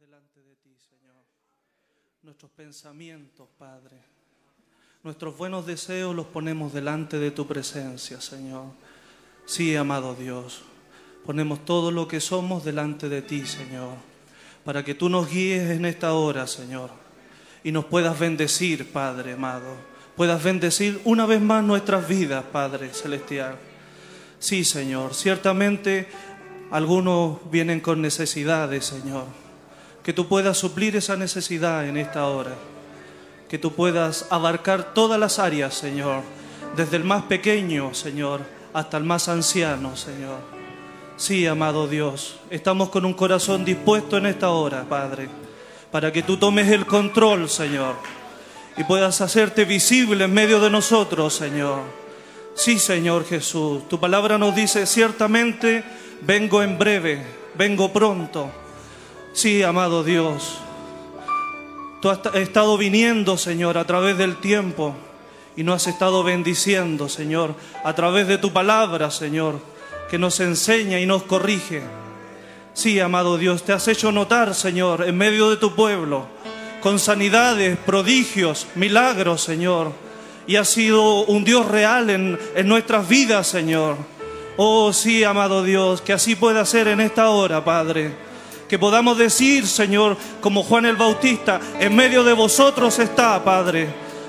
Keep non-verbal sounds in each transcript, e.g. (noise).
delante de ti, Señor. Nuestros pensamientos, Padre. Nuestros buenos deseos los ponemos delante de tu presencia, Señor. Sí, amado Dios. Ponemos todo lo que somos delante de ti, Señor. Para que tú nos guíes en esta hora, Señor. Y nos puedas bendecir, Padre amado. Puedas bendecir una vez más nuestras vidas, Padre celestial. Sí, Señor. Ciertamente algunos vienen con necesidades, Señor. Que tú puedas suplir esa necesidad en esta hora. Que tú puedas abarcar todas las áreas, Señor. Desde el más pequeño, Señor, hasta el más anciano, Señor. Sí, amado Dios, estamos con un corazón dispuesto en esta hora, Padre, para que tú tomes el control, Señor, y puedas hacerte visible en medio de nosotros, Señor. Sí, Señor Jesús, tu palabra nos dice, ciertamente vengo en breve, vengo pronto. Sí, amado Dios, tú has estado viniendo, Señor, a través del tiempo y nos has estado bendiciendo, Señor, a través de tu palabra, Señor, que nos enseña y nos corrige. Sí, amado Dios, te has hecho notar, Señor, en medio de tu pueblo, con sanidades, prodigios, milagros, Señor. Y has sido un Dios real en, en nuestras vidas, Señor. Oh, sí, amado Dios, que así pueda ser en esta hora, Padre. Que podamos decir, Señor, como Juan el Bautista, en medio de vosotros está, Padre.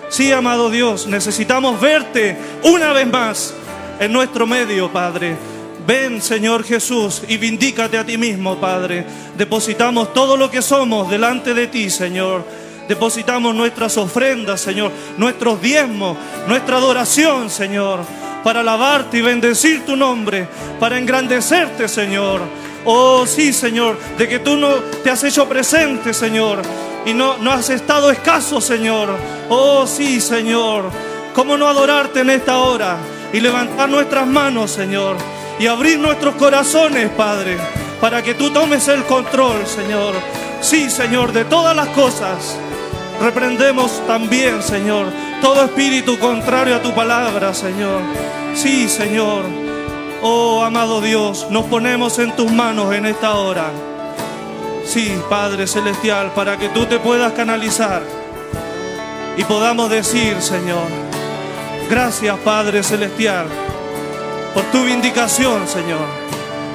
Sí, amado Dios, necesitamos verte una vez más en nuestro medio, Padre. Ven, Señor Jesús, y vindícate a ti mismo, Padre. Depositamos todo lo que somos delante de ti, Señor. Depositamos nuestras ofrendas, Señor, nuestros diezmos, nuestra adoración, Señor, para alabarte y bendecir tu nombre, para engrandecerte, Señor. Oh, sí, Señor, de que tú no te has hecho presente, Señor, y no, no has estado escaso, Señor. Oh, sí, Señor. ¿Cómo no adorarte en esta hora y levantar nuestras manos, Señor? y abrir nuestros corazones, Padre, para que tú tomes el control, Señor. Sí, Señor, de todas las cosas. Reprendemos también, Señor, todo espíritu contrario a tu palabra, Señor. Sí, Señor. Oh, amado Dios, nos ponemos en tus manos en esta hora. Sí, Padre Celestial, para que tú te puedas canalizar y podamos decir, Señor, gracias, Padre Celestial por tu vindicación, Señor,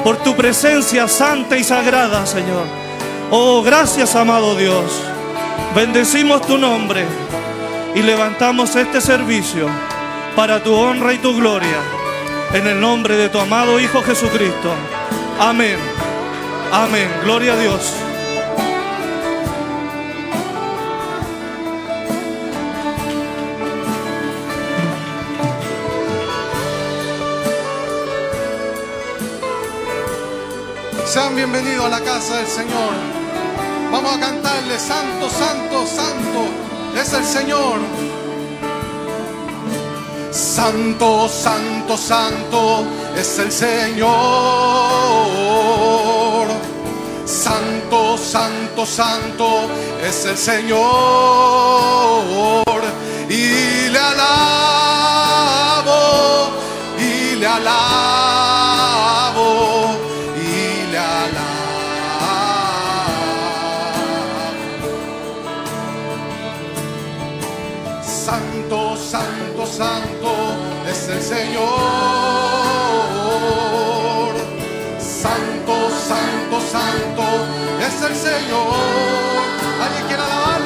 por tu presencia santa y sagrada, Señor. Oh, gracias, amado Dios. Bendecimos tu nombre y levantamos este servicio para tu honra y tu gloria. En el nombre de tu amado Hijo Jesucristo. Amén. Amén. Gloria a Dios. Sean bienvenidos a la casa del Señor. Vamos a cantarle, Santo, Santo, Santo es el Señor. Santo, Santo, Santo es el Señor. Santo, Santo, Santo es el Señor. Y le alabo, y le alabo, y le alabo. Santo, Santo, Santo el Señor. Santo, Santo, Santo es el Señor. ¿Alguien quiere alabarle?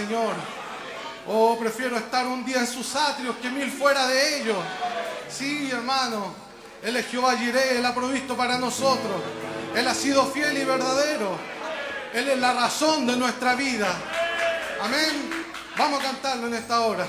Señor. Oh, prefiero estar un día en sus atrios que mil fuera de ellos. Sí, hermano. Él es Jehová Jireh, Él ha provisto para nosotros. Él ha sido fiel y verdadero. Él es la razón de nuestra vida. Amén. Vamos a cantarlo en esta hora.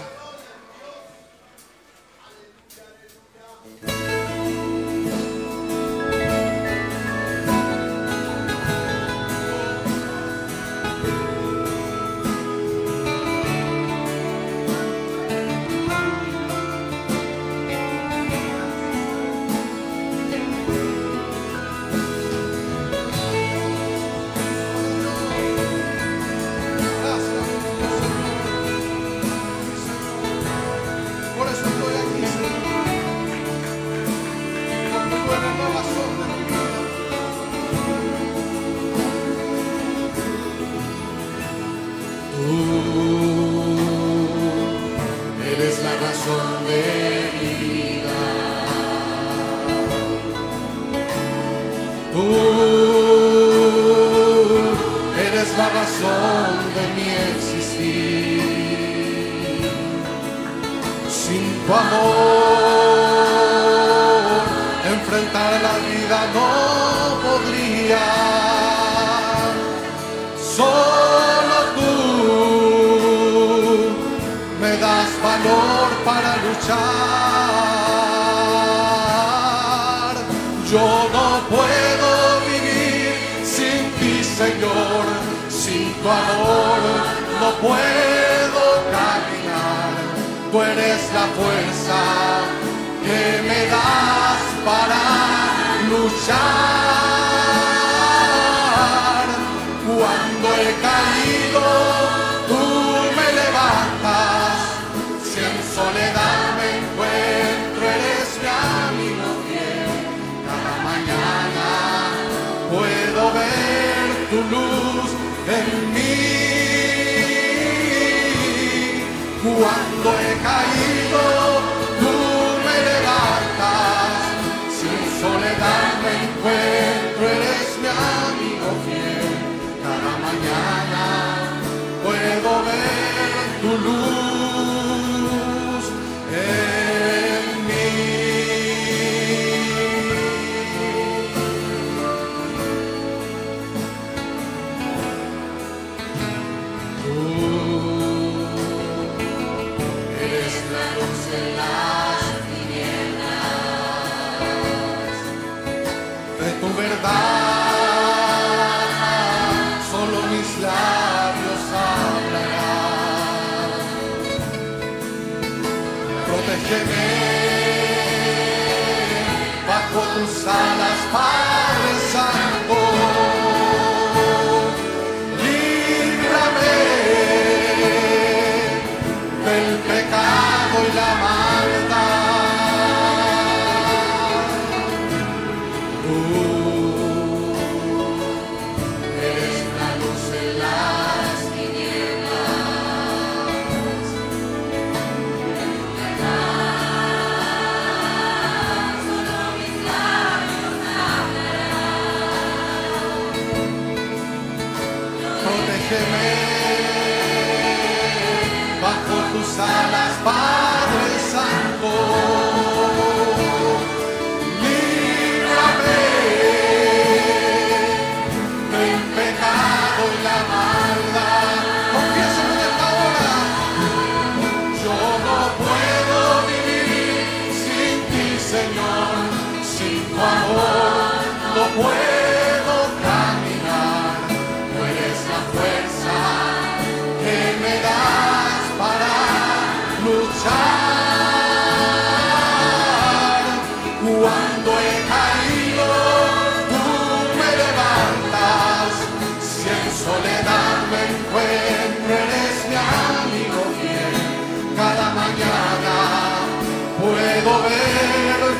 temer, va con tus alas para.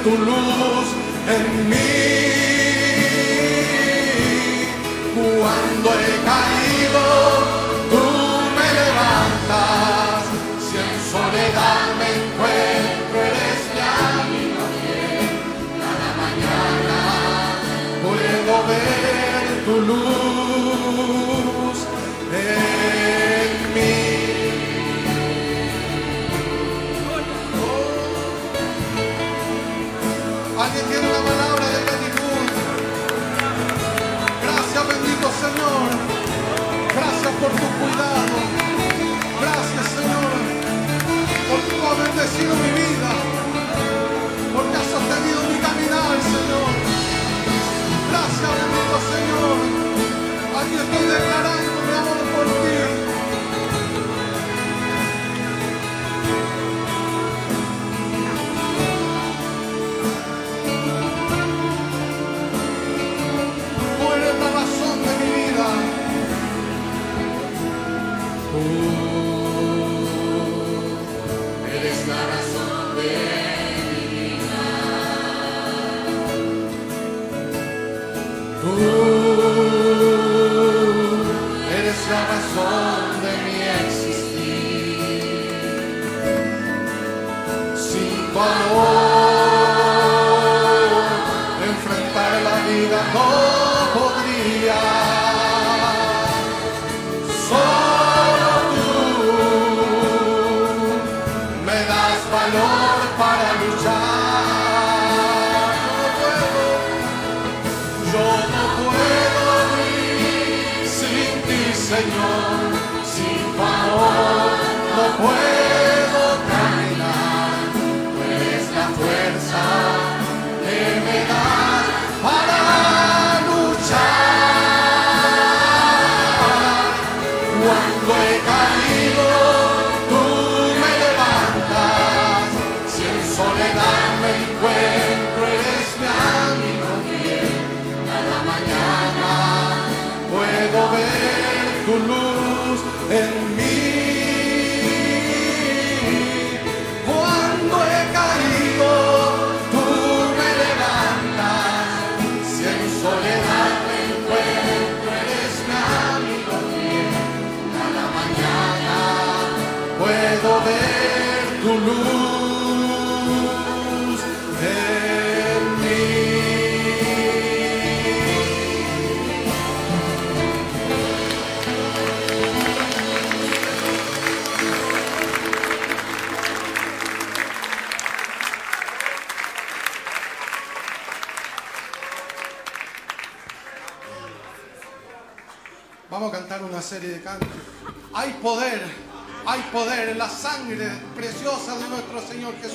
tu luz en mí. Cuando he caído, tú me levantas. Si en soledad me encuentro, eres la misma piel. Cada mañana puedo ver tu luz. En palabra de. Gracias, bendito Señor. Gracias por tu cuidado. Gracias, Señor, porque tú has bendecido mi vida. Porque has sostenido mi caminar, Señor. Gracias, bendito Señor. Aquí estoy declarando mi amor por ti. para fora. serie de cantos. Hay poder, hay poder en la sangre preciosa de nuestro Señor Jesús.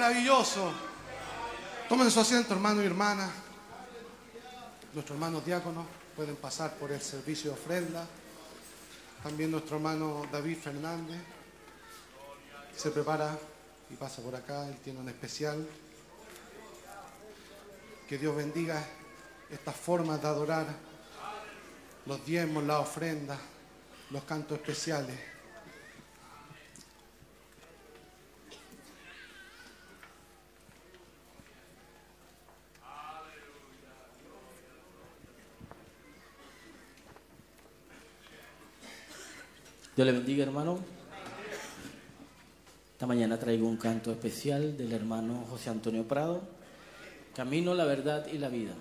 Maravilloso. Tomen su asiento, hermano y hermana. Nuestros hermanos diáconos pueden pasar por el servicio de ofrenda. También nuestro hermano David Fernández se prepara y pasa por acá. Él tiene un especial. Que Dios bendiga estas formas de adorar, los diezmos, la ofrenda, los cantos especiales. Dios le bendiga, hermano. Esta mañana traigo un canto especial del hermano José Antonio Prado, Camino, la verdad y la vida.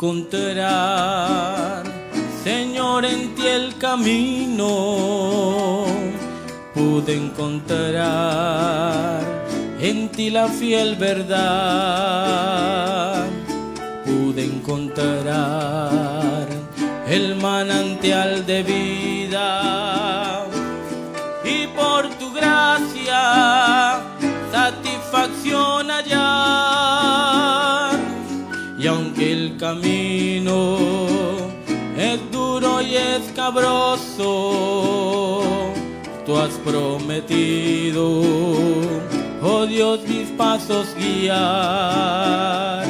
Encontrar, Señor, en ti el camino. Pude encontrar en ti la fiel verdad. Pude encontrar el manantial de vida. Y por tu gracia, satisfacción hallar. Camino es duro y escabroso, tú has prometido, oh Dios, mis pasos guiar.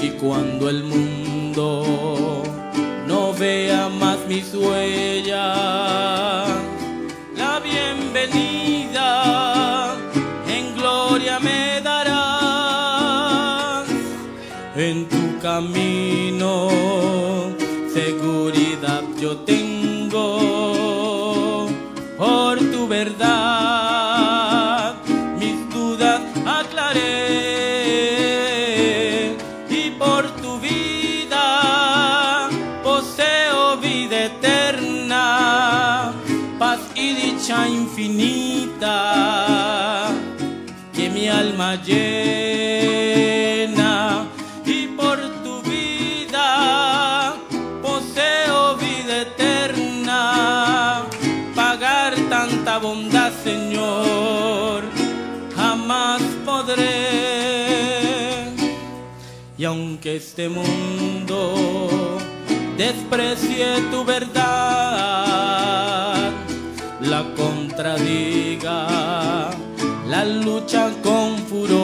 Y cuando el mundo no vea más mis huellas, la bienvenida camino. Seguridad yo tengo por tu verdad, mis dudas aclaré y por tu vida poseo vida eterna, paz y dicha infinita que mi alma llena aunque este mundo desprecie tu verdad la contradiga la lucha con furor.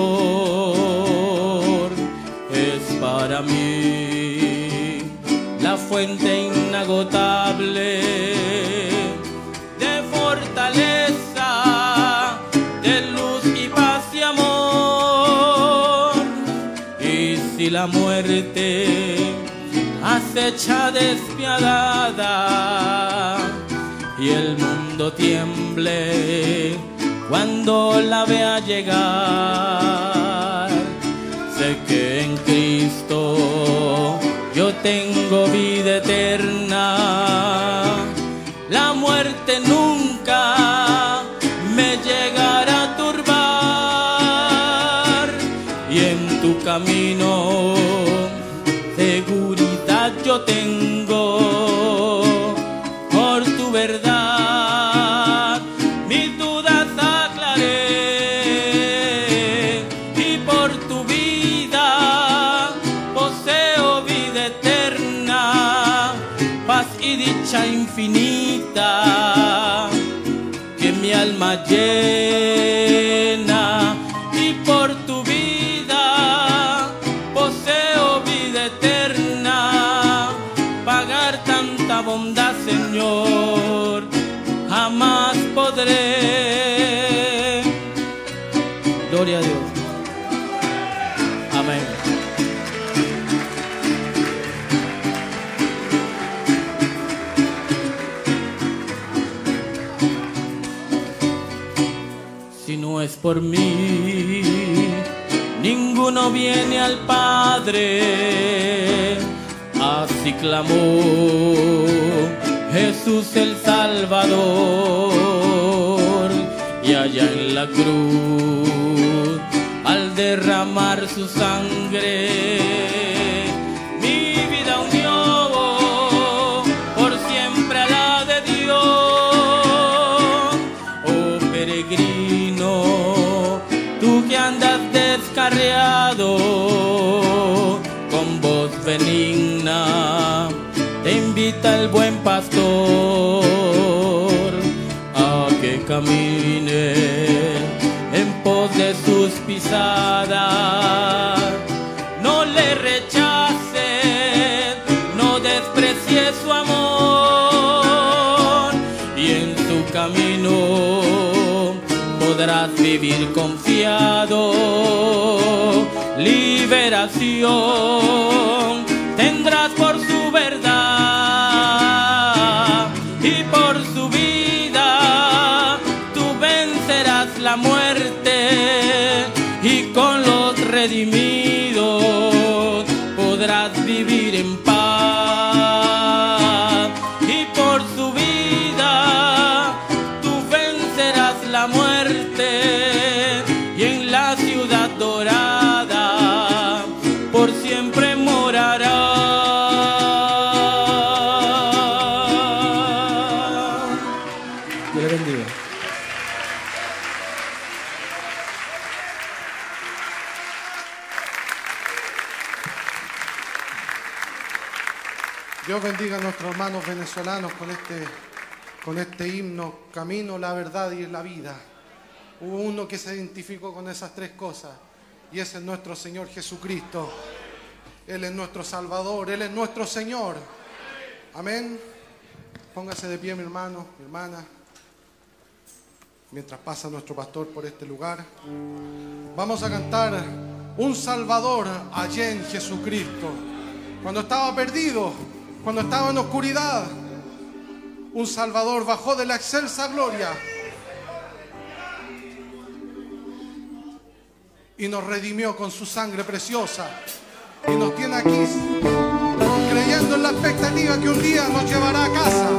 Es para mí la fuente inagotable acecha despiadada y el mundo tiemble cuando la vea llegar. Sé que en Cristo yo tengo vida eterna. La muerte nunca por mí, ninguno viene al Padre. Así clamó Jesús el Salvador. Y allá en la cruz, al derramar su sangre, pastor a que camine en pos de sus pisadas. No le rechaces, no desprecies su amor y en su camino podrás vivir confiado. Liberación los redimidos nuestros hermanos venezolanos con este, con este himno Camino, la verdad y la vida. Hubo uno que se identificó con esas tres cosas y ese es nuestro Señor Jesucristo. Él es nuestro Salvador, Él es nuestro Señor. Amén. Póngase de pie mi hermano, mi hermana, mientras pasa nuestro pastor por este lugar. Vamos a cantar un Salvador allá en Jesucristo. Cuando estaba perdido, cuando estaba en oscuridad, un Salvador bajó de la excelsa gloria y nos redimió con su sangre preciosa. Y nos tiene aquí creyendo en la expectativa que un día nos llevará a casa.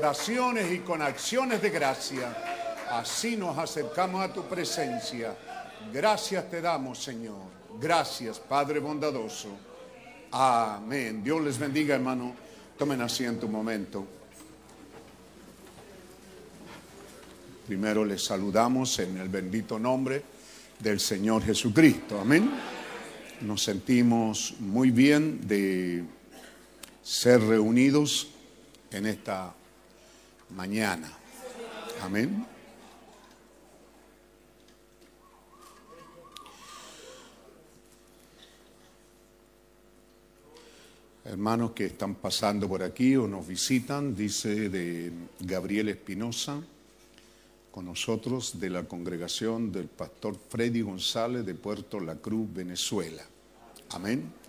Con adoraciones y con acciones de gracia. Así nos acercamos a tu presencia. Gracias te damos, Señor. Gracias, Padre bondadoso. Amén. Dios les bendiga, hermano. Tomen asiento un momento. Primero les saludamos en el bendito nombre del Señor Jesucristo. Amén. Nos sentimos muy bien de ser reunidos en esta mañana. Amén. Hermanos que están pasando por aquí o nos visitan, dice de Gabriel Espinosa, con nosotros de la congregación del pastor Freddy González de Puerto La Cruz, Venezuela. Amén.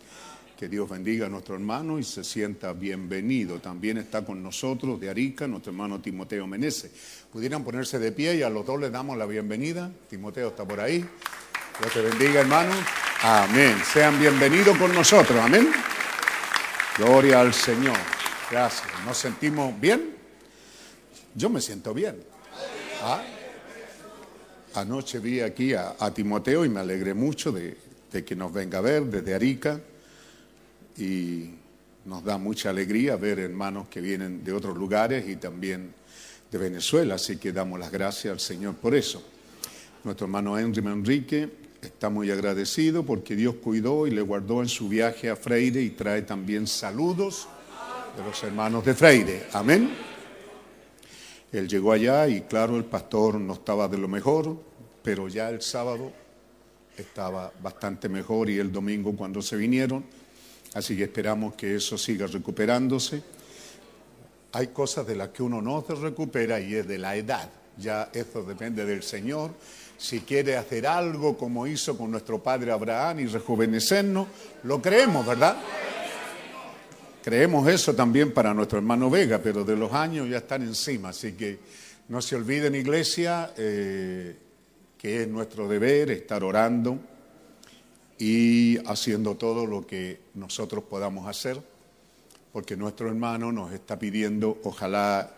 Que Dios bendiga a nuestro hermano y se sienta bienvenido. También está con nosotros de Arica nuestro hermano Timoteo Meneses. Pudieran ponerse de pie y a los dos les damos la bienvenida. Timoteo está por ahí. Dios te bendiga, hermano. Amén. Sean bienvenidos con nosotros. Amén. Gloria al Señor. Gracias. ¿Nos sentimos bien? Yo me siento bien. ¿Ah? Anoche vi aquí a, Timoteo y me alegré mucho de, de que nos venga a ver desde Arica y nos da mucha alegría ver hermanos que vienen de otros lugares y también de Venezuela, así que damos las gracias al Señor por eso. Nuestro hermano Henry Manrique está muy agradecido porque Dios cuidó y le guardó en su viaje a Freire y trae también saludos de los hermanos de Freire. Amén. Él llegó allá y claro, el pastor no estaba de lo mejor, pero ya el sábado estaba bastante mejor y el domingo cuando se vinieron, así que esperamos que eso siga recuperándose. Hay cosas de las que uno no se recupera y es de la edad, ya eso depende del Señor. Si quiere hacer algo como hizo con nuestro padre Abraham y rejuvenecernos, lo creemos, ¿verdad? Creemos eso también para nuestro hermano Vega, pero de los años ya están encima, así que no se olviden, iglesia, eh, que es nuestro deber estar orando y haciendo todo lo que nosotros podamos hacer, porque nuestro hermano nos está pidiendo, ojalá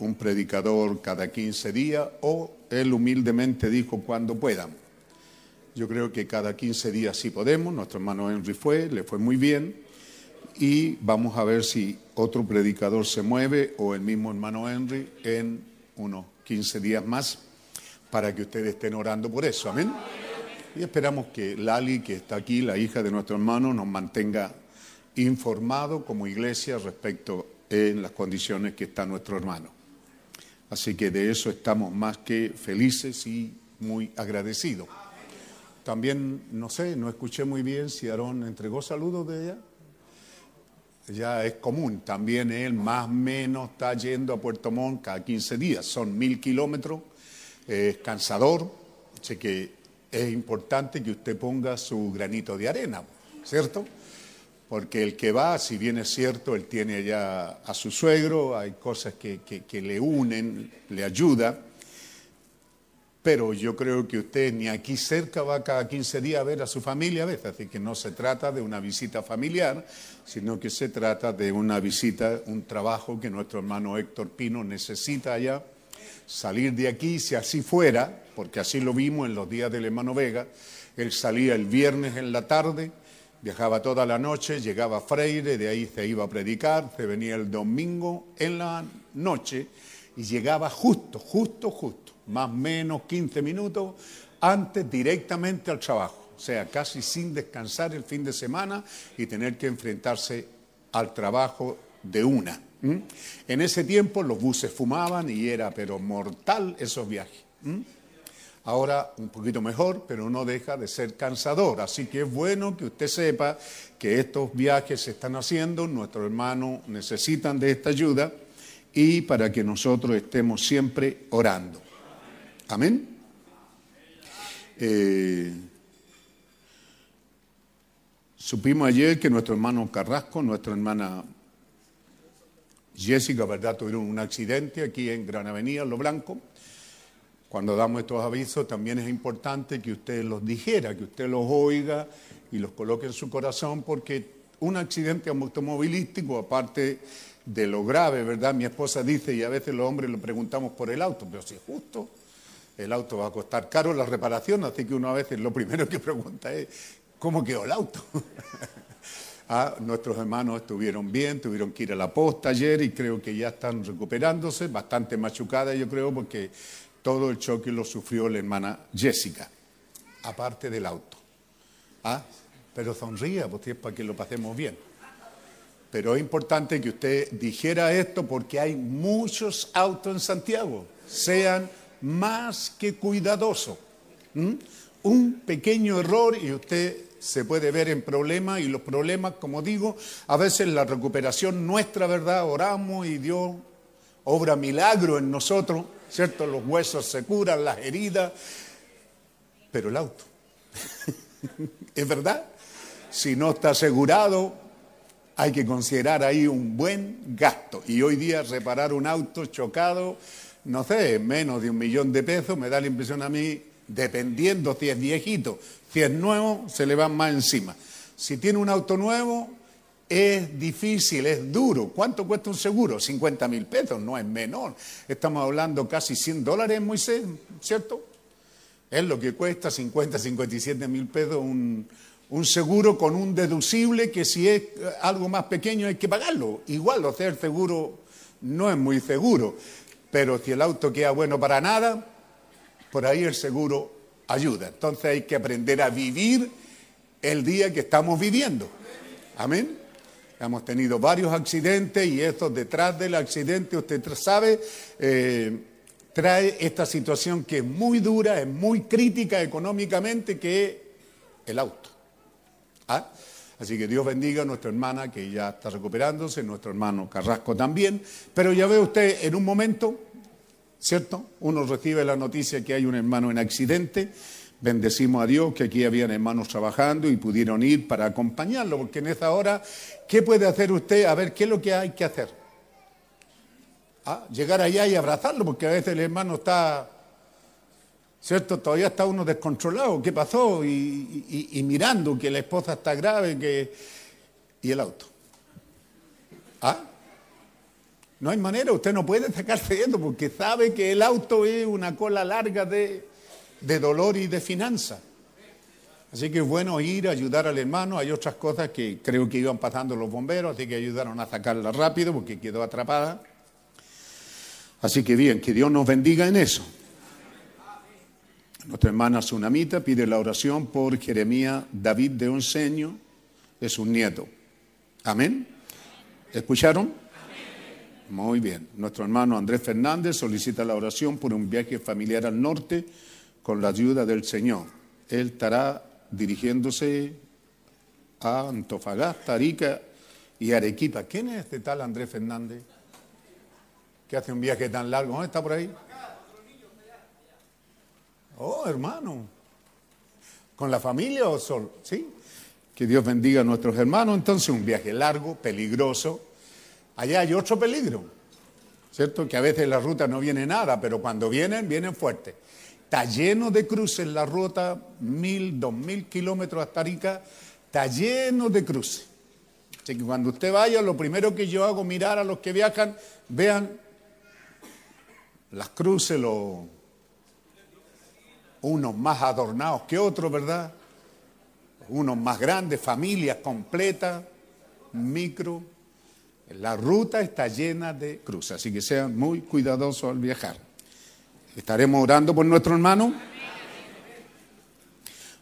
un predicador cada 15 días, o él humildemente dijo cuando puedan. Yo creo que cada 15 días sí podemos, nuestro hermano Henry fue, le fue muy bien, y vamos a ver si otro predicador se mueve o el mismo hermano Henry en unos 15 días más para que ustedes estén orando por eso. Amén. Y esperamos que Lali, que está aquí, la hija de nuestro hermano, nos mantenga informado como iglesia respecto en las condiciones que está nuestro hermano. Así que de eso estamos más que felices y muy agradecidos. También, no sé, no escuché muy bien si Aarón entregó saludos de ella ya es común. También él más o menos está yendo a Puerto Montt cada 15 días. Son mil kilómetros, es cansador, así que es importante que usted ponga su granito de arena, ¿cierto? Porque el que va, si bien es cierto, él tiene ya a su suegro, hay cosas que, que le unen, le ayuda. Pero yo creo que usted ni aquí cerca va cada 15 días a ver a su familia a veces, así que no se trata de una visita familiar, sino que se trata de una visita, un trabajo que nuestro hermano Héctor Pino necesita ya salir de aquí, si así fuera, porque así lo vimos en los días del hermano Vega, él salía el viernes en la tarde, viajaba toda la noche, llegaba a Freire, de ahí se iba a predicar, se venía el domingo en la noche y llegaba justo, justo, justo más o menos 15 minutos antes directamente al trabajo, o sea, casi sin descansar el fin de semana y tener que enfrentarse al trabajo de una. En ese tiempo los buses fumaban y era pero mortal esos viajes. Ahora un poquito mejor, pero no deja de ser cansador. Así que es bueno que usted sepa que estos viajes se están haciendo, nuestros hermanos necesitan de esta ayuda y para que nosotros estemos siempre orando. Amén. Eh, supimos ayer que nuestro hermano Carrasco, nuestra hermana Jessica, ¿verdad? Tuvieron un accidente aquí en Gran Avenida, Lo Blanco. Cuando damos estos avisos, también es importante que usted los dijera, que usted los oiga y los coloque en su corazón, porque un accidente automovilístico, aparte de lo grave, ¿verdad? Mi esposa dice, y a veces los hombres le preguntamos por el auto, pero si es justo, el auto va a costar caro la reparación, así que uno a veces lo primero que pregunta es, ¿cómo quedó el auto? (laughs) ah, nuestros hermanos estuvieron bien, tuvieron que ir a la posta ayer y creo que ya están recuperándose, bastante machucada yo creo, porque todo el choque lo sufrió la hermana Jessica, aparte del auto. Ah, pero sonría, porque es para que lo pasemos bien. Pero es importante que usted dijera esto porque hay muchos autos en Santiago, sean más que cuidadoso. Un pequeño error y usted se puede ver en problemas y los problemas, como digo, a veces la recuperación nuestra, ¿verdad? Oramos y Dios obra milagro en nosotros, ¿cierto? Los huesos se curan, las heridas, pero el auto, (laughs) ¿es verdad? Si no está asegurado, hay que considerar ahí un buen gasto. Y hoy día reparar un auto chocado no sé, menos de un millón de pesos, me da la impresión a mí, dependiendo si es viejito, si es nuevo, se le van más encima. Si tiene un auto nuevo, es difícil, es duro. ¿Cuánto cuesta un seguro? 50 mil pesos, no es menor. Estamos hablando casi 100 dólares, Moisés, ¿cierto? Es lo que cuesta 50, 57 mil pesos un, un seguro con un deducible que si es algo más pequeño hay que pagarlo. Igual, o sea, el seguro no es muy seguro. Pero si el auto queda bueno para nada, por ahí el seguro ayuda. Entonces hay que aprender a vivir el día que estamos viviendo. Amén. Hemos tenido varios accidentes y esto detrás del accidente, usted sabe, eh, trae esta situación que es muy dura, es muy crítica económicamente, que es el auto. ¿Ah? Así que Dios bendiga a nuestra hermana que ya está recuperándose, nuestro hermano Carrasco también. Pero ya ve usted, en un momento, ¿cierto? Uno recibe la noticia que hay un hermano en accidente. Bendecimos a Dios que aquí habían hermanos trabajando y pudieron ir para acompañarlo, porque en esa hora, ¿qué puede hacer usted? A ver, ¿qué es lo que hay que hacer? Ah, llegar allá y abrazarlo, porque a veces el hermano está ¿Cierto? Todavía está uno descontrolado. ¿Qué pasó? Y, mirando que la esposa está grave, que... ¿Y el auto? ¿Ah? No hay manera, usted no puede sacarse de porque sabe que el auto es una cola larga de, de dolor y de finanza. Así que es bueno ir a ayudar al hermano. Hay otras cosas que creo que iban pasando los bomberos, así que ayudaron a sacarla rápido porque quedó atrapada. Así que bien, que Dios nos bendiga en eso. Nuestra hermana Tsunamita pide la oración por Jeremías David de Onseño, es un nieto. Amén. ¿Escucharon? Muy bien. Nuestro hermano Andrés Fernández solicita la oración por un viaje familiar al norte con la ayuda del Señor. Él estará dirigiéndose a Antofagasta, Arica y Arequipa. ¿Quién es este tal Andrés Fernández? Que hace un viaje tan largo. ¿Dónde está por ahí? Oh, hermano. ¿Con la familia o solo? Sí. Que Dios bendiga a nuestros hermanos. Entonces, un viaje largo, peligroso. Allá hay otro peligro, ¿cierto? Que a veces la ruta no viene nada, pero cuando vienen, vienen fuertes. Está lleno de cruces la ruta, mil, dos mil kilómetros hasta Arica, está lleno de cruces. Así que cuando usted vaya, lo primero que yo hago mirar a los que viajan, vean las cruces, los, unos más adornados que otros, ¿verdad? Unos más grandes, familias completas, micro. La ruta está llena de cruces, así que sean muy cuidadosos al viajar. Estaremos orando por nuestro hermano.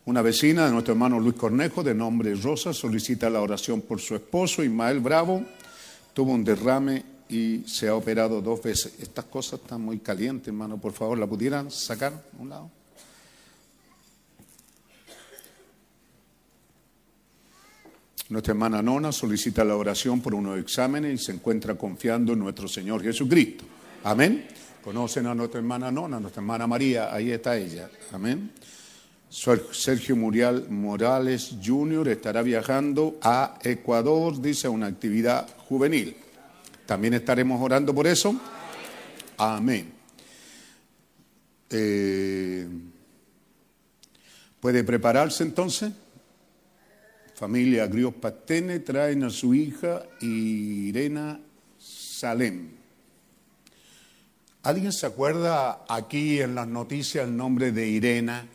Una vecina de nuestro hermano Luis Cornejo, de nombre Rosa, solicita la oración por su esposo, Ismael Bravo. Tuvo un derrame y se ha operado dos veces. Estas cosas están muy calientes, hermano. Por favor, ¿la pudieran sacar a un lado? Nuestra hermana Nona solicita la oración por unos exámenes y se encuentra confiando en nuestro Señor Jesucristo. Amén. Conocen a nuestra hermana Nona, nuestra hermana María, ahí está ella. Amén. Sergio Muriel Morales Jr. estará viajando a Ecuador, dice, a una actividad juvenil. También estaremos orando por eso. Amén. Eh, ¿Puede prepararse entonces? Familia Grios Pastene traen a su hija Irena Salem. ¿Alguien se acuerda aquí en las noticias el nombre de Irena?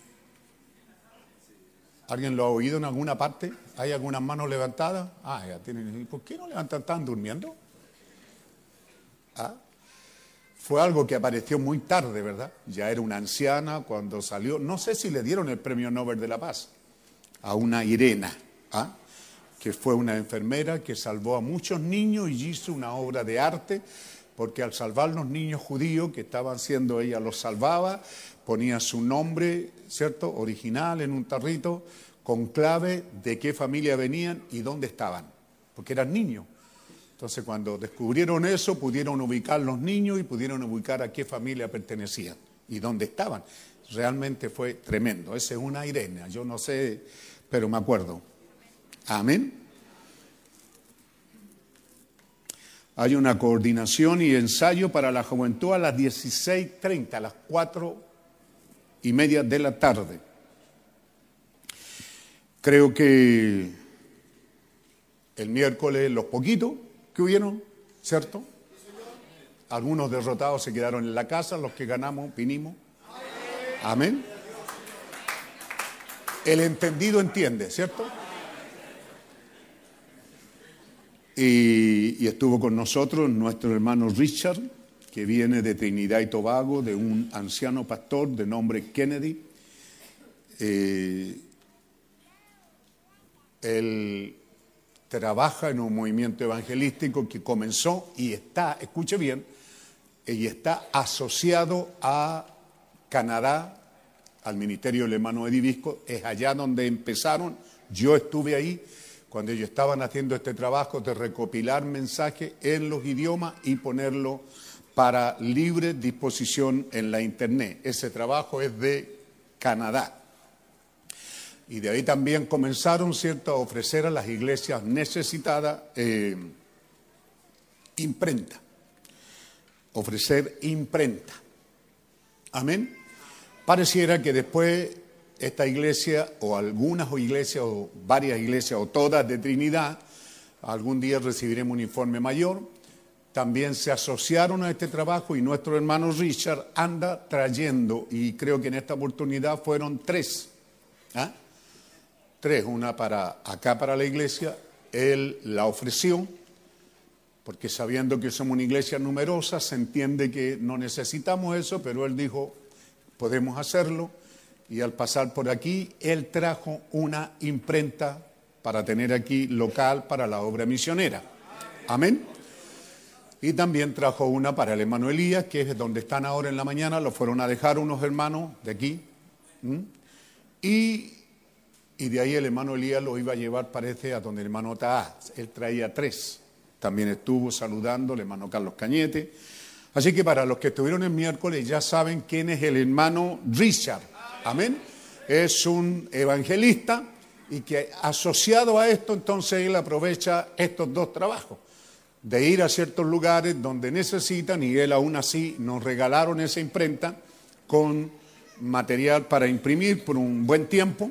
¿Alguien lo ha oído en alguna parte? ¿Hay algunas manos levantadas? Ah, ya tienen. ¿Y por qué no levantan? ¿Están durmiendo? ¿Ah? Fue algo que apareció muy tarde, ¿verdad? Ya era una anciana cuando salió. No sé si le dieron el premio Nobel de la Paz a una Irena, ¿ah? que fue una enfermera que salvó a muchos niños y hizo una obra de arte, porque al salvar los niños judíos que estaban siendo, ella los salvaba, ponía su nombre, ¿cierto?, original en un tarrito, con clave de qué familia venían y dónde estaban, porque eran niños. Entonces, cuando descubrieron eso, pudieron ubicar los niños y pudieron ubicar a qué familia pertenecían y dónde estaban. Realmente fue tremendo. Esa es una Irene, yo no sé, pero me acuerdo. Amén. Hay una coordinación y ensayo para la juventud a las 16.30, a las 4 y media de la tarde. Creo que el miércoles los poquitos que hubieron, ¿cierto? Algunos derrotados se quedaron en la casa, los que ganamos vinimos. Amén. El entendido entiende, ¿cierto? Y, estuvo con nosotros nuestro hermano Richard, que viene de Trinidad y Tobago, de un anciano pastor de nombre Kennedy. Eh, él trabaja en un movimiento evangelístico que comenzó y está, escuche bien, y está asociado a Canadá, al Ministerio del Hermano Edivisco, es allá donde empezaron, yo estuve ahí cuando ellos estaban haciendo este trabajo de recopilar mensajes en los idiomas y ponerlo para libre disposición en la Internet. Ese trabajo es de Canadá. Y de ahí también comenzaron, ¿cierto?, a ofrecer a las iglesias necesitadas eh, imprenta. Ofrecer imprenta. Amén. Pareciera que después esta iglesia, o algunas iglesias, o varias iglesias, o todas de Trinidad, algún día recibiremos un informe mayor, también se asociaron a este trabajo y nuestro hermano Richard anda trayendo, y creo que en esta oportunidad fueron tres, ¿ah? tres, una para acá para la iglesia, él la ofreció, porque sabiendo que somos una iglesia numerosa, se entiende que no necesitamos eso, pero él dijo, podemos hacerlo, y al pasar por aquí, él trajo una imprenta para tener aquí local para la obra misionera. Amén. Y también trajo una para el hermano Elías, que es donde están ahora en la mañana, lo fueron a dejar unos hermanos de aquí. Y, de ahí el hermano Elías lo iba a llevar, parece, a donde el hermano Taá. Él traía tres. También estuvo saludando el hermano Carlos Cañete. Así que para los que estuvieron el miércoles ya saben quién es el hermano Richard. Amén. Es un evangelista y que asociado a esto entonces él aprovecha estos dos trabajos de ir a ciertos lugares donde necesitan y él aún así nos regalaron esa imprenta con material para imprimir por un buen tiempo.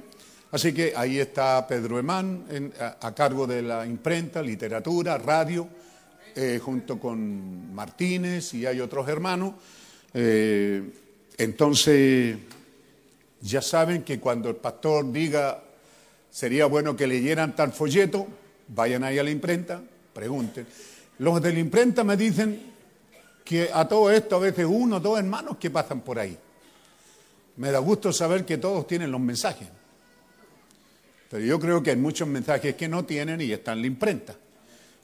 Así que ahí está Pedro Emán a, cargo de la imprenta, literatura, radio, eh, junto con Martínez y hay otros hermanos. Eh, entonces, ya saben que cuando el pastor diga sería bueno que leyeran tal folleto, vayan ahí a la imprenta, pregunten. Los de la imprenta me dicen que a todo esto a veces uno dos hermanos que pasan por ahí. Me da gusto saber que todos tienen los mensajes. Pero yo creo que hay muchos mensajes que no tienen y están en la imprenta.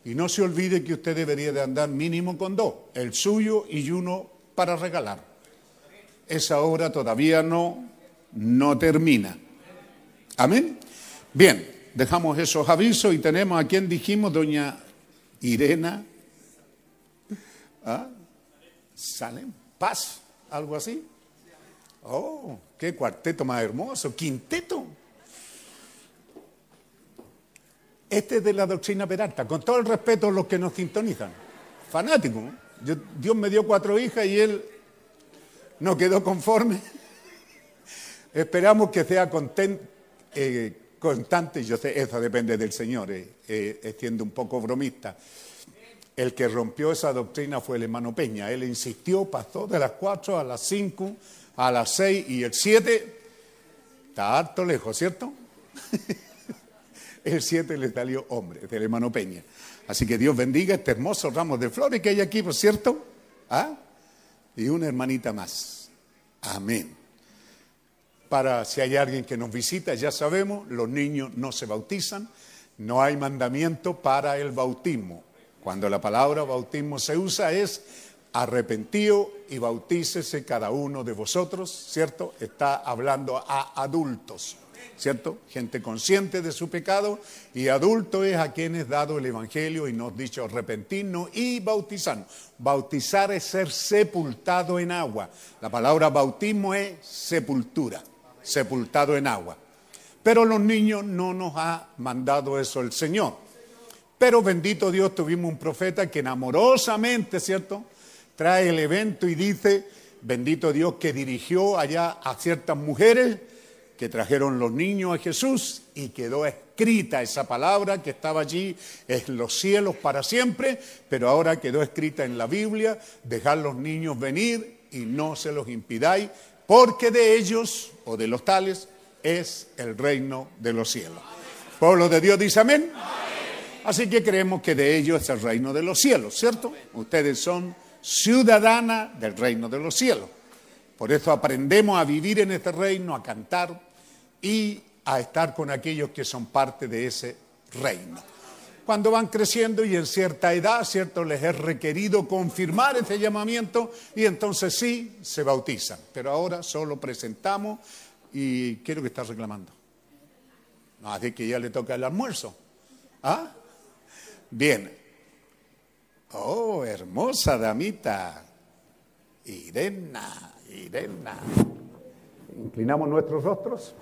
Y no se olvide que usted debería de andar mínimo con dos, el suyo y uno para regalar. Esa obra todavía no, no termina. Amén. Bien, dejamos esos avisos y tenemos a quien dijimos, doña Irena, ¿ah? Salem, Paz, algo así. Oh, qué cuarteto más hermoso, quinteto. Este es de la doctrina Peralta, con todo el respeto a los que nos sintonizan. Fanático. Dios me dio cuatro hijas y él no quedó conforme. Esperamos que sea contento. Eh, constante, yo sé, eso depende del Señor, eh, eh, siendo un poco bromista. El que rompió esa doctrina fue el hermano Peña. Él insistió, pasó de las cuatro a las cinco, a las seis y el siete. Está harto lejos, ¿cierto? (laughs) el siete le salió hombre, del hermano Peña. Así que Dios bendiga este hermoso ramo de flores que hay aquí, por cierto. ¿Ah? Y una hermanita más. Amén para si hay alguien que nos visita, ya sabemos, los niños no se bautizan, no hay mandamiento para el bautismo. Cuando la palabra bautismo se usa es arrepentido y bautícese cada uno de vosotros, ¿cierto? Está hablando a adultos, ¿cierto? Gente consciente de su pecado y adulto es a quienes dado el Evangelio y nos dicho arrepentirnos y bautizarnos. Bautizar es ser sepultado en agua. La palabra bautismo es sepultura sepultado en agua. Pero los niños no nos ha mandado eso el Señor. Pero bendito Dios, tuvimos un profeta que enamorosamente, ¿cierto? Trae el evento y dice, bendito Dios que dirigió allá a ciertas mujeres que trajeron los niños a Jesús y quedó escrita esa palabra que estaba allí en los cielos para siempre, pero ahora quedó escrita en la Biblia, dejar los niños venir y no se los impidáis, porque de ellos o de los tales es el reino de los cielos. Pueblo de Dios dice amén. Así que creemos que de ellos es el reino de los cielos, ¿cierto? Ustedes son ciudadanas del reino de los cielos. Por eso aprendemos a vivir en este reino, a cantar y a estar con aquellos que son parte de ese reino cuando van creciendo y en cierta edad, ¿cierto? Les es requerido confirmar ese llamamiento y entonces sí se bautizan. Pero ahora solo presentamos y quiero que está reclamando. Así que ya le toca el almuerzo. ¿Ah? Bien. Oh, hermosa damita. Irena, Irena. Inclinamos nuestros rostros,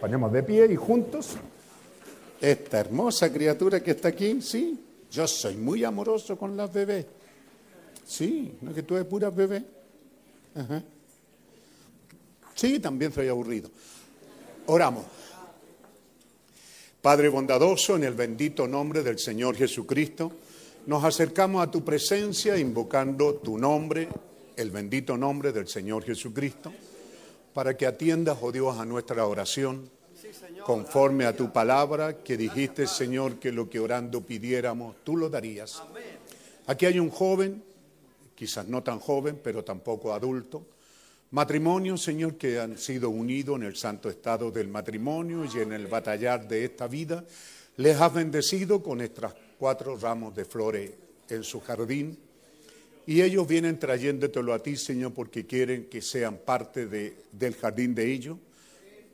ponemos de pie y juntos esta hermosa criatura que está aquí, sí, yo soy muy amoroso con las bebés. Sí, no es que tú eres pura bebé. Sí, también soy aburrido. Oramos. Padre bondadoso, en el bendito nombre del Señor Jesucristo, nos acercamos a tu presencia invocando tu nombre, el bendito nombre del Señor Jesucristo, para que atiendas, oh Dios, a nuestra oración, conforme a tu palabra que dijiste, Señor, que lo que orando pidiéramos, tú lo darías. Aquí hay un joven, quizás no tan joven, pero tampoco adulto, Matrimonios, Señor, que han sido unidos en el santo estado del matrimonio y en el batallar de esta vida, les has bendecido con estas cuatro ramos de flores en su jardín. Y ellos vienen trayéndotelo a ti, Señor, porque quieren que sean parte de, del jardín de ellos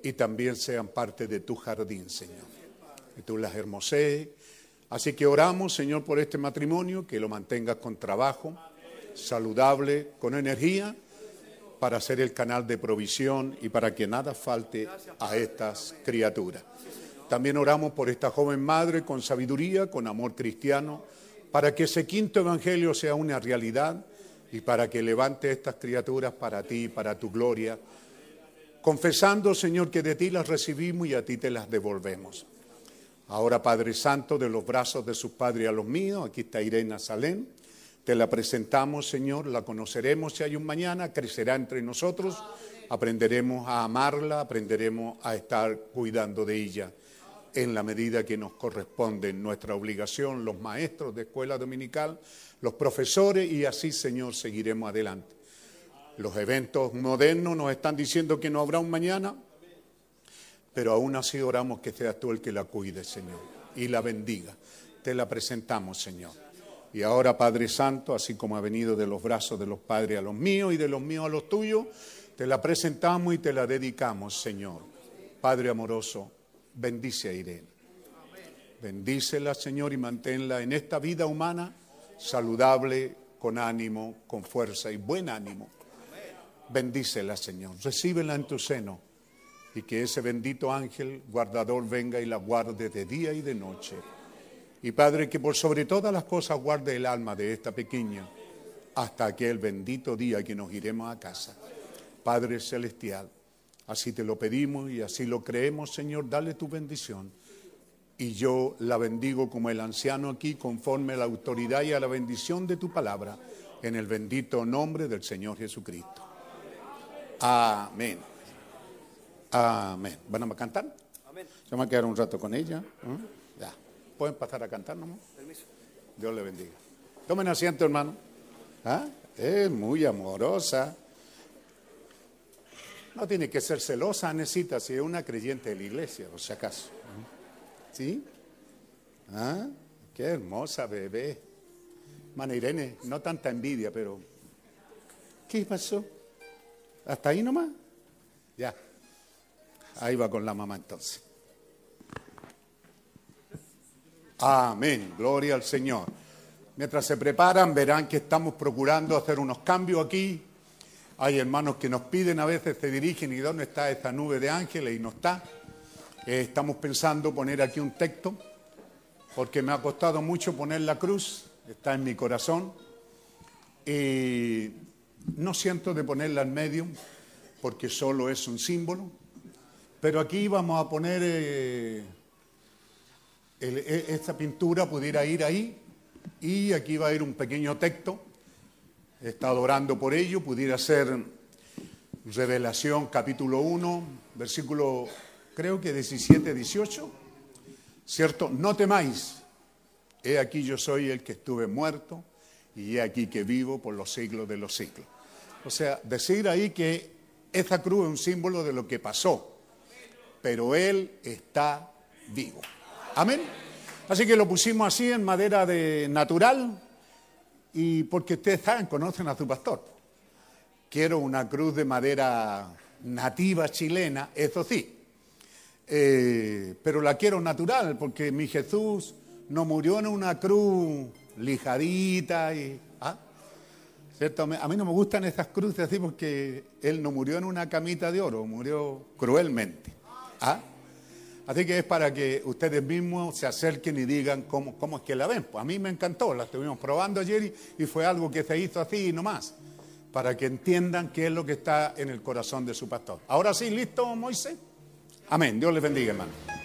y también sean parte de tu jardín, Señor. Que tú las hermosees. Así que oramos, Señor, por este matrimonio, que lo mantengas con trabajo, saludable, con energía para ser el canal de provisión y para que nada falte a estas criaturas. También oramos por esta joven madre con sabiduría, con amor cristiano, para que ese quinto evangelio sea una realidad y para que levante estas criaturas para ti, para tu gloria, confesando, Señor, que de ti las recibimos y a ti te las devolvemos. Ahora, Padre Santo, de los brazos de sus padres a los míos, aquí está Irene Salén te la presentamos, Señor, la conoceremos si hay un mañana, crecerá entre nosotros, aprenderemos a amarla, aprenderemos a estar cuidando de ella en la medida que nos corresponde nuestra obligación, los maestros de escuela dominical, los profesores y así, Señor, seguiremos adelante. Los eventos modernos nos están diciendo que no habrá un mañana, pero aún así oramos que seas tú el que la cuide, Señor, y la bendiga. Te la presentamos, Señor. Y ahora, Padre Santo, así como ha venido de los brazos de los padres a los míos y de los míos a los tuyos, te la presentamos y te la dedicamos, Señor. Padre amoroso, bendice a Irene. Bendícela, Señor, y manténla en esta vida humana saludable, con ánimo, con fuerza y buen ánimo. Bendícela, Señor. Recíbela en tu seno y que ese bendito ángel guardador venga y la guarde de día y de noche y Padre, que por sobre todas las cosas guarde el alma de esta pequeña hasta aquel bendito día que nos iremos a casa. Padre Celestial, así te lo pedimos y así lo creemos, Señor, dale tu bendición. Y yo la bendigo como el anciano aquí, conforme a la autoridad y a la bendición de tu palabra, en el bendito nombre del Señor Jesucristo. Amén. Amén. ¿Van a cantar? Amén. Se va a quedar un rato con ella. Ya. ¿Pueden pasar a cantar nomás? Permiso. Dios le bendiga. Tomen asiento, hermano. ¿Ah? Es muy amorosa. No tiene que ser celosa, necesita si es una creyente de la iglesia, por si acaso. ¿Sí? ¿Ah? Qué hermosa bebé. Mana Irene, no tanta envidia, pero. ¿Qué pasó? ¿Hasta ahí nomás? Ya. Ahí va con la mamá entonces. Amén, gloria al Señor. Mientras se preparan, verán que estamos procurando hacer unos cambios aquí. Hay hermanos que nos piden, a veces se dirigen y dónde está esta nube de ángeles y no está. Eh, estamos pensando poner aquí un texto, porque me ha costado mucho poner la cruz, está en mi corazón. Y no siento de ponerla en medio, porque solo es un símbolo. Pero aquí vamos a poner... Eh, e, esta pintura pudiera ir ahí y aquí va a ir un pequeño texto. He estado orando por ello, pudiera ser Revelación capítulo 1, versículo creo que 17, 18. ¿Cierto? No temáis. He aquí yo soy el que estuve muerto y he aquí que vivo por los siglos de los siglos. O sea, decir ahí que esta cruz es un símbolo de lo que pasó, pero Él está vivo. Amén. Así que lo pusimos así en madera de natural y porque ustedes saben, conocen a su pastor. Quiero una cruz de madera nativa chilena, eso sí. Eh, pero la quiero natural porque mi Jesús no murió en una cruz lijadita y... ¿Cierto? A mí no me gustan esas cruces así porque él no murió en una camita de oro, murió cruelmente. ¿Ah? Así que es para que ustedes mismos se acerquen y digan cómo, cómo es que la ven. Pues a mí me encantó, la estuvimos probando ayer y, fue algo que se hizo así nomás. para que entiendan qué es lo que está en el corazón de su pastor. Ahora sí, ¿listo, Moisés? Amén. Dios les bendiga, hermano.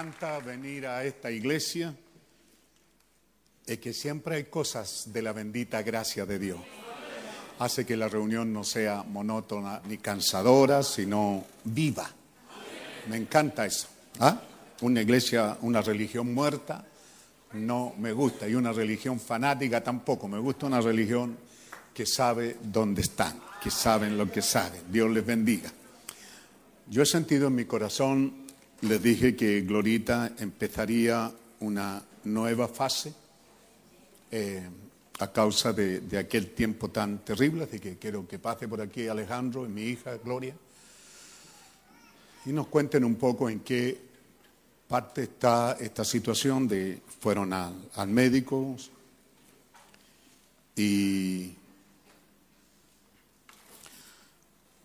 Encanta venir a esta iglesia es que siempre hay cosas de la bendita gracia de Dios. Hace que la reunión no sea monótona ni cansadora, sino viva. Me encanta eso. ¿Ah? Una iglesia, una religión muerta, no me gusta. Y una religión fanática tampoco. Me gusta una religión que sabe dónde están, que saben lo que saben. Dios les bendiga. Yo he sentido en mi corazón, les dije que Glorita empezaría una nueva fase eh, a causa de, de aquel tiempo tan terrible, así que quiero que pase por aquí Alejandro y mi hija Gloria y nos cuenten un poco en qué Aparte está esta situación de fueron al, al médico y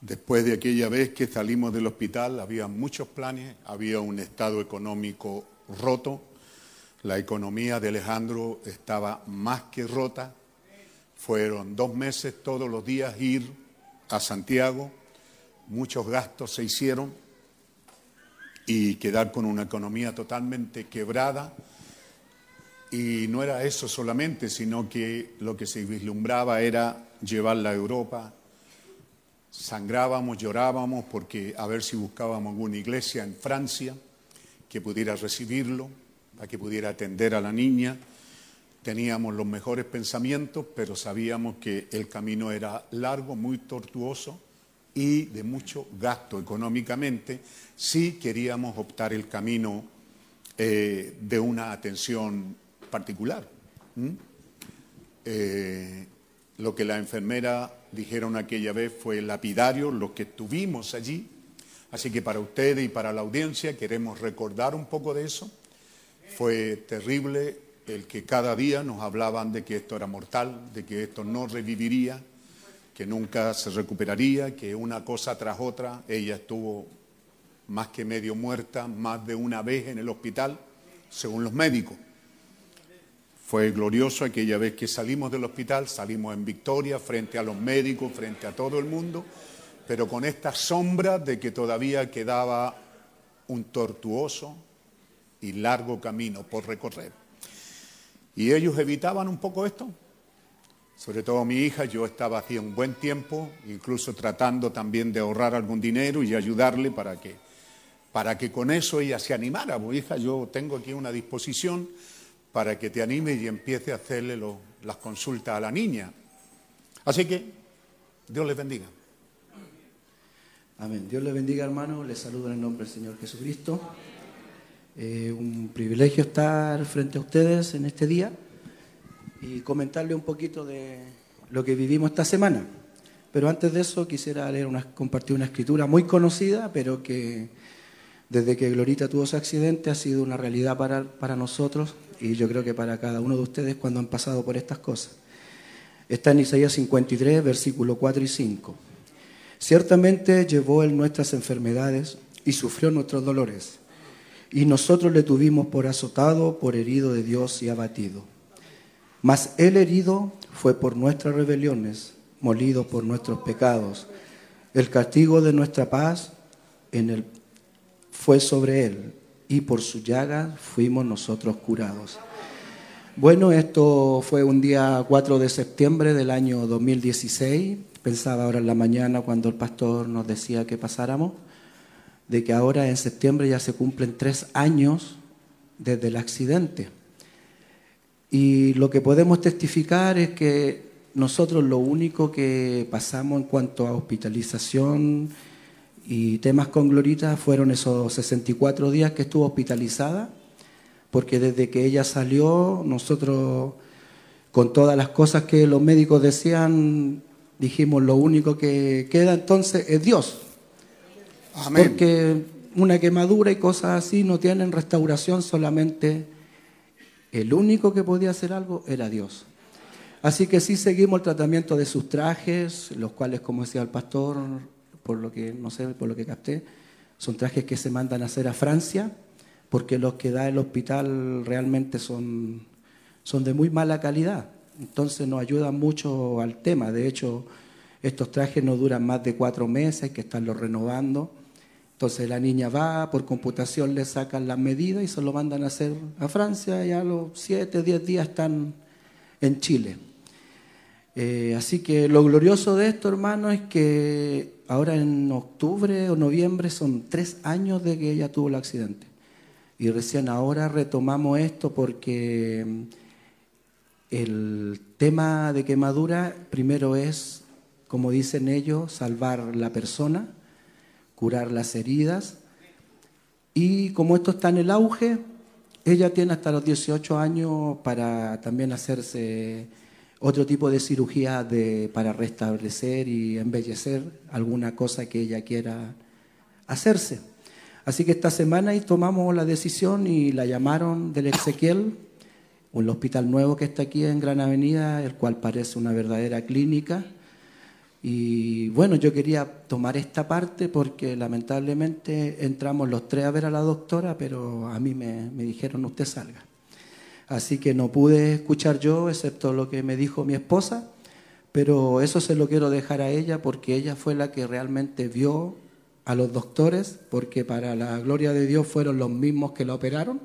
después de aquella vez que salimos del hospital había muchos planes, había un estado económico roto, la economía de Alejandro estaba más que rota, fueron dos meses todos los días ir a Santiago, muchos gastos se hicieron y quedar con una economía totalmente quebrada. Y no era eso solamente, sino que lo que se vislumbraba era llevarla a Europa. Sangrábamos, llorábamos porque a ver si buscábamos alguna iglesia en Francia que pudiera recibirlo, para que pudiera atender a la niña. Teníamos los mejores pensamientos, pero sabíamos que el camino era largo, muy tortuoso y de mucho gasto económicamente si queríamos optar el camino eh, de una atención particular. Eh, lo que la enfermera dijeron aquella vez fue lapidario, lo que tuvimos allí. Así que para ustedes y para la audiencia queremos recordar un poco de eso. Fue terrible el que cada día nos hablaban de que esto era mortal, de que esto no reviviría, que nunca se recuperaría, que una cosa tras otra, ella estuvo más que medio muerta, más de una vez en el hospital, según los médicos. Fue glorioso aquella vez que salimos del hospital, salimos en victoria frente a los médicos, frente a todo el mundo, pero con esta sombra de que todavía quedaba un tortuoso y largo camino por recorrer. Y ellos evitaban un poco esto, sobre todo mi hija, yo estaba hacía un buen tiempo, incluso tratando también de ahorrar algún dinero y ayudarle para que, para que con eso ella se animara. Pues, hija, yo tengo aquí una disposición para que te anime y empiece a hacerle lo- las consultas a la niña. Así que Dios les bendiga. Amén. Dios le bendiga, hermano. Les saludo en el nombre del Señor Jesucristo. Eh, un privilegio estar frente a ustedes en este día y comentarle un poquito de lo que vivimos esta semana. Pero antes de eso quisiera leer una, compartir una escritura muy conocida, pero que desde que Glorita tuvo ese accidente ha sido una realidad para nosotros y yo creo que para cada uno de ustedes cuando han pasado por estas cosas. Está en Isaías 53, versículo 4 y 5. Ciertamente llevó él nuestras enfermedades y sufrió nuestros dolores. Y nosotros le tuvimos por azotado, por herido de Dios y abatido. Mas el herido fue por nuestras rebeliones, molido por nuestros pecados. El castigo de nuestra paz en el, fue sobre él, y por su llaga fuimos nosotros curados. Bueno, esto fue un día 4 de septiembre del año 2016. Pensaba ahora en la mañana cuando el pastor nos decía que pasáramos, de que ahora en septiembre ya se cumplen tres años desde el accidente. Y lo que podemos testificar es que nosotros lo único que pasamos en cuanto a hospitalización y temas con Glorita fueron esos 64 días que estuvo hospitalizada, porque desde que ella salió, nosotros, con todas las cosas que los médicos decían, dijimos lo único que queda entonces es Dios. Amén. Porque una quemadura y cosas así no tienen restauración, solamente el único que podía hacer algo era Dios. Así que sí seguimos el tratamiento de sus trajes, los cuales, como decía el pastor, por lo que no sé, por lo que capté, son trajes que se mandan a hacer a Francia, porque los que da el hospital realmente son, son de muy mala calidad. Entonces nos ayudan mucho al tema. De hecho, estos trajes no duran más de cuatro meses, que estarlos renovando. Entonces la niña va, por computación le sacan las medidas y se lo mandan a hacer a Francia y a los siete, diez días están en Chile. Eh, así que lo glorioso de esto, hermano, es que ahora en octubre o noviembre son tres años de que ella tuvo el accidente. Y recién ahora retomamos esto porque mm, el tema de quemadura primero es, como dicen ellos, salvar la persona, curar las heridas. Y como esto está en el auge, ella tiene hasta los 18 años para también hacerse otro tipo de cirugía de, para restablecer y embellecer alguna cosa que ella quiera hacerse. Así que esta semana tomamos la decisión y la llamaron del Ezequiel, un hospital nuevo que está aquí en Gran Avenida, el cual parece una verdadera clínica. Y bueno, yo quería tomar esta parte porque lamentablemente entramos los tres a ver a la doctora, pero a mí me, me dijeron usted salga. Así que no pude escuchar yo, excepto lo que me dijo mi esposa, pero eso se lo quiero dejar a ella porque ella fue la que realmente vio a los doctores, porque para la gloria de Dios fueron los mismos que la operaron,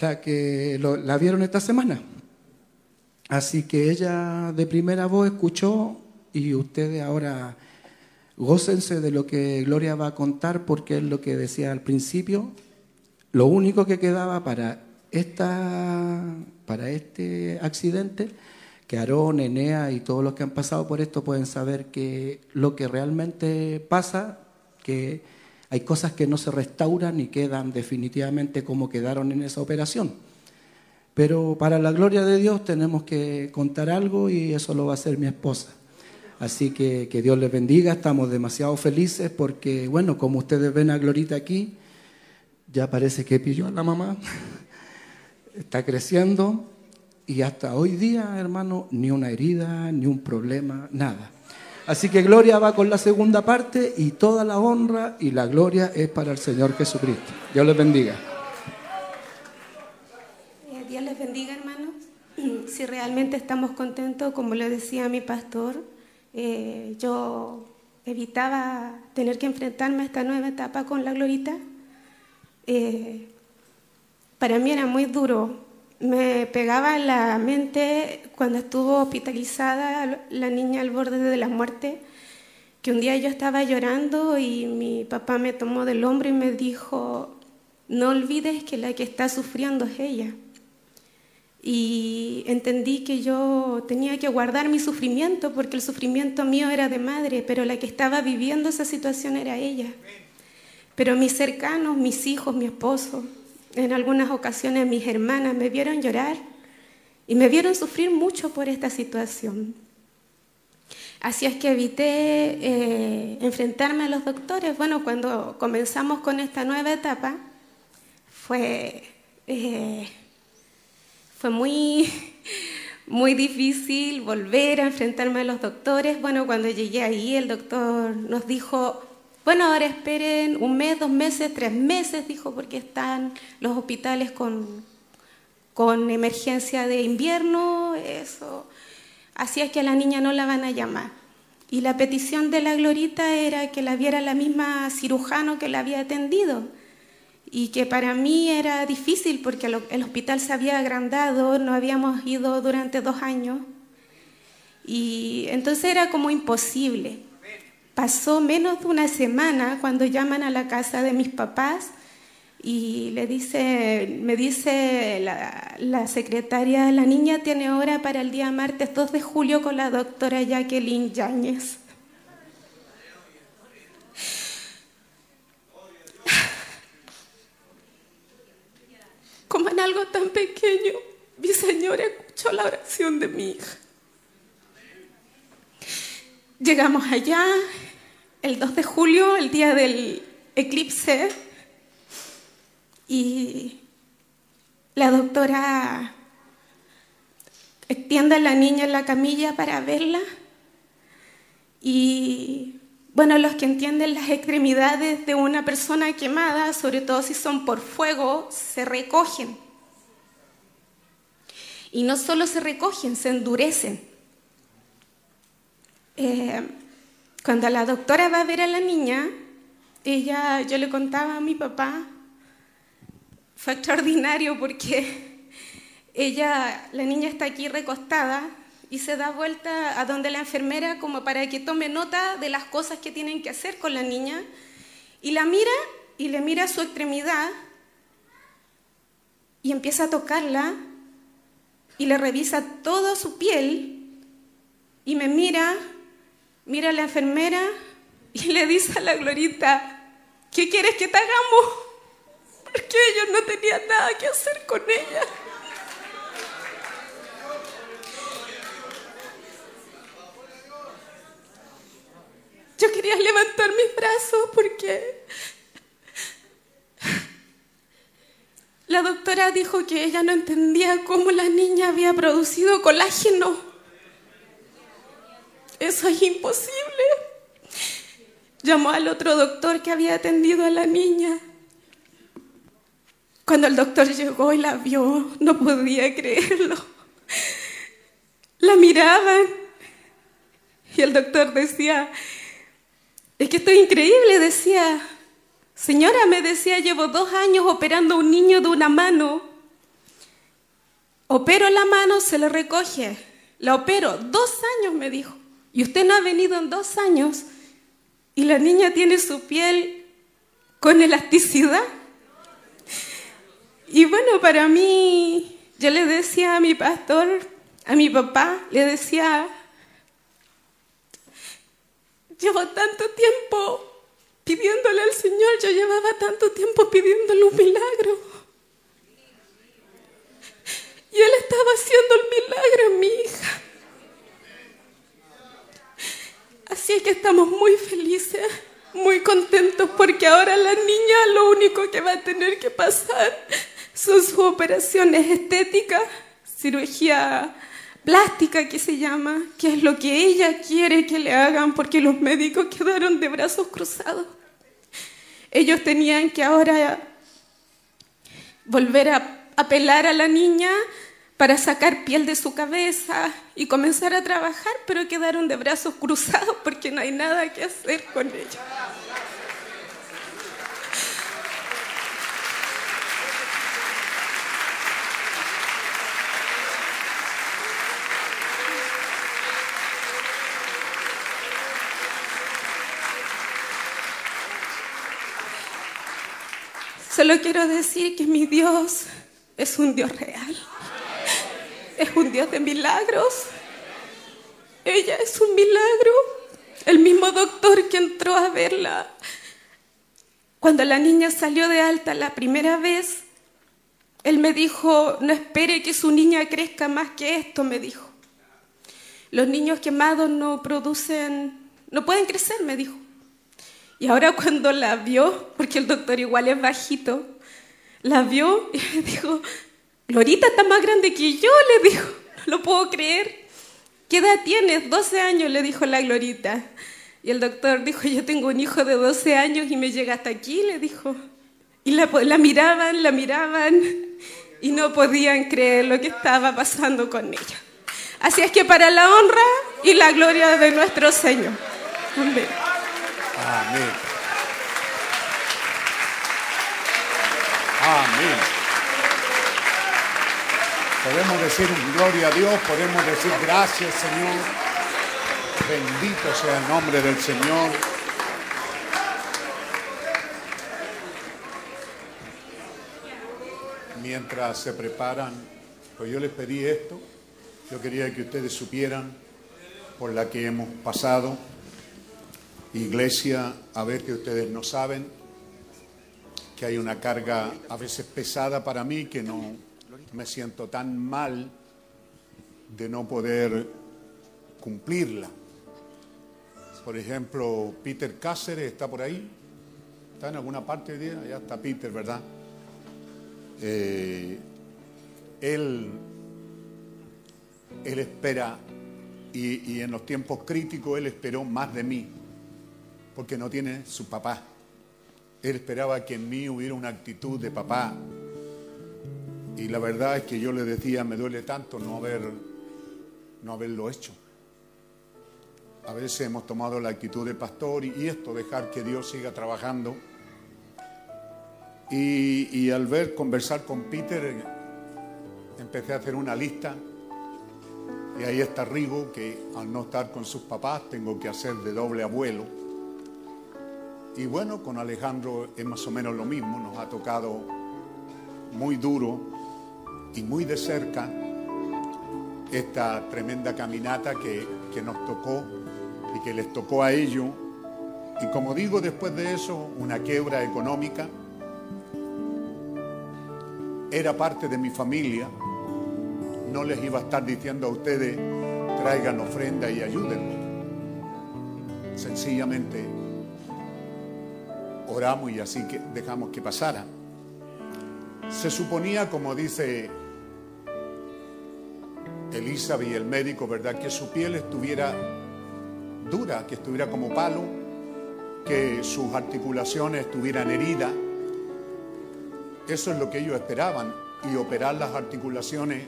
la que la vieron esta semana. Así que ella de primera voz escuchó y ustedes ahora gócense de lo que Gloria va a contar porque es lo que decía al principio. Lo único que quedaba para, esta, para este accidente, que Aarón, Enea y todos los que han pasado por esto pueden saber que lo que realmente pasa, que hay cosas que no se restauran y quedan definitivamente como quedaron en esa operación. Pero para la gloria de Dios tenemos que contar algo y eso lo va a hacer mi esposa. Así que que Dios les bendiga, estamos demasiado felices porque, bueno, como ustedes ven a Glorita aquí, ya parece que pilló a la mamá, está creciendo y hasta hoy día, hermano, ni una herida, ni un problema, nada. Así que Gloria va con la segunda parte y toda la honra y la gloria es para el Señor Jesucristo. Dios les bendiga. Eh, Dios les bendiga, hermanos. (clears throat) Si realmente estamos contentos, como le decía mi pastor, eh, yo evitaba tener que enfrentarme a esta nueva etapa con la glorita. Eh, para mí era muy duro. Me pegaba en la mente cuando estuvo hospitalizada la niña al borde de la muerte, que un día yo estaba llorando y mi papá me tomó del hombro y me dijo, no olvides que la que está sufriendo es ella. Y entendí que yo tenía que guardar mi sufrimiento porque el sufrimiento mío era de madre, pero la que estaba viviendo esa situación era ella. Pero mis cercanos, mis hijos, mi esposo, en algunas ocasiones mis hermanas me vieron llorar y me vieron sufrir mucho por esta situación. Así es que evité eh, enfrentarme a los doctores. Bueno, cuando comenzamos con esta nueva etapa, fue, eh, fue muy, (laughs) muy difícil volver a enfrentarme a los doctores. Bueno, cuando llegué ahí, el doctor nos dijo, bueno, ahora esperen un mes, dos meses, tres meses, dijo, porque están los hospitales con, con emergencia de invierno, eso. Así es que a la niña no la van a llamar. Y la petición de la Glorita era que la viera la misma cirujano que la había atendido. Y que para mí era difícil porque el hospital se había agrandado, no habíamos ido durante dos años. Y entonces era como imposible. Pasó menos de una semana cuando llaman a la casa de mis papás y le dice, me dice la, la secretaria, la niña tiene hora para el día martes 2 de julio con la doctora Jacqueline Yáñez. (sighs) Como en algo tan pequeño, mi Señor escuchó la oración de mi hija. Llegamos allá el 2 de julio, el día del eclipse, y la doctora extiende a la niña en la camilla para verla. Y bueno, los que entienden las extremidades de una persona quemada, sobre todo si son por fuego, se recogen. Y no solo se recogen, se endurecen. Eh, cuando la doctora va a ver a la niña, ella, yo le contaba a mi papá, fue extraordinario porque (laughs) ella, la niña está aquí recostada y se da vuelta a donde la enfermera como para que tome nota de las cosas que tienen que hacer con la niña y la mira y le mira su extremidad y empieza a tocarla y le revisa toda su piel y me mira, mira a la enfermera y le dice a la Glorita, ¿qué quieres que te hagamos? Porque ellos no tenían nada que hacer con ella. Yo quería levantar mis brazos porque La doctora dijo que ella no entendía cómo la niña había producido colágeno. Eso es imposible. Llamó al otro doctor que había atendido a la niña. Cuando el doctor llegó y la vio, no podía creerlo. La miraban y el doctor decía, es que esto es increíble, decía, señora, me decía, llevo dos años operando a un niño de una mano. Opero la mano, se le recoge. La opero, dos años me dijo. Y usted no ha venido en dos años y la niña tiene su piel con elasticidad. Y bueno, para mí, yo le decía a mi pastor, a mi papá, le decía, llevo tanto tiempo pidiéndole al Señor, yo llevaba tanto tiempo pidiéndole un milagro. Y Él estaba haciendo el milagro en mi hija. Así es que estamos muy felices, muy contentos porque ahora la niña lo único que va a tener que pasar son sus operaciones estéticas, cirugía plástica que se llama, que es lo que ella quiere que le hagan porque los médicos quedaron de brazos cruzados. Ellos tenían que ahora volver a apelar a la niña para sacar piel de su cabeza y comenzar a trabajar, pero quedaron de brazos cruzados porque no hay nada que hacer con ella. Solo quiero decir que mi Dios es un Dios real. Es un Dios de milagros. Ella es un milagro. El mismo doctor que entró a verla cuando la niña salió de alta la primera vez, él me dijo, no espere que su niña crezca más que esto, me dijo. Los niños quemados no producen, no pueden crecer, me dijo. Y ahora cuando la vio, porque el doctor igual es bajito, la vio y me (laughs) dijo, Glorita está más grande que yo, le dijo, no lo puedo creer. ¿Qué edad tienes? 12 años, le dijo la Glorita. Y el doctor dijo, yo tengo un hijo de 12 años y me llega hasta aquí, le dijo. Y la, la miraban, la miraban y no podían creer lo que estaba pasando con ella. Así es que para la honra y la gloria de nuestro Señor. Amén. Amén. Amén. Podemos decir gloria a Dios, podemos decir gracias Señor. Bendito sea el nombre del Señor. Mientras se preparan, pues yo les pedí esto. Yo quería que ustedes supieran por la que hemos pasado. Iglesia, a ver que ustedes no saben que hay una carga a veces pesada para mí que no me siento tan mal de no poder cumplirla. Por ejemplo, Peter Cáceres está por ahí. ¿Está en alguna parte hoy día? Allá está Peter, ¿verdad? Eh, él, él espera, y, y en los tiempos críticos él esperó más de mí, porque no tiene su papá. Él esperaba que en mí hubiera una actitud de papá. Y la verdad es que yo le decía, me duele tanto no, haber, no haberlo hecho. A veces hemos tomado la actitud de pastor y, esto, dejar que Dios siga trabajando. Y, y al ver, conversar con Peter, empecé a hacer una lista. Y ahí está Rigo, que al no estar con sus papás, tengo que hacer de doble abuelo. Y bueno, con Alejandro es más o menos lo mismo, nos ha tocado muy duro y muy de cerca esta tremenda caminata que, que nos tocó y que les tocó a ellos. Y como digo, después de eso, una quiebra económica. Era parte de mi familia. No les iba a estar diciendo a ustedes, traigan ofrenda y ayúdenme. Sencillamente oramos y así que dejamos que pasara. Se suponía, como dice Elizabeth y el médico, ¿verdad? Que su piel estuviera dura, que estuviera como palo, que sus articulaciones estuvieran heridas. Eso es lo que ellos esperaban. Y operar las articulaciones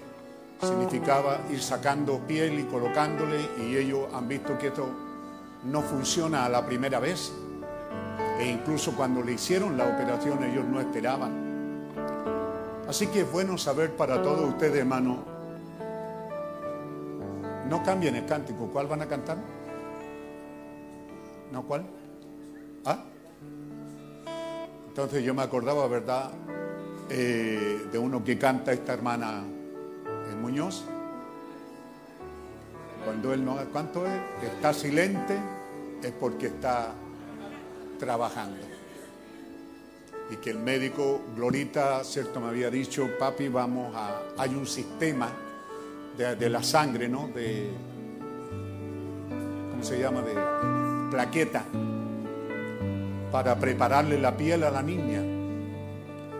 significaba ir sacando piel y colocándole y ellos han visto que esto no funciona a la primera vez. E incluso cuando le hicieron la operación ellos no esperaban. Así que es bueno saber para todos ustedes, hermanos, no cambien el cántico. ¿Cuál van a cantar? ¿No cuál? ¿Ah? Entonces yo me acordaba, ¿verdad? Eh, de uno que canta esta hermana en Muñoz. Cuando él no, ¿cuánto es? Está silente es porque está trabajando. Y que el médico, Glorita, cierto, me había dicho, papi, vamos a, hay un sistema de, la sangre, ¿no? De, ¿cómo se llama? De plaqueta, para prepararle la piel a la niña.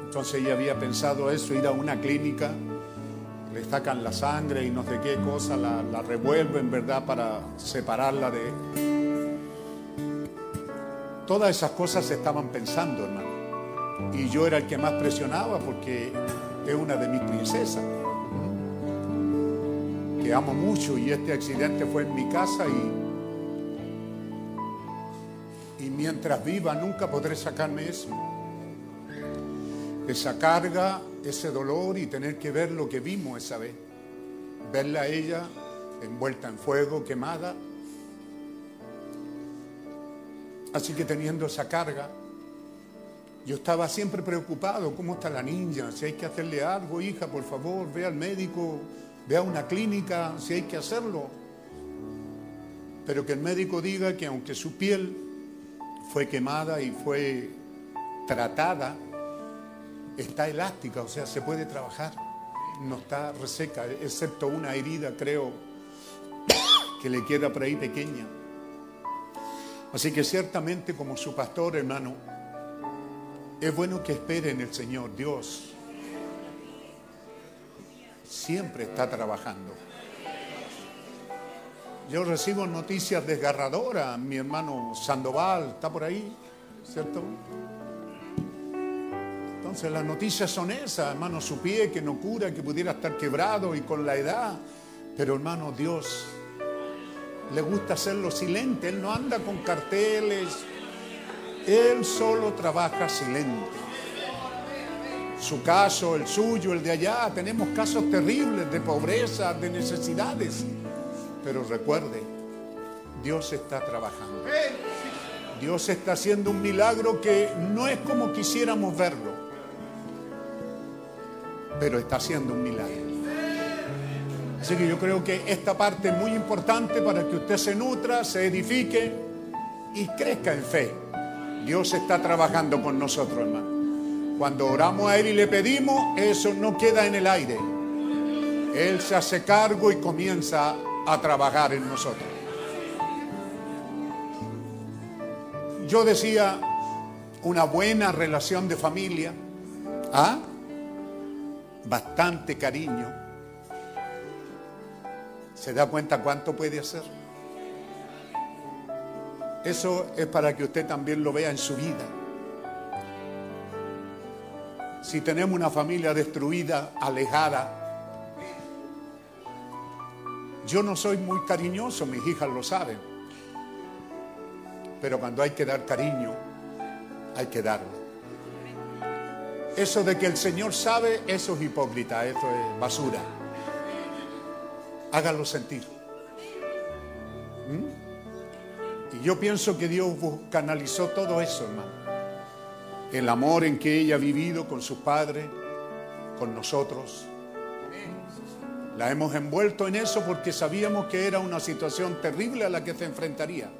Entonces ella había pensado eso, ir a una clínica, le sacan la sangre y no sé qué cosa, la, la revuelven, ¿verdad? Para separarla de... Todas esas cosas se estaban pensando, hermano. Y yo era el que más presionaba porque es una de mis princesas, que amo mucho y este accidente fue en mi casa y, y mientras viva nunca podré sacarme eso. Esa carga, ese dolor y tener que ver lo que vimos esa vez. Verla a ella envuelta en fuego, quemada. Así que teniendo esa carga, yo estaba siempre preocupado, ¿cómo está la niña? Si hay que hacerle algo, hija, por favor, ve al médico, ve a una clínica, si hay que hacerlo. Pero que el médico diga que aunque su piel fue quemada y fue tratada, está elástica, o sea, se puede trabajar, no está reseca, excepto una herida, creo, que le queda por ahí pequeña. Así que ciertamente como su pastor, hermano, es bueno que espere en el Señor. Dios siempre está trabajando. Yo recibo noticias desgarradoras. Mi hermano Sandoval está por ahí, ¿cierto? Entonces las noticias son esas, hermano, su pie que no cura, que pudiera estar quebrado y con la edad. Pero hermano, Dios le gusta hacerlo silente. Él no anda con carteles. Él solo trabaja silente. Su caso, el suyo, el de allá, tenemos casos terribles de pobreza, de necesidades. Pero recuerde, Dios está trabajando. Dios está haciendo un milagro que no es como quisiéramos verlo, pero está haciendo un milagro. Así que yo creo que esta parte es muy importante para que usted se nutra, se edifique y crezca en fe. Dios está trabajando con nosotros, hermano. Cuando oramos a Él y le pedimos, eso no queda en el aire. Él se hace cargo y comienza a trabajar en nosotros. Yo decía, una buena relación de familia, ¿ah? bastante cariño. ¿Se da cuenta cuánto puede hacer? Eso es para que usted también lo vea en su vida. Si tenemos una familia destruida, alejada, yo no soy muy cariñoso, mis hijas lo saben. Pero cuando hay que dar cariño, hay que darlo. Eso de que el Señor sabe, eso es hipócrita, eso es basura. Háganlo sentir. ¿Mm? Y yo pienso que Dios canalizó todo eso, hermano. El amor en que ella ha vivido con sus padres, con nosotros. La hemos envuelto en eso porque sabíamos que era una situación terrible a la que se enfrentaría.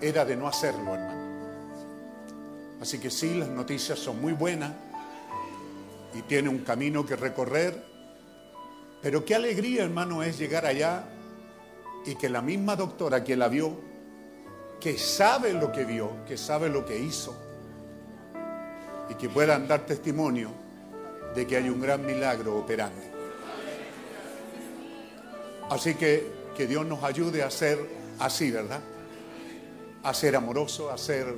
Era de no hacerlo, hermano. Así que sí, las noticias son muy buenas y tiene un camino que recorrer. Pero qué alegría, hermano, es llegar allá y que la misma doctora que la vio, que sabe lo que vio, que sabe lo que hizo, y que puedan dar testimonio de que hay un gran milagro operando. Así que que Dios nos ayude a ser así, ¿verdad? A ser amoroso, a ser...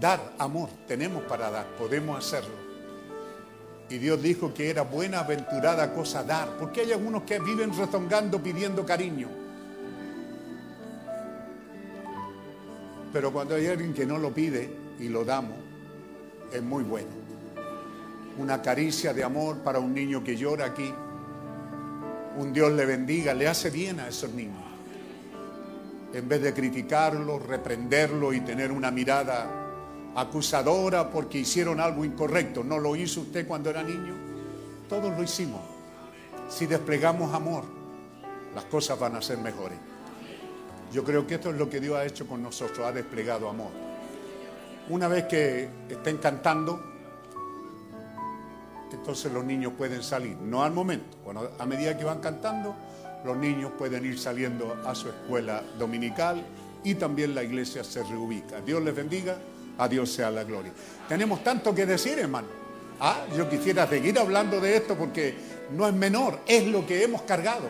Dar amor, tenemos para dar, podemos hacerlo. Y Dios dijo que era buena, aventurada cosa dar, porque hay algunos que viven rezongando pidiendo cariño. Pero cuando hay alguien que no lo pide y lo damos, es muy bueno. Una caricia de amor para un niño que llora aquí, un Dios le bendiga, le hace bien a esos niños. En vez de criticarlos, reprenderlos y tener una mirada acusadora porque hicieron algo incorrecto. ¿No lo hizo usted cuando era niño? Todos lo hicimos. Si desplegamos amor, las cosas van a ser mejores. Yo creo que esto es lo que Dios ha hecho con nosotros, ha desplegado amor. Una vez que estén cantando, entonces los niños pueden salir, no al momento, bueno, a medida que van cantando, los niños pueden ir saliendo a su escuela dominical y también la iglesia se reubica. Dios les bendiga, a Dios sea la gloria. Tenemos tanto que decir, hermano. Ah, yo quisiera seguir hablando de esto porque no es menor, es lo que hemos cargado.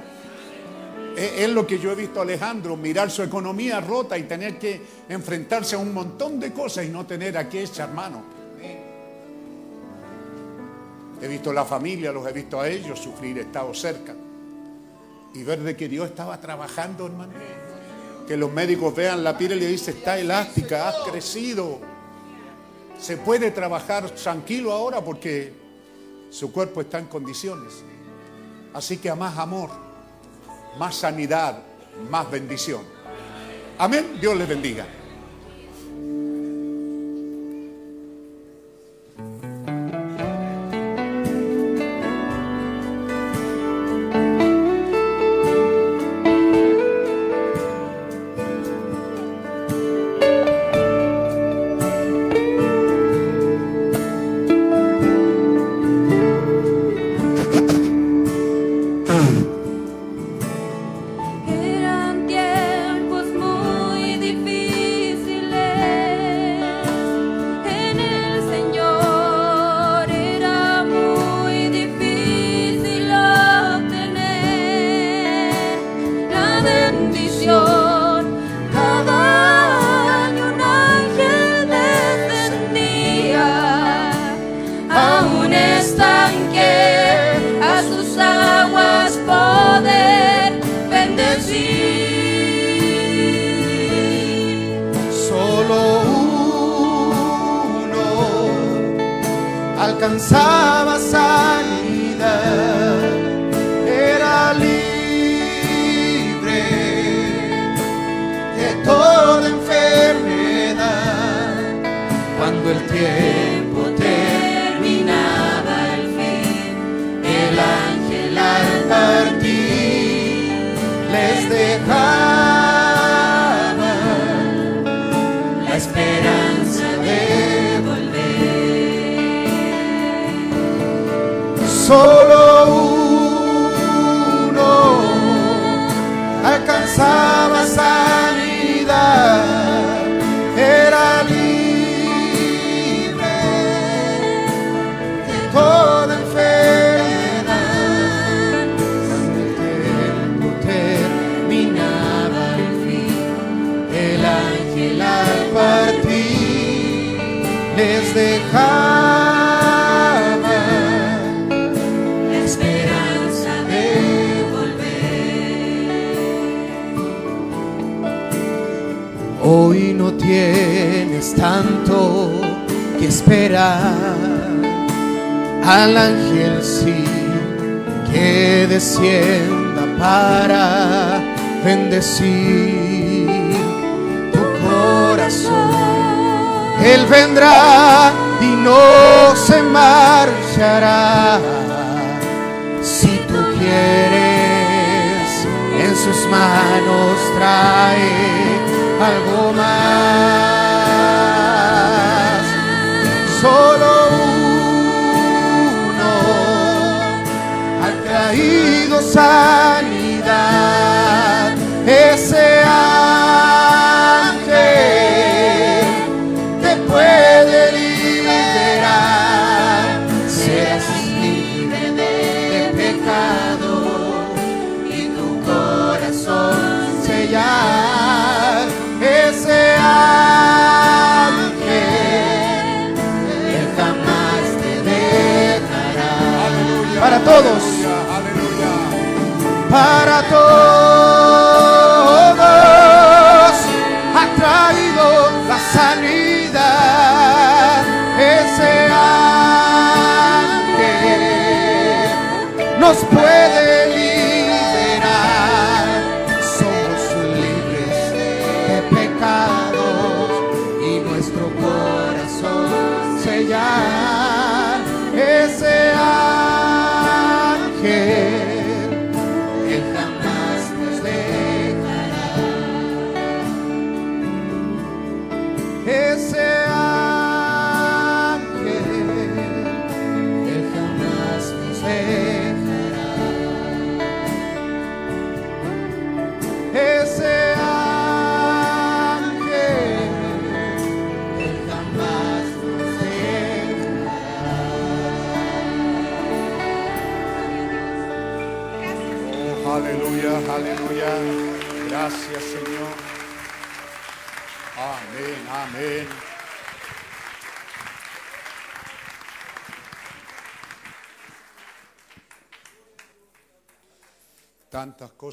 Es, lo que yo he visto a Alejandro, mirar su economía rota y tener que enfrentarse a un montón de cosas y no tener a qué echar mano. He visto la familia, los he visto a ellos sufrir, he estado cerca. Y ver de que Dios estaba trabajando, hermano. Que los médicos vean la piel y le dicen, está elástica, has crecido. Se puede trabajar tranquilo ahora porque su cuerpo está en condiciones. Así que a más amor, más sanidad, más bendición. Amén. Dios les bendiga.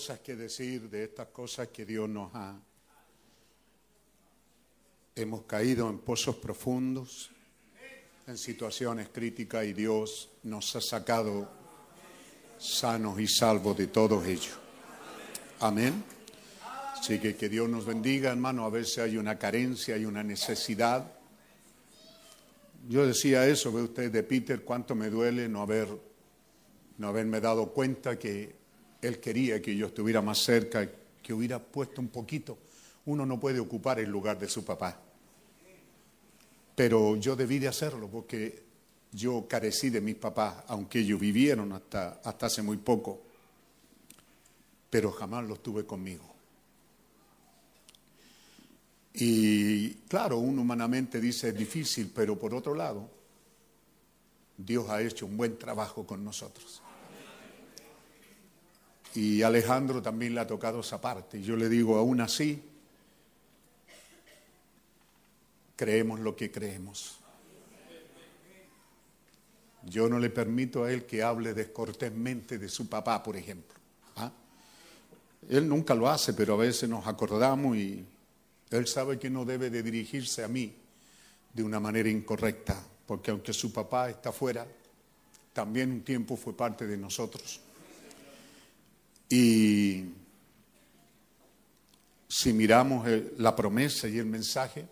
Cosas que decir de estas cosas que Dios nos ha. Hemos caído en pozos profundos, en situaciones críticas y Dios nos ha sacado sanos y salvos de todos ellos. Amén. Así que que Dios nos bendiga, hermano. A veces hay una carencia, hay una necesidad. Yo decía eso, ve usted de Peter, cuánto me duele no haber, no haberme dado cuenta que él quería que yo estuviera más cerca, que hubiera puesto un poquito. Uno no puede ocupar el lugar de su papá. Pero yo debí de hacerlo porque yo carecí de mis papás, aunque ellos vivieron hasta, hasta hace muy poco, pero jamás los tuve conmigo. Y claro, uno humanamente dice es difícil, pero por otro lado, Dios ha hecho un buen trabajo con nosotros. Y Alejandro también le ha tocado esa parte. Y yo le digo, aún así, creemos lo que creemos. Yo no le permito a él que hable descortésmente de su papá, por ejemplo. ¿ah? Él nunca lo hace, pero a veces nos acordamos y él sabe que no debe de dirigirse a mí de una manera incorrecta, porque aunque su papá está fuera, también un tiempo fue parte de nosotros. Y si miramos el- la promesa y el mensaje,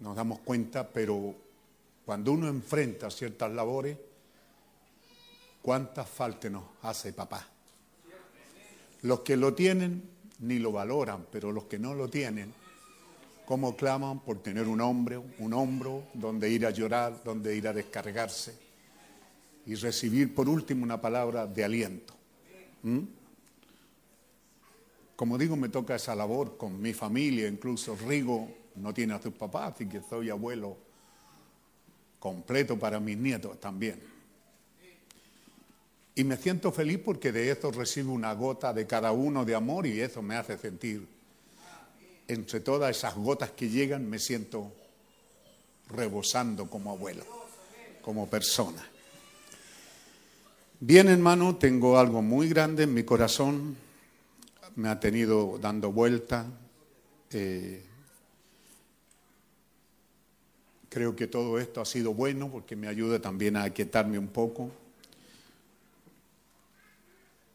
nos damos cuenta, pero cuando uno enfrenta ciertas labores, ¿cuántas faltas nos hace papá? Los que lo tienen ni lo valoran, pero los que no lo tienen, ¿cómo claman por tener un hombre, un hombro donde ir a llorar, donde ir a descargarse y recibir por último una palabra de aliento? ¿Mm? Como digo, me toca esa labor con mi familia, incluso Rigo no tiene a sus papás, así que soy abuelo completo para mis nietos también. Y me siento feliz porque de esto recibo una gota de cada uno de amor y eso me hace sentir, entre todas esas gotas que llegan, me siento rebosando como abuelo, como persona. Bien, hermano, tengo algo muy grande en mi corazón, me ha tenido dando vuelta. eh, creo que todo esto ha sido bueno porque me ayuda también a aquietarme un poco.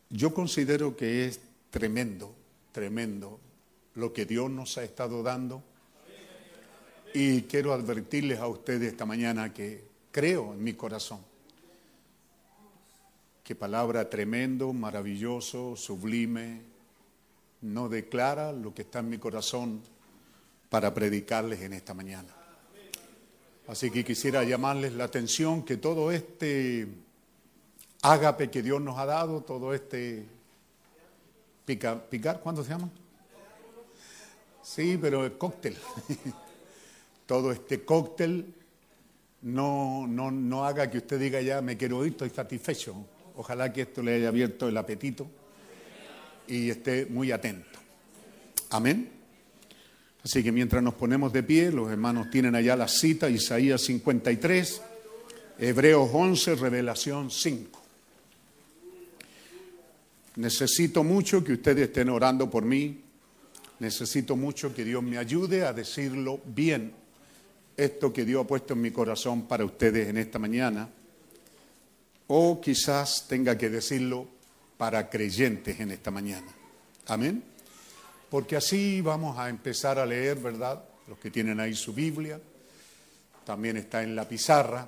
Yo considero que es tremendo, tremendo lo que Dios nos ha estado dando. Y quiero advertirles a ustedes esta mañana que creo en mi corazón que palabra tremendo, maravilloso, sublime, no declara lo que está en mi corazón para predicarles en esta mañana. Así que quisiera llamarles la atención que todo este ágape que Dios nos ha dado, todo este pica- picar, ¿cuándo se llama? Sí, pero el cóctel. (laughs) todo este cóctel no, no, no haga que usted diga ya me quiero ir, estoy satisfecho. Ojalá que esto le haya abierto el apetito y esté muy atento. Amén. Así que mientras nos ponemos de pie, los hermanos tienen allá la cita, Isaías 53, Hebreos 11, Revelación 5. Necesito mucho que ustedes estén orando por mí. Necesito mucho que Dios me ayude a decirlo bien. Esto que Dios ha puesto en mi corazón para ustedes en esta mañana. O quizás tenga que decirlo para creyentes en esta mañana. Amén. Porque así vamos a empezar a leer, ¿verdad? Los que tienen ahí su Biblia. También está en la pizarra.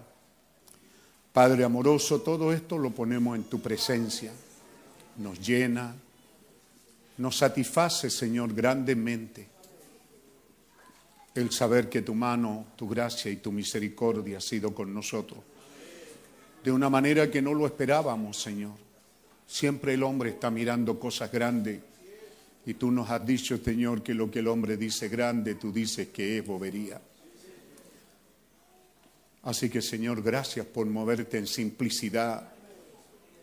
Padre amoroso, todo esto lo ponemos en tu presencia nos llena, nos satisface, Señor, grandemente el saber que tu mano, tu gracia y tu misericordia ha sido con nosotros. De una manera que no lo esperábamos, Señor. Siempre el hombre está mirando cosas grandes y tú nos has dicho, Señor, que lo que el hombre dice grande, tú dices que es bobería. Así que, Señor, gracias por moverte en simplicidad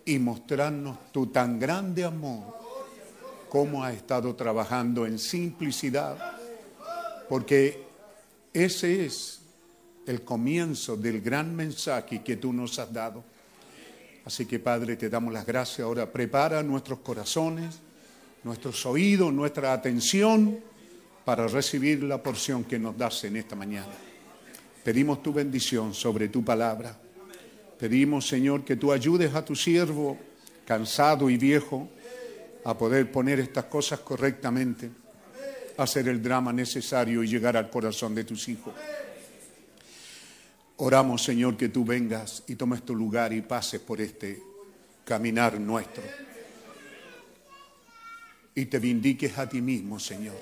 y mostrarnos tu tan grande amor, cómo has estado trabajando en simplicidad, porque ese es el comienzo del gran mensaje que tú nos has dado. Así que Padre, te damos las gracias. Ahora prepara nuestros corazones, nuestros oídos, nuestra atención para recibir la porción que nos das en esta mañana. Pedimos tu bendición sobre tu palabra Pedimos, Señor, que tú ayudes a tu siervo, cansado y viejo, a poder poner estas cosas correctamente, hacer el drama necesario y llegar al corazón de tus hijos. Oramos, Señor, que tú vengas y tomes tu lugar y pases por este caminar nuestro. Y te vindiques a ti mismo, Señor,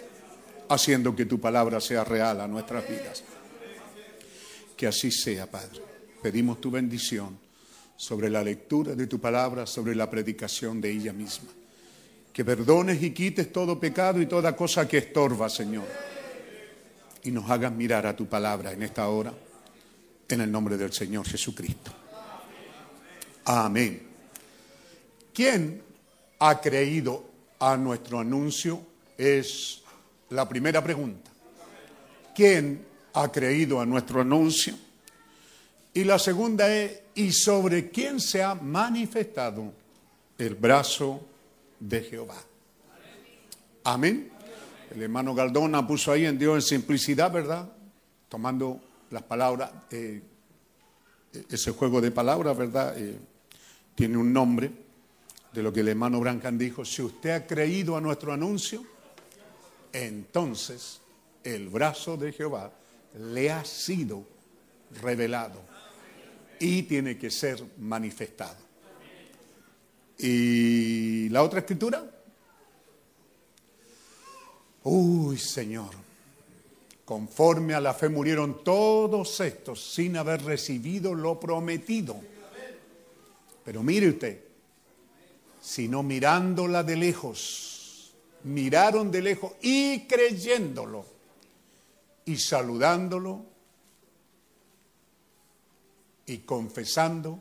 haciendo que tu palabra sea real a nuestras vidas. Que así sea, Padre pedimos tu bendición sobre la lectura de tu palabra, sobre la predicación de ella misma. Que perdones y quites todo pecado y toda cosa que estorba, Señor. Y nos hagas mirar a tu palabra en esta hora, en el nombre del Señor Jesucristo. Amén. ¿Quién ha creído a nuestro anuncio? Es la primera pregunta. ¿Quién ha creído a nuestro anuncio? Y la segunda es, ¿y sobre quién se ha manifestado el brazo de Jehová? Amén. El hermano Galdona puso ahí en Dios en simplicidad, ¿verdad? Tomando las palabras, eh, ese juego de palabras, ¿verdad? Eh, tiene un nombre de lo que el hermano Brancan dijo. Si usted ha creído a nuestro anuncio, entonces el brazo de Jehová le ha sido revelado y tiene que ser manifestado. ¿Y la otra escritura? Uy, Señor, conforme a la fe murieron todos estos sin haber recibido lo prometido. Pero mire usted, sino mirándola de lejos, miraron de lejos y creyéndolo y saludándolo y confesando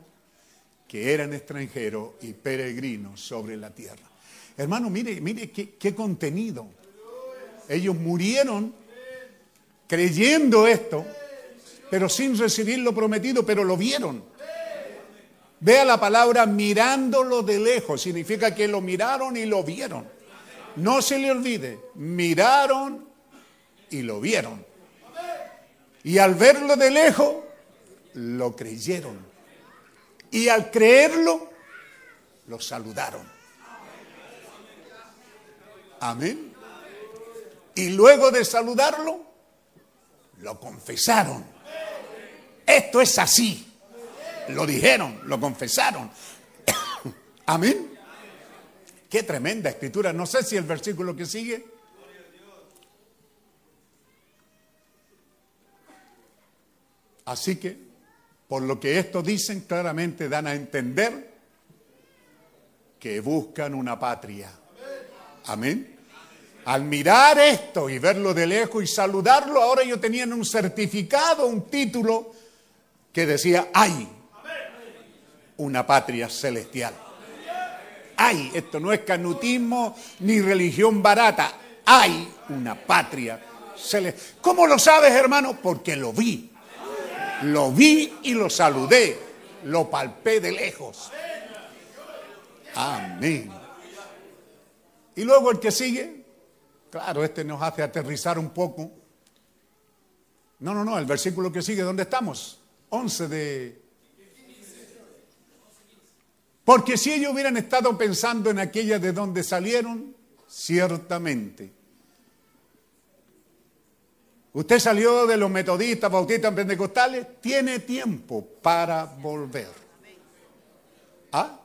que eran extranjeros y peregrinos sobre la tierra. Hermano, mire, mire qué, contenido. Ellos murieron creyendo esto, pero sin recibir lo prometido, pero lo vieron. Vea la palabra mirándolo de lejos, significa que lo miraron y lo vieron. No se le olvide, miraron y lo vieron. Y al verlo de lejos, lo creyeron. Y al creerlo, lo saludaron. Amén. Y luego de saludarlo, lo confesaron. Esto es así. Lo dijeron, lo confesaron. (coughs) Amén. Qué tremenda escritura. No sé si el versículo que sigue Así que por lo que esto dicen, claramente dan a entender que buscan una patria. Amén. Al mirar esto y verlo de lejos y saludarlo, ahora ellos tenían un certificado, un título que decía, hay una patria celestial. hay, esto no es canutismo ni religión barata, hay una patria celestial. ¿Cómo lo sabes, hermano? Porque lo vi. Lo vi y lo saludé, lo palpé de lejos. Amén. Y luego el que sigue, claro, este nos hace aterrizar un poco. No, no, no, el versículo que sigue, ¿dónde estamos? 11 de... Porque si ellos hubieran estado pensando en aquella de donde salieron, ciertamente. Usted salió de los metodistas, bautistas, pentecostales, tiene tiempo para volver. ¿Ah?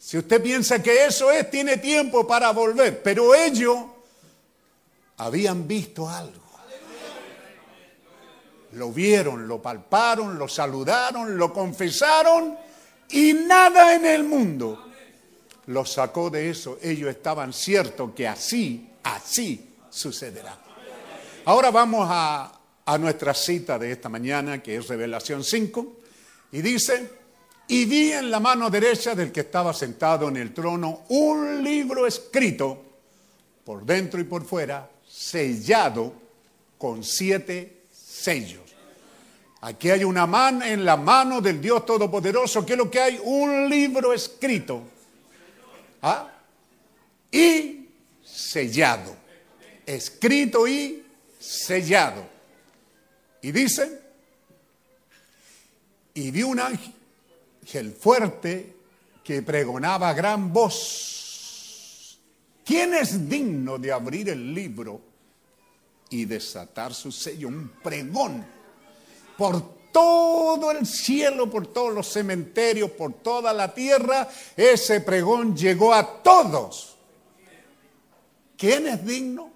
Si usted piensa que eso es, tiene tiempo para volver. Pero ellos habían visto algo. Lo vieron, lo palparon, lo saludaron, lo confesaron y nada en el mundo los sacó de eso. Ellos estaban ciertos que así, así sucederá. Ahora vamos a, a nuestra cita de esta mañana, que es Revelación 5, y dice, y vi en la mano derecha del que estaba sentado en el trono un libro escrito por dentro y por fuera, sellado con siete sellos. Aquí hay una mano en la mano del Dios Todopoderoso. ¿Qué es lo que hay? Un libro escrito. ¿Ah? Y sellado. Escrito y sellado. Y dice, y vi un ángel fuerte que pregonaba gran voz. ¿Quién es digno de abrir el libro y desatar su sello? Un pregón por todo el cielo, por todos los cementerios, por toda la tierra, ese pregón llegó a todos. ¿Quién es digno?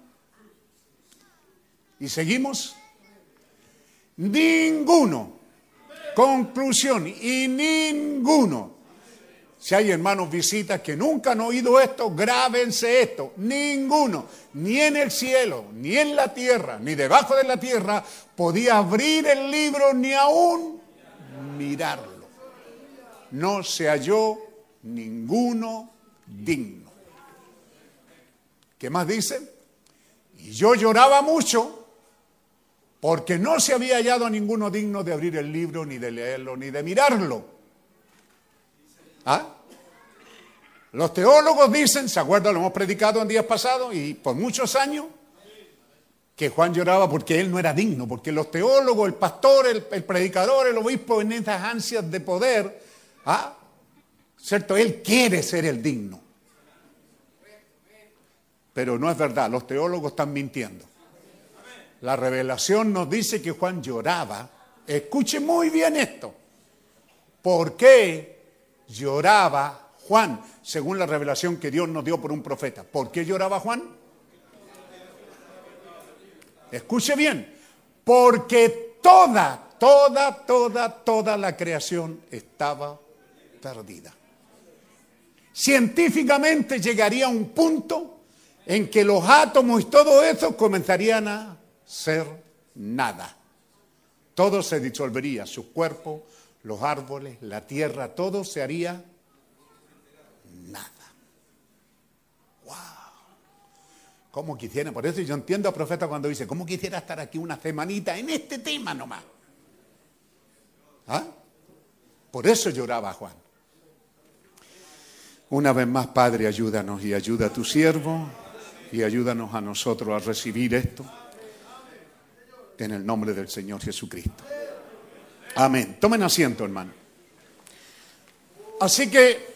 Y seguimos. Ninguno. Conclusión. Y ninguno. Si hay hermanos visitas que nunca han oído esto, grábense esto. Ninguno, ni en el cielo, ni en la tierra, ni debajo de la tierra, podía abrir el libro ni aún mirarlo. No se halló ninguno digno. ¿Qué más dice? Y yo lloraba mucho porque no se había hallado ninguno digno de abrir el libro, ni de leerlo, ni de mirarlo. ¿Ah? Los teólogos dicen, ¿se acuerdan? Lo hemos predicado en días pasados y por muchos años, que Juan lloraba porque él no era digno, porque los teólogos, el pastor, el, predicador, el obispo, en estas ansias de poder, ¿ah? ¿cierto? Él quiere ser el digno. Pero no es verdad, los teólogos están mintiendo. La revelación nos dice que Juan lloraba. Escuche muy bien esto. ¿Por qué lloraba Juan, según la revelación que Dios nos dio por un profeta. ¿Por qué lloraba Juan? Escuche bien, porque toda, toda, toda, toda la creación estaba perdida. Científicamente llegaría un punto en que los átomos y todo eso comenzarían a ser nada. Todo se disolvería, su cuerpo, los árboles, la tierra, todo se haría nada. ¡Wow! ¿Cómo quisiera? Por eso yo entiendo al profeta cuando dice, ¿cómo quisiera estar aquí una semanita en este tema nomás? ¿Ah? Por eso lloraba Juan. Una vez más, Padre, ayúdanos y ayuda a tu siervo y ayúdanos a nosotros a recibir esto en el nombre del Señor Jesucristo. Amén. Tomen asiento, hermano. Así que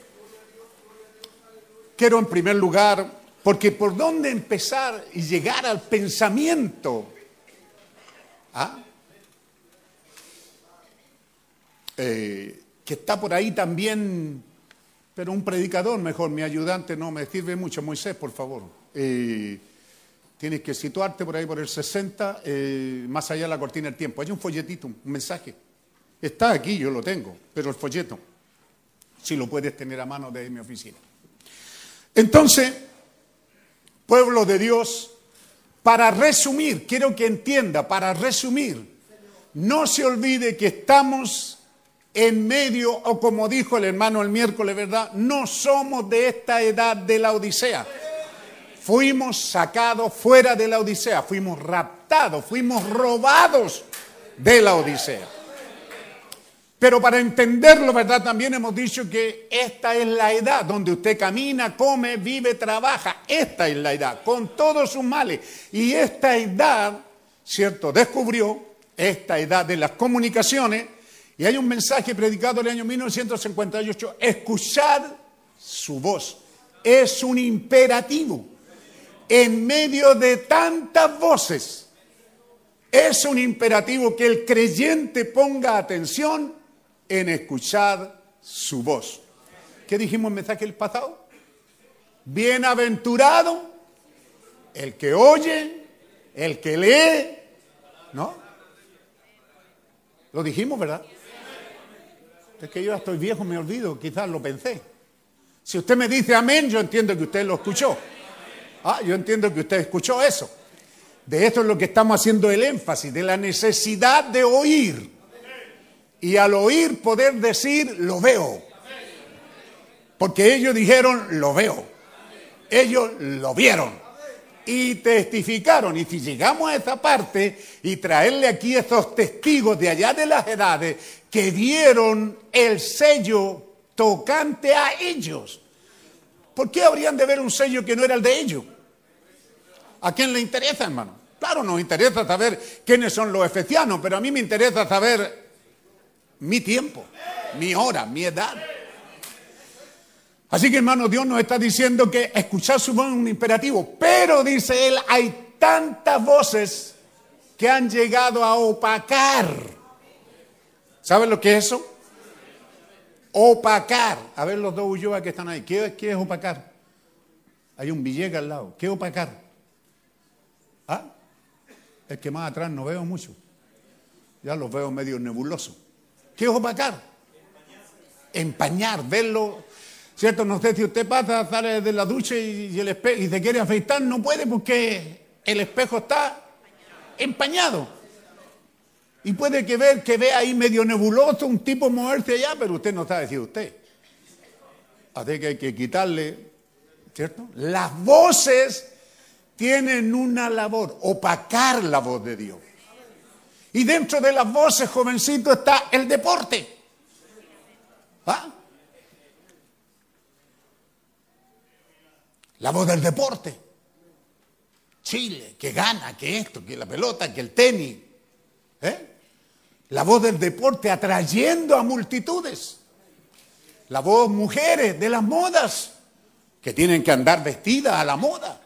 quiero en primer lugar, porque por dónde empezar y llegar al pensamiento. ¿Ah? Eh, que está por ahí también, pero un predicador mejor, mi ayudante no me sirve mucho, Moisés, por favor. Eh, tienes que situarte por ahí por el 60, eh, más allá de la cortina del tiempo. Hay un folletito, un mensaje. Está aquí, yo lo tengo, pero el folleto, si lo puedes tener a mano de mi oficina. Entonces, pueblo de Dios, para resumir, quiero que entienda, para resumir, no se olvide que estamos en medio, o como dijo el hermano el miércoles, ¿verdad? No somos de esta edad de la Odisea. Fuimos sacados fuera de la Odisea, fuimos raptados, fuimos robados de la Odisea. Pero para entenderlo, ¿verdad? También hemos dicho que esta es la edad donde usted camina, come, vive, trabaja. Esta es la edad, con todos sus males. Y esta edad, ¿cierto? Descubrió esta edad de las comunicaciones. Y hay un mensaje predicado en el año 1958, escuchad su voz. Es un imperativo. En medio de tantas voces, es un imperativo que el creyente ponga atención en escuchar su voz. ¿Qué dijimos en el mensaje del pasado? Bienaventurado el que oye, el que lee, ¿no? Lo dijimos, ¿verdad? Es que yo ya estoy viejo, me olvido, quizás lo pensé. Si usted me dice amén, yo entiendo que usted lo escuchó. Ah, yo entiendo que usted escuchó eso. De esto es lo que estamos haciendo el énfasis, de la necesidad de oír. Y al oír poder decir, lo veo. Porque ellos dijeron, lo veo. Ellos lo vieron. Y testificaron. Y si llegamos a esa parte y traerle aquí estos testigos de allá de las edades que vieron el sello tocante a ellos. ¿Por qué habrían de ver un sello que no era el de ellos? ¿A quién le interesa, hermano? Claro, nos interesa saber quiénes son los efesianos, pero a mí me interesa saber mi tiempo, mi hora, mi edad. Así que, hermano, Dios nos está diciendo que escuchar su voz es un imperativo, pero dice él, hay tantas voces que han llegado a opacar. ¿Saben lo que es eso? Opacar. A ver los dos Ulloa que están ahí. ¿Qué, qué es opacar? Hay un Villega al lado. ¿Qué es opacar? ¿Ah? Es que más atrás no veo mucho. Ya los veo medio nebulosos. ¿Qué es opacar? Empañar, verlo. ¿Cierto? No sé si usted pasa, sale de la ducha y, y el y se quiere afeitar, no puede porque el espejo está empañado. Y puede que ver que ve ahí medio nebuloso un tipo moverse allá, pero usted no sabe si usted. Así que hay que quitarle, ¿cierto? Las voces tienen una labor, opacar la voz de Dios. Y dentro de las voces, jovencito, está el deporte. ¿Ah? La voz del deporte. Chile, que gana, que esto, que la pelota, que el tenis. ¿Eh? La voz del deporte atrayendo a multitudes. La voz mujeres de las modas, que tienen que andar vestidas a la moda.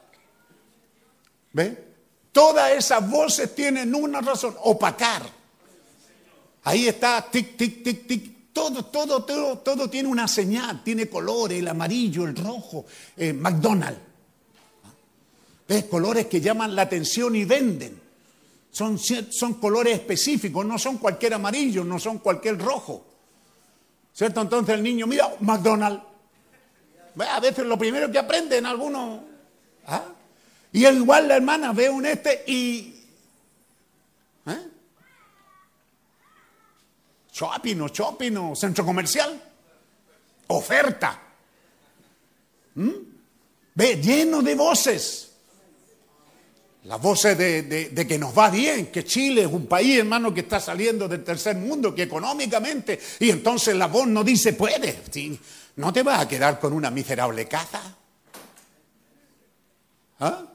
¿Ve? Todas esas voces tienen una razón, opacar. Ahí está, tic, tic, tic, tic. Todo, todo, todo, todo tiene una señal, tiene colores, el amarillo, el rojo, eh, McDonald's. ¿Ves? Colores que llaman la atención y venden. Son, son colores específicos, no son cualquier amarillo, no son cualquier rojo. ¿Cierto? Entonces el niño, mira, McDonald's. A veces lo primero que aprenden algunos. ¿ah? Y igual la hermana ve un este y. ¿eh? Shopping o shopping o centro comercial. Oferta. ¿Mm? Ve, lleno de voces. Las voces de, que nos va bien, que Chile es un país, hermano, que está saliendo del tercer mundo, que económicamente, y entonces la voz no dice puede. Sí, no te vas a quedar con una miserable casa. ¿Ah?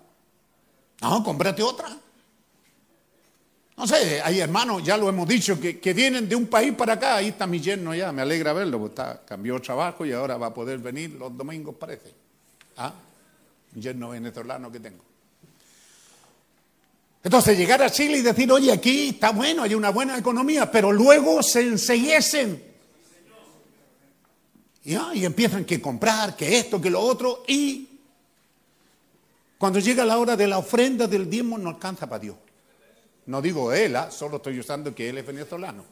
No, cómprate otra. No sé, hay hermanos, ya lo hemos dicho, que, que vienen de un país para acá. Ahí está mi yerno ya, me alegra verlo, porque está, cambió trabajo y ahora va a poder venir los domingos, parece. ¿Ah? Un yerno venezolano que tengo. Entonces llegar a Chile y decir, oye, aquí está bueno, hay una buena economía, pero luego se enseguecen. ¿Ya? Y empiezan que comprar, que esto, que lo otro, y cuando llega la hora de la ofrenda del diezmo no alcanza para Dios. No digo él, ¿ah? solo estoy usando que él es venezolano.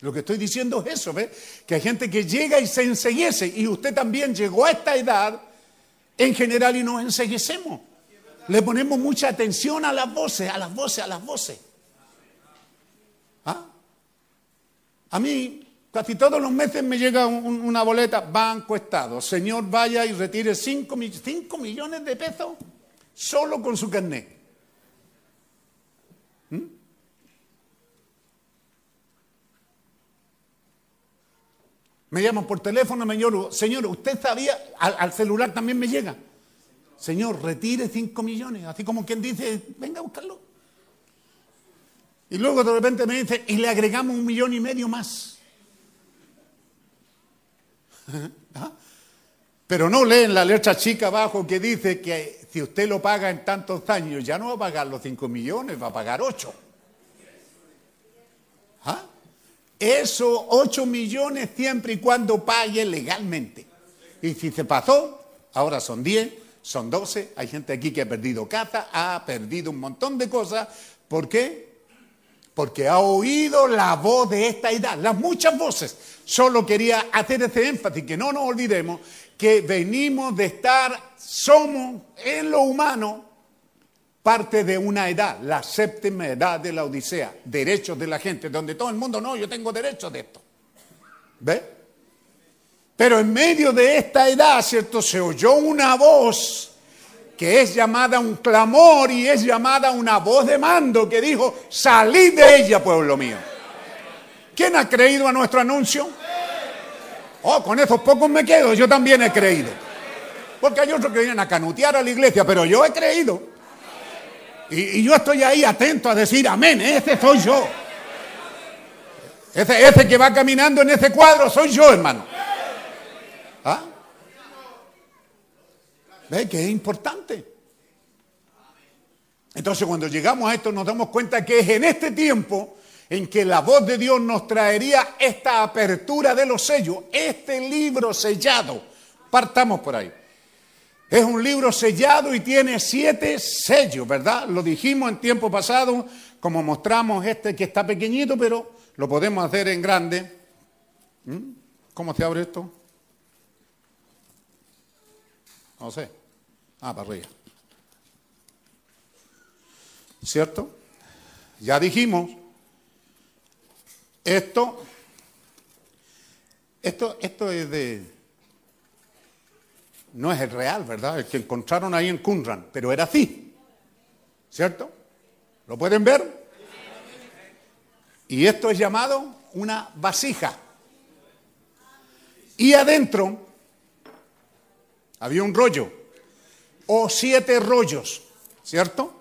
Lo que estoy diciendo es eso, ¿ves? Que hay gente que llega y se enseguece, y usted también llegó a esta edad en general y nos enseguecemos. Le ponemos mucha atención a las voces, a las voces, a las voces. ¿Ah? A mí, casi todos los meses me llega un- una boleta, Banco Estado. Señor, vaya y retire 5 millones de pesos solo con su carnet. ¿Mm? Me llaman por teléfono, me. Señor, usted sabía, al celular también me llega. Señor, retire 5 millones, así como quien dice, venga a buscarlo. Y luego de repente me dice, y le agregamos un millón y medio más. (laughs) ¿Ah? Pero no leen la letra chica abajo que dice que si usted lo paga en tantos años, ya no va a pagar los 5 millones, va a pagar 8. ¿Ah? Eso, 8 millones siempre y cuando pague legalmente. Y si se pasó, ahora son 10, son 12. Hay gente aquí que ha perdido casa, ha perdido un montón de cosas. ¿Por qué? Porque ha oído la voz de esta edad, las muchas voces. Solo quería hacer ese énfasis, que no nos olvidemos que venimos de estar, somos en lo humano parte de una edad, la séptima edad de la Odisea, derechos de la gente, donde todo el mundo, no, yo tengo derechos de esto. ¿Ve? Pero en medio de esta edad, ¿cierto? Se oyó una voz que es llamada un clamor y es llamada una voz de mando que dijo, salid de ella, pueblo mío. ¿Quién ha creído a nuestro anuncio? Oh, con esos pocos me quedo, yo también he creído. Porque hay otros que vienen a canutear a la iglesia, pero yo he creído. Y, y yo estoy ahí atento a decir, amén, ese soy yo. Ese, ese que va caminando en ese cuadro soy yo, hermano. ¿Ve que es importante? Entonces cuando llegamos a esto nos damos cuenta que es en este tiempo en que la voz de Dios nos traería esta apertura de los sellos, este libro sellado. Partamos por ahí. Es un libro sellado y tiene siete sellos, ¿verdad? Lo dijimos en tiempo pasado, como mostramos este que está pequeñito, pero lo podemos hacer en grande. ¿Mm? ¿Cómo se abre esto? No sé. Ah, para arriba. ¿Cierto? Ya dijimos, esto, esto, esto es de, no es el real, ¿verdad? El que encontraron ahí en Qumran, pero era así, ¿cierto? ¿Lo pueden ver? Y esto es llamado una vasija. Y adentro había un rollo, o siete rollos, ¿cierto?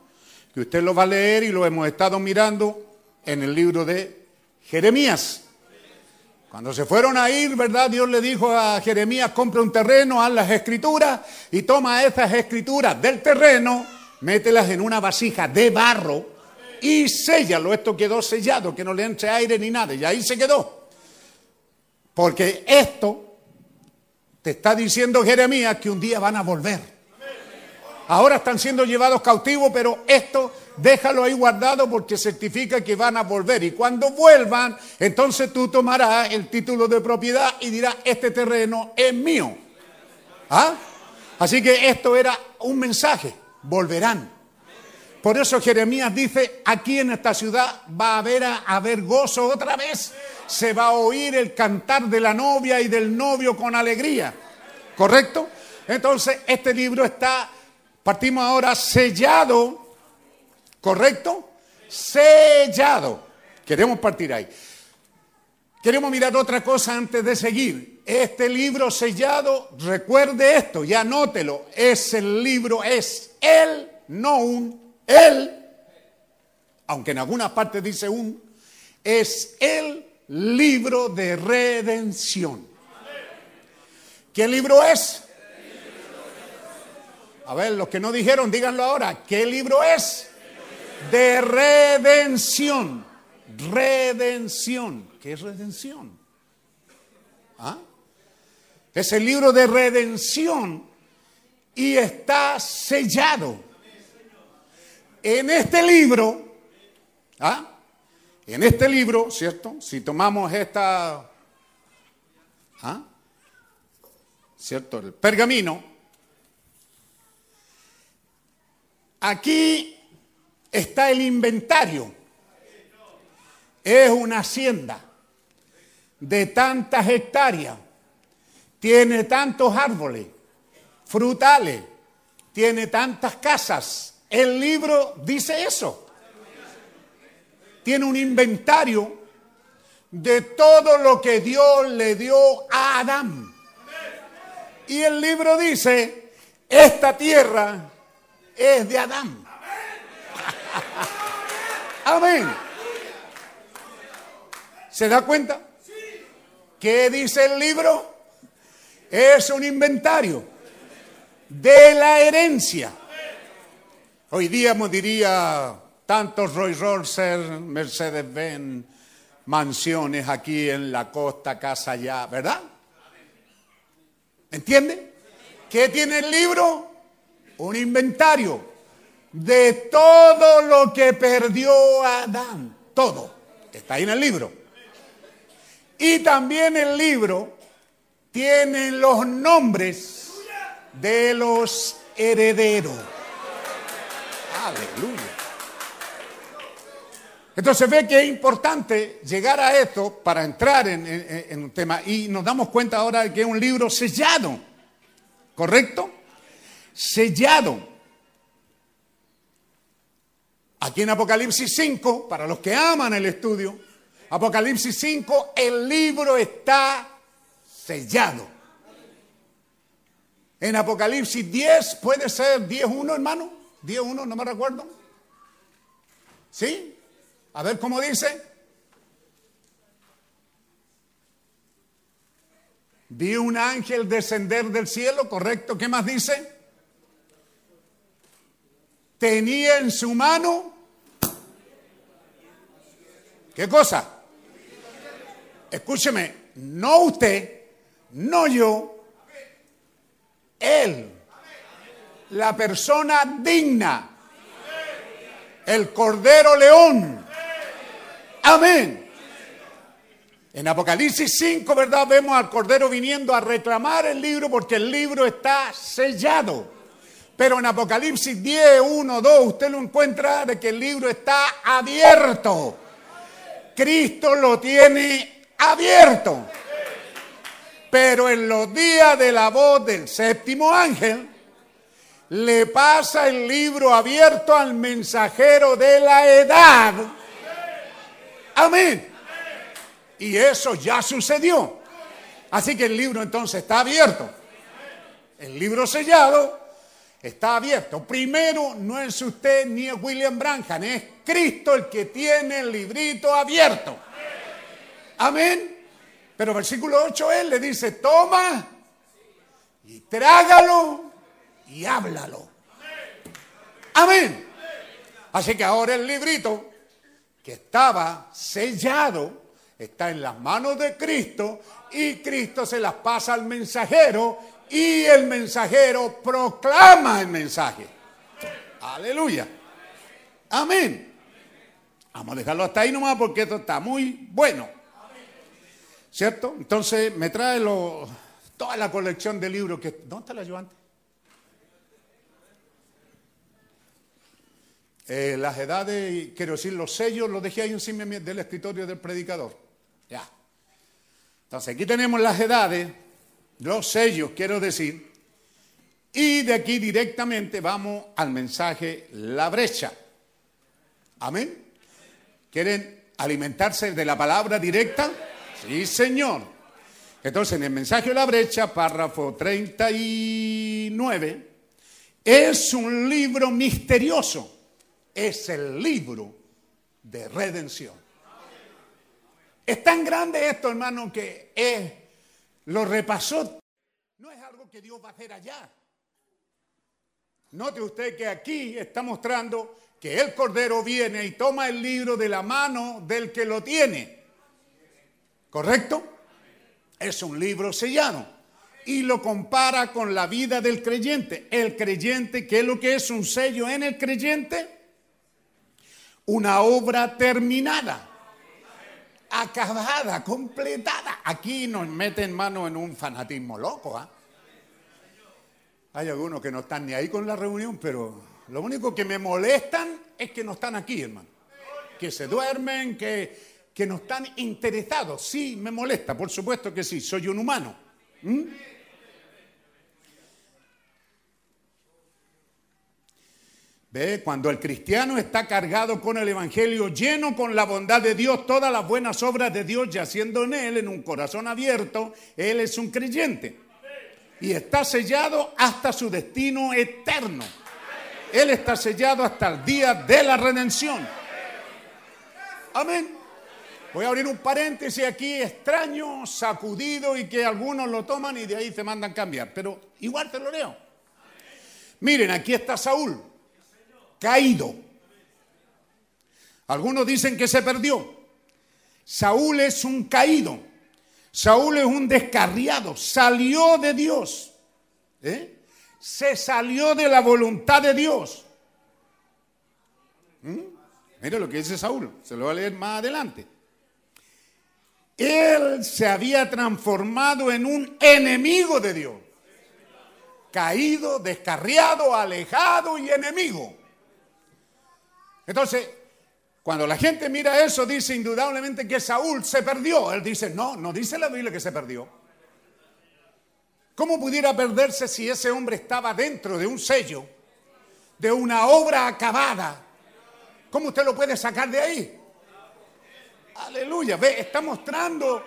Que usted lo va a leer y lo hemos estado mirando en el libro de Jeremías. Cuando se fueron a ir, ¿verdad? Dios le dijo a Jeremías, compra un terreno, haz las escrituras y toma esas escrituras del terreno, mételas en una vasija de barro y séllalo. Esto quedó sellado, que no le entre aire ni nada. Y ahí se quedó. Porque esto te está diciendo Jeremías que un día van a volver. Ahora están siendo llevados cautivos, pero esto déjalo ahí guardado porque certifica que van a volver. Y cuando vuelvan, entonces tú tomarás el título de propiedad y dirás, este terreno es mío. ¿Ah? Así que esto era un mensaje, volverán. Por eso Jeremías dice, aquí en esta ciudad va a haber, a haber gozo otra vez. Se va a oír el cantar de la novia y del novio con alegría. ¿Correcto? Entonces, este libro está, partimos ahora, sellado. ¿Correcto? Sellado. Queremos partir ahí. Queremos mirar otra cosa antes de seguir. Este libro sellado, recuerde esto y anótelo. Es el libro, es el, no un, el, aunque en algunas partes dice un, es el libro de redención. ¿Qué libro es? A ver, los que no dijeron, díganlo ahora. ¿Qué libro es? De redención. Redención. ¿Qué es redención? ¿Ah? Es el libro de redención y está sellado. En este libro, ¿ah? En este libro, ¿cierto? Si tomamos esta, ¿ah? ¿cierto? El pergamino. Aquí está el inventario. Es una hacienda. de tantas hectáreas, tiene tantos árboles, frutales, tiene tantas casas. El libro dice eso. Tiene un inventario de todo lo que Dios le dio a Adán. Y el libro dice, esta tierra es de Adán. (laughs) Amén. ¿Se da cuenta? ¿Qué dice el libro? Es un inventario de la herencia. Hoy día me diría tantos Rolls Royce, Mercedes-Benz, mansiones aquí en la costa, casa allá, ¿verdad? ¿Entiende? ¿Qué tiene el libro? Un inventario de todo lo que perdió Adán. Todo. Está ahí en el libro. Y también el libro tiene los nombres de los herederos. Aleluya. Entonces ve que es importante llegar a esto para entrar en, un tema y nos damos cuenta ahora de que es un libro sellado, ¿correcto? Sellado. Aquí en Apocalipsis 5, para los que aman el estudio, Apocalipsis 5, el libro está sellado. En Apocalipsis 10, puede ser 10.1, hermano, 10.1, no me recuerdo. ¿Sí? A ver cómo dice. Vi un ángel descender del cielo, correcto. ¿Qué más dice? Tenía en su mano. ¿Qué cosa? Escúcheme, no usted, no yo, él, la persona digna, el cordero león. Amén. En Apocalipsis 5, ¿verdad? Vemos al Cordero viniendo a reclamar el libro porque el libro está sellado. Pero en Apocalipsis 10, 1, 2, usted lo encuentra de que el libro está abierto. Cristo lo tiene abierto. Pero en los días de la voz del séptimo ángel, le pasa el libro abierto al mensajero de la edad. Amén. Y eso ya sucedió. Así que el libro entonces está abierto. El libro sellado está abierto. Primero, no es usted ni es William Branham, es Cristo el que tiene el librito abierto. Amén. Pero versículo 8 él le dice, toma y trágalo y háblalo. Amén. Así que ahora el librito que estaba sellado está en las manos de Cristo y Cristo se las pasa al mensajero y el mensajero proclama el mensaje. Aleluya. Amén. Vamos a dejarlo hasta ahí nomás porque esto está muy bueno. ¿Cierto? Entonces me trae toda la colección de libros que... ¿Dónde está la ayudante? Eh, las edades, quiero decir, los sellos los dejé ahí encima del escritorio del predicador. Ya. Entonces aquí tenemos las edades, los sellos, quiero decir, y de aquí directamente vamos al mensaje La Brecha. Amén. ¿Quieren alimentarse de la palabra directa? Sí, Señor. Entonces, en el mensaje de la brecha, párrafo 39, es un libro misterioso. Es el libro de redención. Es tan grande esto, hermano, que es, lo repasó. No es algo que Dios va a hacer allá. Note usted que aquí está mostrando que el Cordero viene y toma el libro de la mano del que lo tiene. ¿Correcto? Es un libro sellado. Y lo compara con la vida del creyente. El creyente, ¿qué es lo que es un sello en el creyente? Una obra terminada, acabada, completada. Aquí nos meten mano en un fanatismo loco. ¿ah? Hay algunos que no están ni ahí con la reunión, pero lo único que me molestan es que no están aquí, hermano. Que se duermen, que, que no están interesados. Sí, me molesta, por supuesto que sí, soy un humano. ¿Mm? ¿Ve? Cuando el cristiano está cargado con el Evangelio, lleno con la bondad de Dios, todas las buenas obras de Dios yaciendo en él, en un corazón abierto, él es un creyente. Y está sellado hasta su destino eterno. Él está sellado hasta el día de la redención. Amén. Voy a abrir un paréntesis aquí extraño, sacudido y que algunos lo toman y de ahí se mandan cambiar. Pero igual te lo leo. Miren, aquí está Saúl caído. Algunos dicen que se perdió. Saúl es un caído. Saúl es un descarriado. Salió de Dios. ¿eh? Se salió de la voluntad de Dios. ¿Mm? Mire lo que dice Saúl. Se lo voy a leer más adelante. Él se había transformado en un enemigo de Dios. Caído, descarriado, alejado y enemigo. Entonces, cuando la gente mira eso, dice indudablemente que Saúl se perdió. Él dice, no, no dice la Biblia que se perdió. ¿Cómo pudiera perderse si ese hombre estaba dentro de un sello, de una obra acabada? ¿Cómo usted lo puede sacar de ahí? Aleluya, ve, está mostrando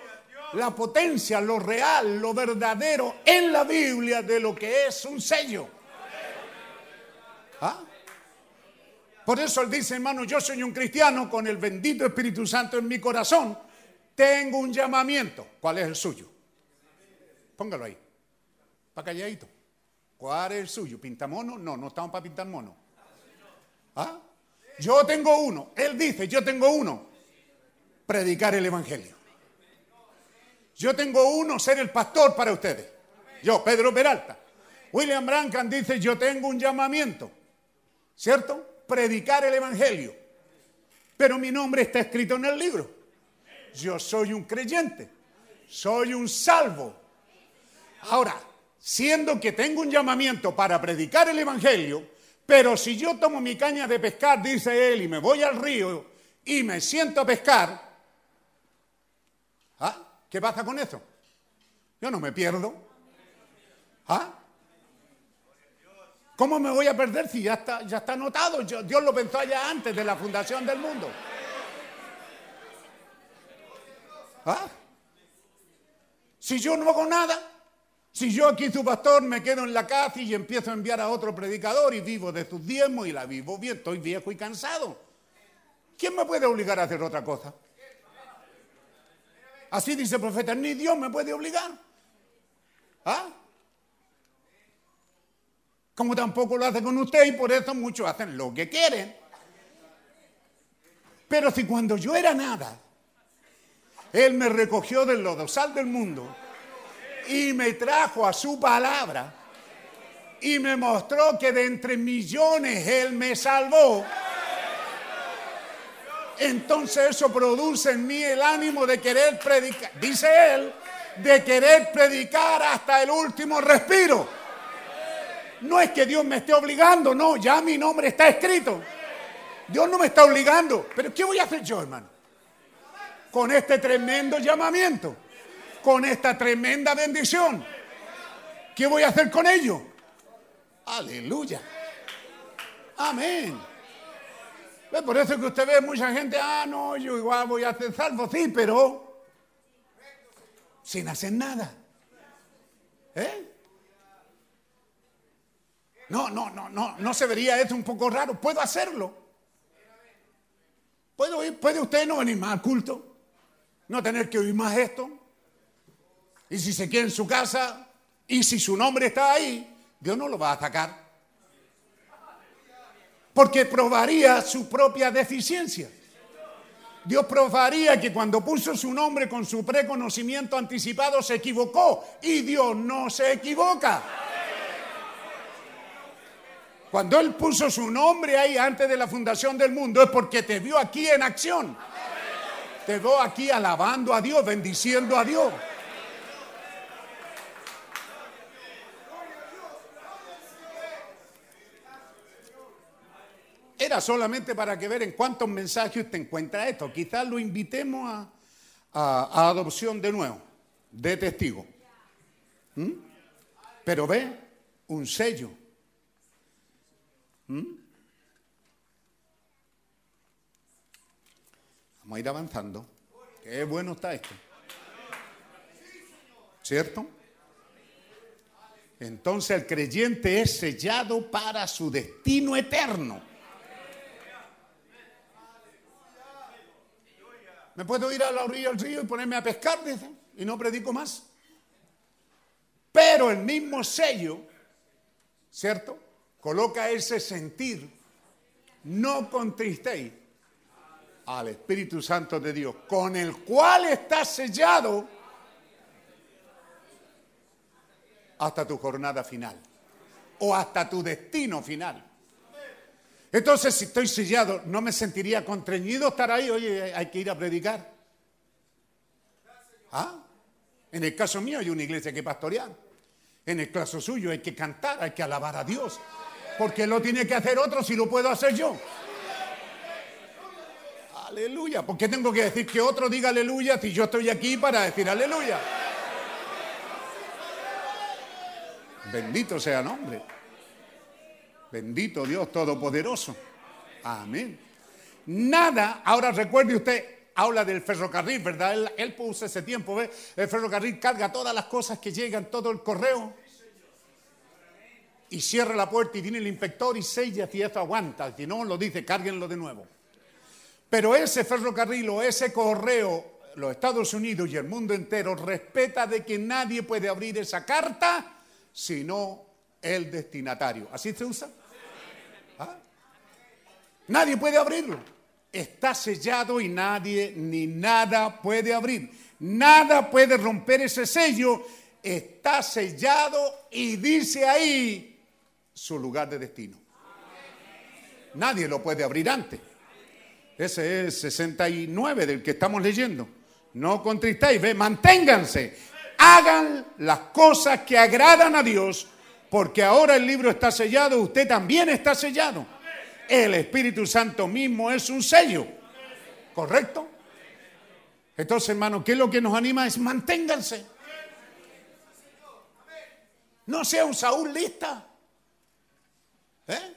la potencia, lo real, lo verdadero en la Biblia de lo que es un sello. ¿Ah? Por eso él dice, hermano, yo soy un cristiano con el bendito Espíritu Santo en mi corazón. Tengo un llamamiento. ¿Cuál es el suyo? Póngalo ahí. Para calladito. ¿Cuál es el suyo? ¿Pintamono? No, no estamos para pintar mono. ¿Ah? Yo tengo uno. Él dice, yo tengo uno. Predicar el Evangelio. Yo tengo uno, ser el pastor para ustedes. Yo, Pedro Peralta. William Brancan dice, yo tengo un llamamiento. ¿Cierto? Predicar el Evangelio. Pero mi nombre está escrito en el libro. Yo soy un creyente, soy un salvo. Ahora, siendo que tengo un llamamiento para predicar el Evangelio, pero si yo tomo mi caña de pescar, dice él, y me voy al río y me siento a pescar, ¿ah? ¿qué pasa con eso? Yo no me pierdo. ¿Ah? ¿Cómo me voy a perder si ya está, ya está anotado? Dios lo pensó allá antes de la fundación del mundo. ¿Ah? Si yo no hago nada, si yo aquí su pastor me quedo en la casa y empiezo a enviar a otro predicador y vivo de sus diezmos y la vivo bien, estoy viejo y cansado. ¿Quién me puede obligar a hacer otra cosa? Así dice el profeta, ni Dios me puede obligar. ¿Ah? Como tampoco lo hace con usted y por eso muchos hacen lo que quieren. Pero si cuando yo era nada, Él me recogió del lodosal del mundo y me trajo a su palabra y me mostró que de entre millones Él me salvó, entonces eso produce en mí el ánimo de querer predicar, dice Él, de querer predicar hasta el último respiro. No es que Dios me esté obligando, no, ya mi nombre está escrito. Dios no me está obligando. Pero ¿qué voy a hacer yo, hermano? Con este tremendo llamamiento, con esta tremenda bendición. ¿Qué voy a hacer con ello? Aleluya. Amén. Por eso que usted ve mucha gente, ah, no, yo igual voy a hacer salvo, sí, pero sin hacer nada. ¿Eh? No, no, no, no, no se vería esto un poco raro. Puedo hacerlo. ¿Puedo ir? ¿Puede usted no venir más al culto? No tener que oír más esto. Y si se quiere en su casa, y si su nombre está ahí, Dios no lo va a atacar. Porque probaría su propia deficiencia. Dios probaría que cuando puso su nombre con su preconocimiento anticipado se equivocó. Y Dios no se equivoca. Cuando Él puso su nombre ahí antes de la fundación del mundo es porque te vio aquí en acción. Te vio aquí alabando a Dios, bendiciendo a Dios. Era solamente para que ver en cuántos mensajes usted encuentra esto. Quizás lo invitemos a adopción de nuevo, de testigo. ¿Mm? Pero ve, un sello. ¿Mm? Vamos a ir avanzando. Qué bueno está esto. ¿Cierto? Entonces el creyente es sellado para su destino eterno. ¿Me puedo ir a la orilla del río y ponerme a pescar? y no predico más. Pero el mismo sello, ¿cierto? Coloca ese sentir, no contristéis al Espíritu Santo de Dios, con el cual está sellado hasta tu jornada final o hasta tu destino final. Entonces, si estoy sellado, ¿no me sentiría contrañido estar ahí? Oye, hay que ir a predicar. ¿Ah? En el caso mío hay una iglesia que pastorear. En el caso suyo hay que cantar, hay que alabar a Dios. Porque lo tiene que hacer otro si lo puedo hacer yo. Aleluya. ¿Por qué tengo que decir que otro diga aleluya si yo estoy aquí para decir aleluya? Bendito sea el nombre. Bendito Dios Todopoderoso. Amén. Nada, ahora recuerde usted, habla del ferrocarril, ¿verdad? Él, él puso ese tiempo, ¿ve? El ferrocarril carga todas las cosas que llegan, todo el correo. Y cierra la puerta y viene el inspector y sella si esto aguanta. Si no, lo dice, cárguenlo de nuevo. Pero ese ferrocarril o ese correo, los Estados Unidos y el mundo entero respeta de que nadie puede abrir esa carta sino el destinatario. ¿Así se usa? ¿Ah? Nadie puede abrirlo. Está sellado y nadie ni nada puede abrir. Nada puede romper ese sello. Está sellado y dice ahí su lugar de destino. Nadie lo puede abrir antes. Ese es 69 del que estamos leyendo. No contristáis, ve, manténganse. Hagan las cosas que agradan a Dios, porque ahora el libro está sellado, usted también está sellado. El Espíritu Santo mismo es un sello. ¿Correcto? Entonces, hermano, ¿qué es lo que nos anima? Es manténganse. No sea un Saúl lista. ¿Eh?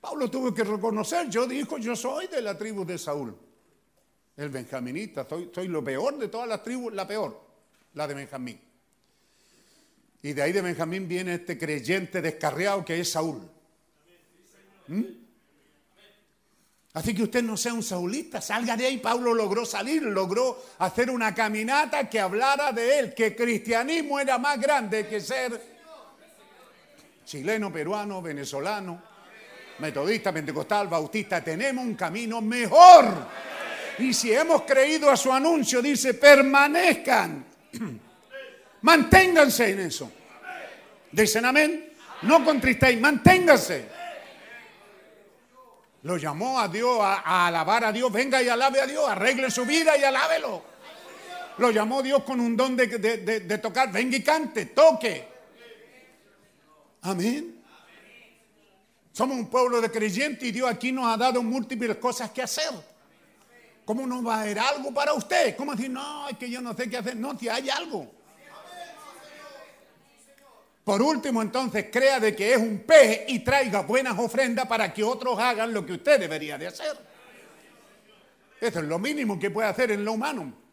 Pablo tuvo que reconocer, yo dijo, yo soy de la tribu de Saúl, el benjaminita, soy, soy lo peor de todas las tribus, la peor, la de Benjamín. Y de ahí de Benjamín viene este creyente descarriado que es Saúl. ¿Mm? Así que usted no sea un saulista, salga de ahí. Pablo logró salir, logró hacer una caminata que hablara de él, que cristianismo era más grande que ser chileno, peruano, venezolano, metodista, pentecostal, bautista. Tenemos un camino mejor. Y si hemos creído a su anuncio, dice, permanezcan, (clears throat) manténganse en eso. Dicen amén. No contristéis, manténganse. Lo llamó a Dios a, alabar a Dios. Venga y alabe a Dios. Arregle su vida y alábelo. Lo llamó Dios con un don de- de tocar. Venga y cante, toque. Amén. Somos un pueblo de creyentes y Dios aquí nos ha dado múltiples cosas que hacer. ¿Cómo no va a haber algo para usted? ¿Cómo decir, no, es que yo no sé qué hacer? No, si hay algo. Por último, entonces, crea de que es un pez y traiga buenas ofrendas para que otros hagan lo que usted debería de hacer. Eso es lo mínimo que puede hacer en lo humano.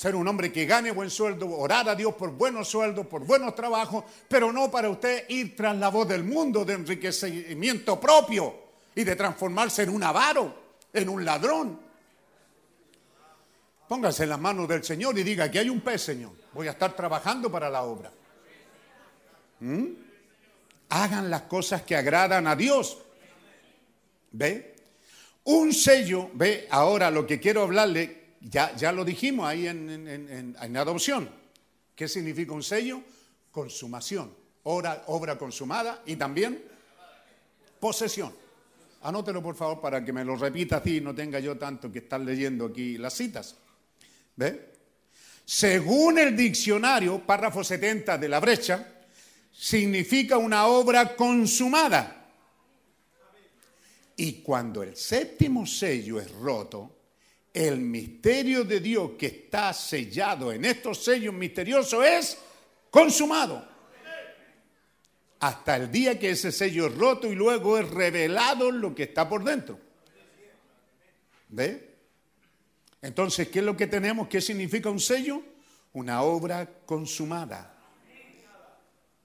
Ser un hombre que gane buen sueldo, orar a Dios por buenos sueldos, por buenos trabajos, pero no para usted ir tras la voz del mundo de enriquecimiento propio y de transformarse en un avaro, en un ladrón. Póngase en las manos del Señor y diga que hay un pez, Señor. Voy a estar trabajando para la obra. ¿Mm? Hagan las cosas que agradan a Dios. ¿Ve? Un sello, ve, ahora lo que quiero hablarle, ya, ya lo dijimos ahí en, en- en- en- adopción. ¿Qué significa un sello? Consumación, obra, obra consumada y también posesión. Anótelo por favor para que me lo repita así y no tenga yo tanto que estar leyendo aquí las citas. ¿Ve? Según el diccionario, párrafo 70 de la brecha, significa una obra consumada. Y cuando el séptimo sello es roto, el misterio de Dios que está sellado en estos sellos misteriosos es consumado. Hasta el día que ese sello es roto y luego es revelado lo que está por dentro. ¿Ve? Entonces, ¿qué es lo que tenemos? ¿Qué significa un sello? Una obra consumada.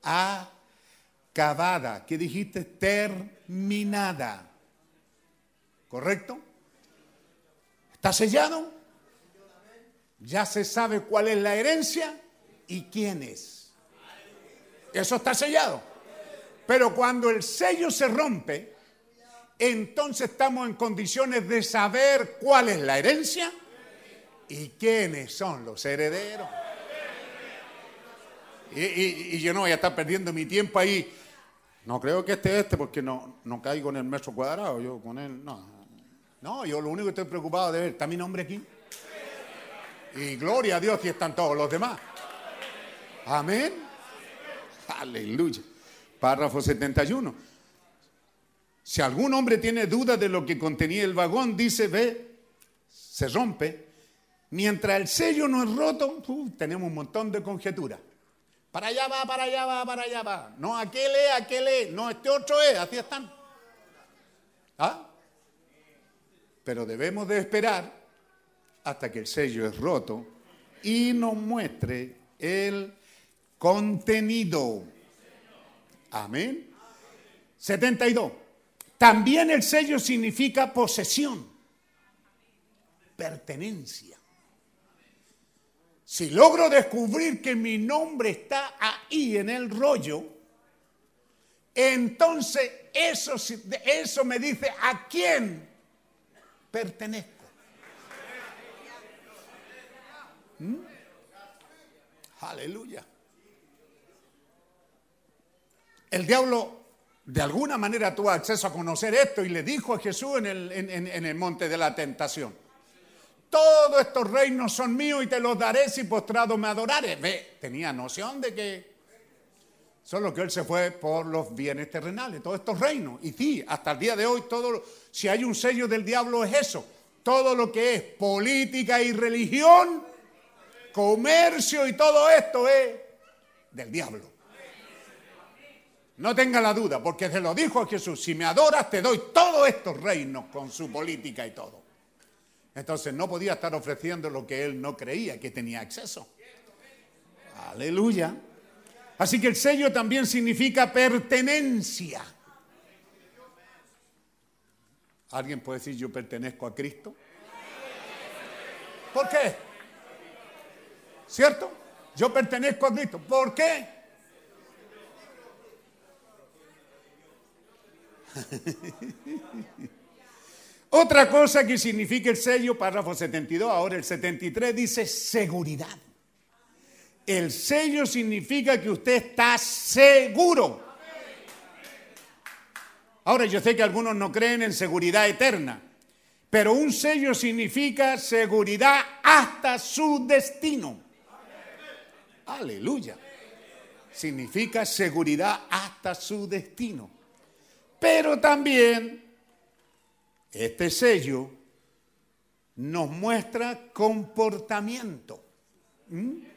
Acabada. ¿Qué dijiste? Terminada. ¿Correcto? ¿Está sellado? Ya se sabe cuál es la herencia y quién es. Eso está sellado. Pero cuando el sello se rompe, entonces estamos en condiciones de saber cuál es la herencia y quiénes son los herederos. Y, yo no voy a estar perdiendo mi tiempo ahí. No creo que este este porque no, no caigo en el metro cuadrado. Yo con él, no. No, yo lo único que estoy preocupado de ver, ¿está mi nombre aquí? Y gloria a Dios que están todos los demás. Amén. Aleluya. Párrafo 71. Si algún hombre tiene duda de lo que contenía el vagón, dice, ve, se rompe. Mientras el sello no es roto, uh, tenemos un montón de conjeturas. Para allá va, para allá va, para allá va. No, aquel es, aquel es. No, este otro es. Así están. ¿Ah? Pero debemos de esperar hasta que el sello es roto y nos muestre el contenido. Amén. 72. También el sello significa posesión, pertenencia. Si logro descubrir que mi nombre está ahí en el rollo, entonces eso, eso me dice a quién pertenezco. ¿Mm? Aleluya. El diablo de alguna manera tuvo acceso a conocer esto y le dijo a Jesús en el, en- el monte de la tentación, todos estos reinos son míos y te los daré si postrado me adorares. Ve, tenía noción de que solo que él se fue por los bienes terrenales, todos estos reinos. Y sí, hasta el día de hoy, todo, si hay un sello del diablo es eso. Todo lo que es política y religión, comercio y todo esto es del diablo. No tenga la duda, porque se lo dijo a Jesús, si me adoras te doy todos estos reinos con su política y todo. Entonces no podía estar ofreciendo lo que él no creía que tenía acceso. Aleluya. Así que el sello también significa pertenencia. ¿Alguien puede decir yo pertenezco a Cristo? ¿Por qué? ¿Cierto? Yo pertenezco a Cristo. ¿Por qué? (laughs) Otra cosa que significa el sello, párrafo 72, ahora el 73 dice seguridad. El sello significa que usted está seguro. Ahora yo sé que algunos no creen en seguridad eterna, pero un sello significa seguridad hasta su destino. Aleluya. Significa seguridad hasta su destino. Pero también este sello nos muestra comportamiento. ¿Mm?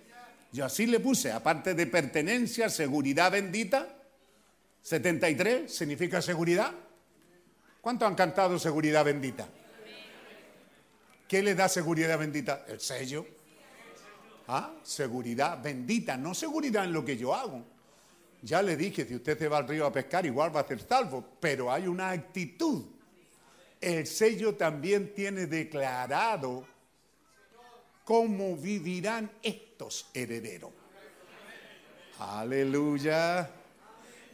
Yo así le puse, aparte de pertenencia, seguridad bendita, 73 significa seguridad. ¿Cuántos han cantado seguridad bendita? ¿Qué le da seguridad bendita? El sello. ¿Ah? Seguridad bendita, no seguridad en lo que yo hago. Ya le dije, si usted se va al río a pescar, igual va a ser salvo, pero hay una actitud. El sello también tiene declarado cómo vivirán estos herederos. Aleluya.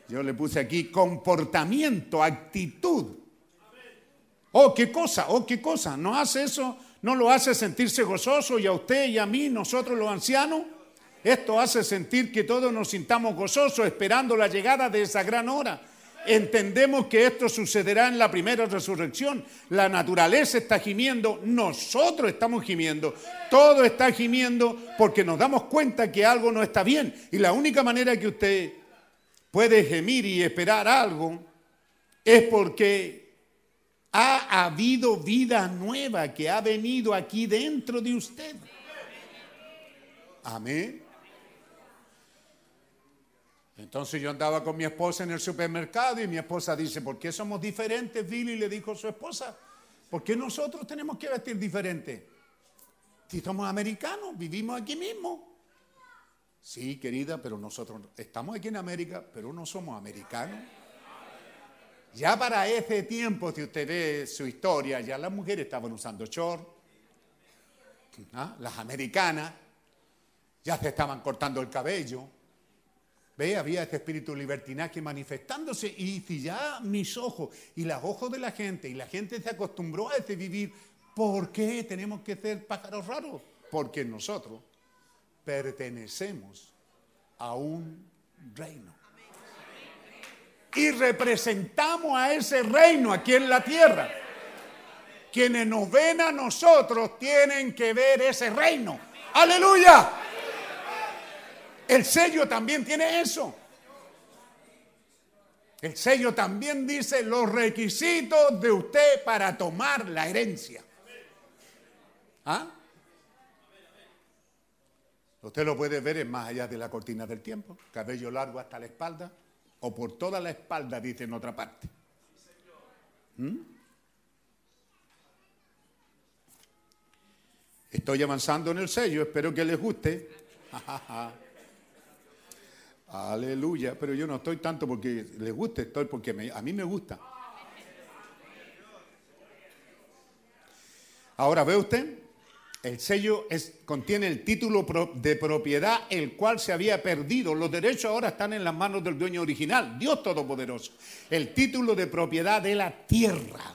Yo le puse aquí comportamiento, actitud. Oh, qué cosa, oh, qué cosa. ¿No hace eso? ¿No lo hace sentirse gozoso y a usted y a mí, nosotros los ancianos? Esto hace sentir que todos nos sintamos gozosos esperando la llegada de esa gran hora. Entendemos que esto sucederá en la primera resurrección. La naturaleza está gimiendo, nosotros estamos gimiendo, todo está gimiendo porque nos damos cuenta que algo no está bien. Y la única manera que usted puede gemir y esperar algo es porque Ha habido vida nueva que ha venido aquí dentro de usted. Amén. Entonces yo andaba con mi esposa en el supermercado y mi esposa dice, ¿por qué somos diferentes? Billy le dijo a su esposa, ¿por qué nosotros tenemos que vestir diferente? Si somos americanos, vivimos aquí mismo. Sí, querida, pero nosotros estamos aquí en América, pero no somos americanos. Ya para ese tiempo, si usted ve su historia, ya las mujeres estaban usando short, ¿ah? las americanas, ya se estaban cortando el cabello. Ve, había este espíritu libertinaje manifestándose y si ya mis ojos y los ojos de la gente y la gente se acostumbró a ese vivir, ¿por qué tenemos que ser pájaros raros? Porque nosotros pertenecemos a un reino. Y representamos a ese reino aquí en la tierra. Quienes nos ven a nosotros tienen que ver ese reino. Aleluya. El sello también tiene eso. El sello también dice los requisitos de usted para tomar la herencia. ¿Ah? Usted lo puede ver en más allá de la cortina del tiempo, cabello largo hasta la espalda, o por toda la espalda, dice en otra parte. ¿Mm? Estoy avanzando en el sello, espero que les guste. (laughs) Aleluya, pero yo no estoy tanto porque les guste, estoy porque a mí me gusta. Ahora, ¿ve usted? El sello contiene el título de propiedad, el cual se había perdido. Los derechos ahora están en las manos del dueño original, Dios Todopoderoso. El título de propiedad de la tierra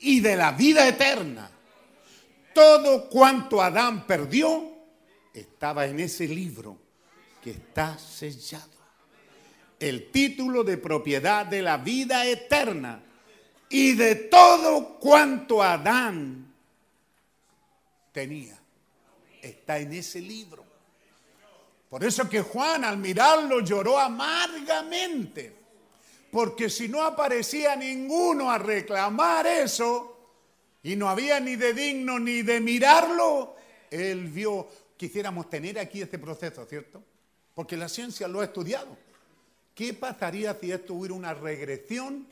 y de la vida eterna. Todo cuanto Adán perdió estaba en ese libro que está sellado. El título de propiedad de la vida eterna y de todo cuanto Adán tenía. Está en ese libro. Por eso que Juan al mirarlo lloró amargamente. Porque si no aparecía ninguno a reclamar eso, y no había ni de digno ni de mirarlo, él vio, quisiéramos tener aquí este proceso, ¿cierto? Porque la ciencia lo ha estudiado. ¿Qué pasaría si esto hubiera una regresión,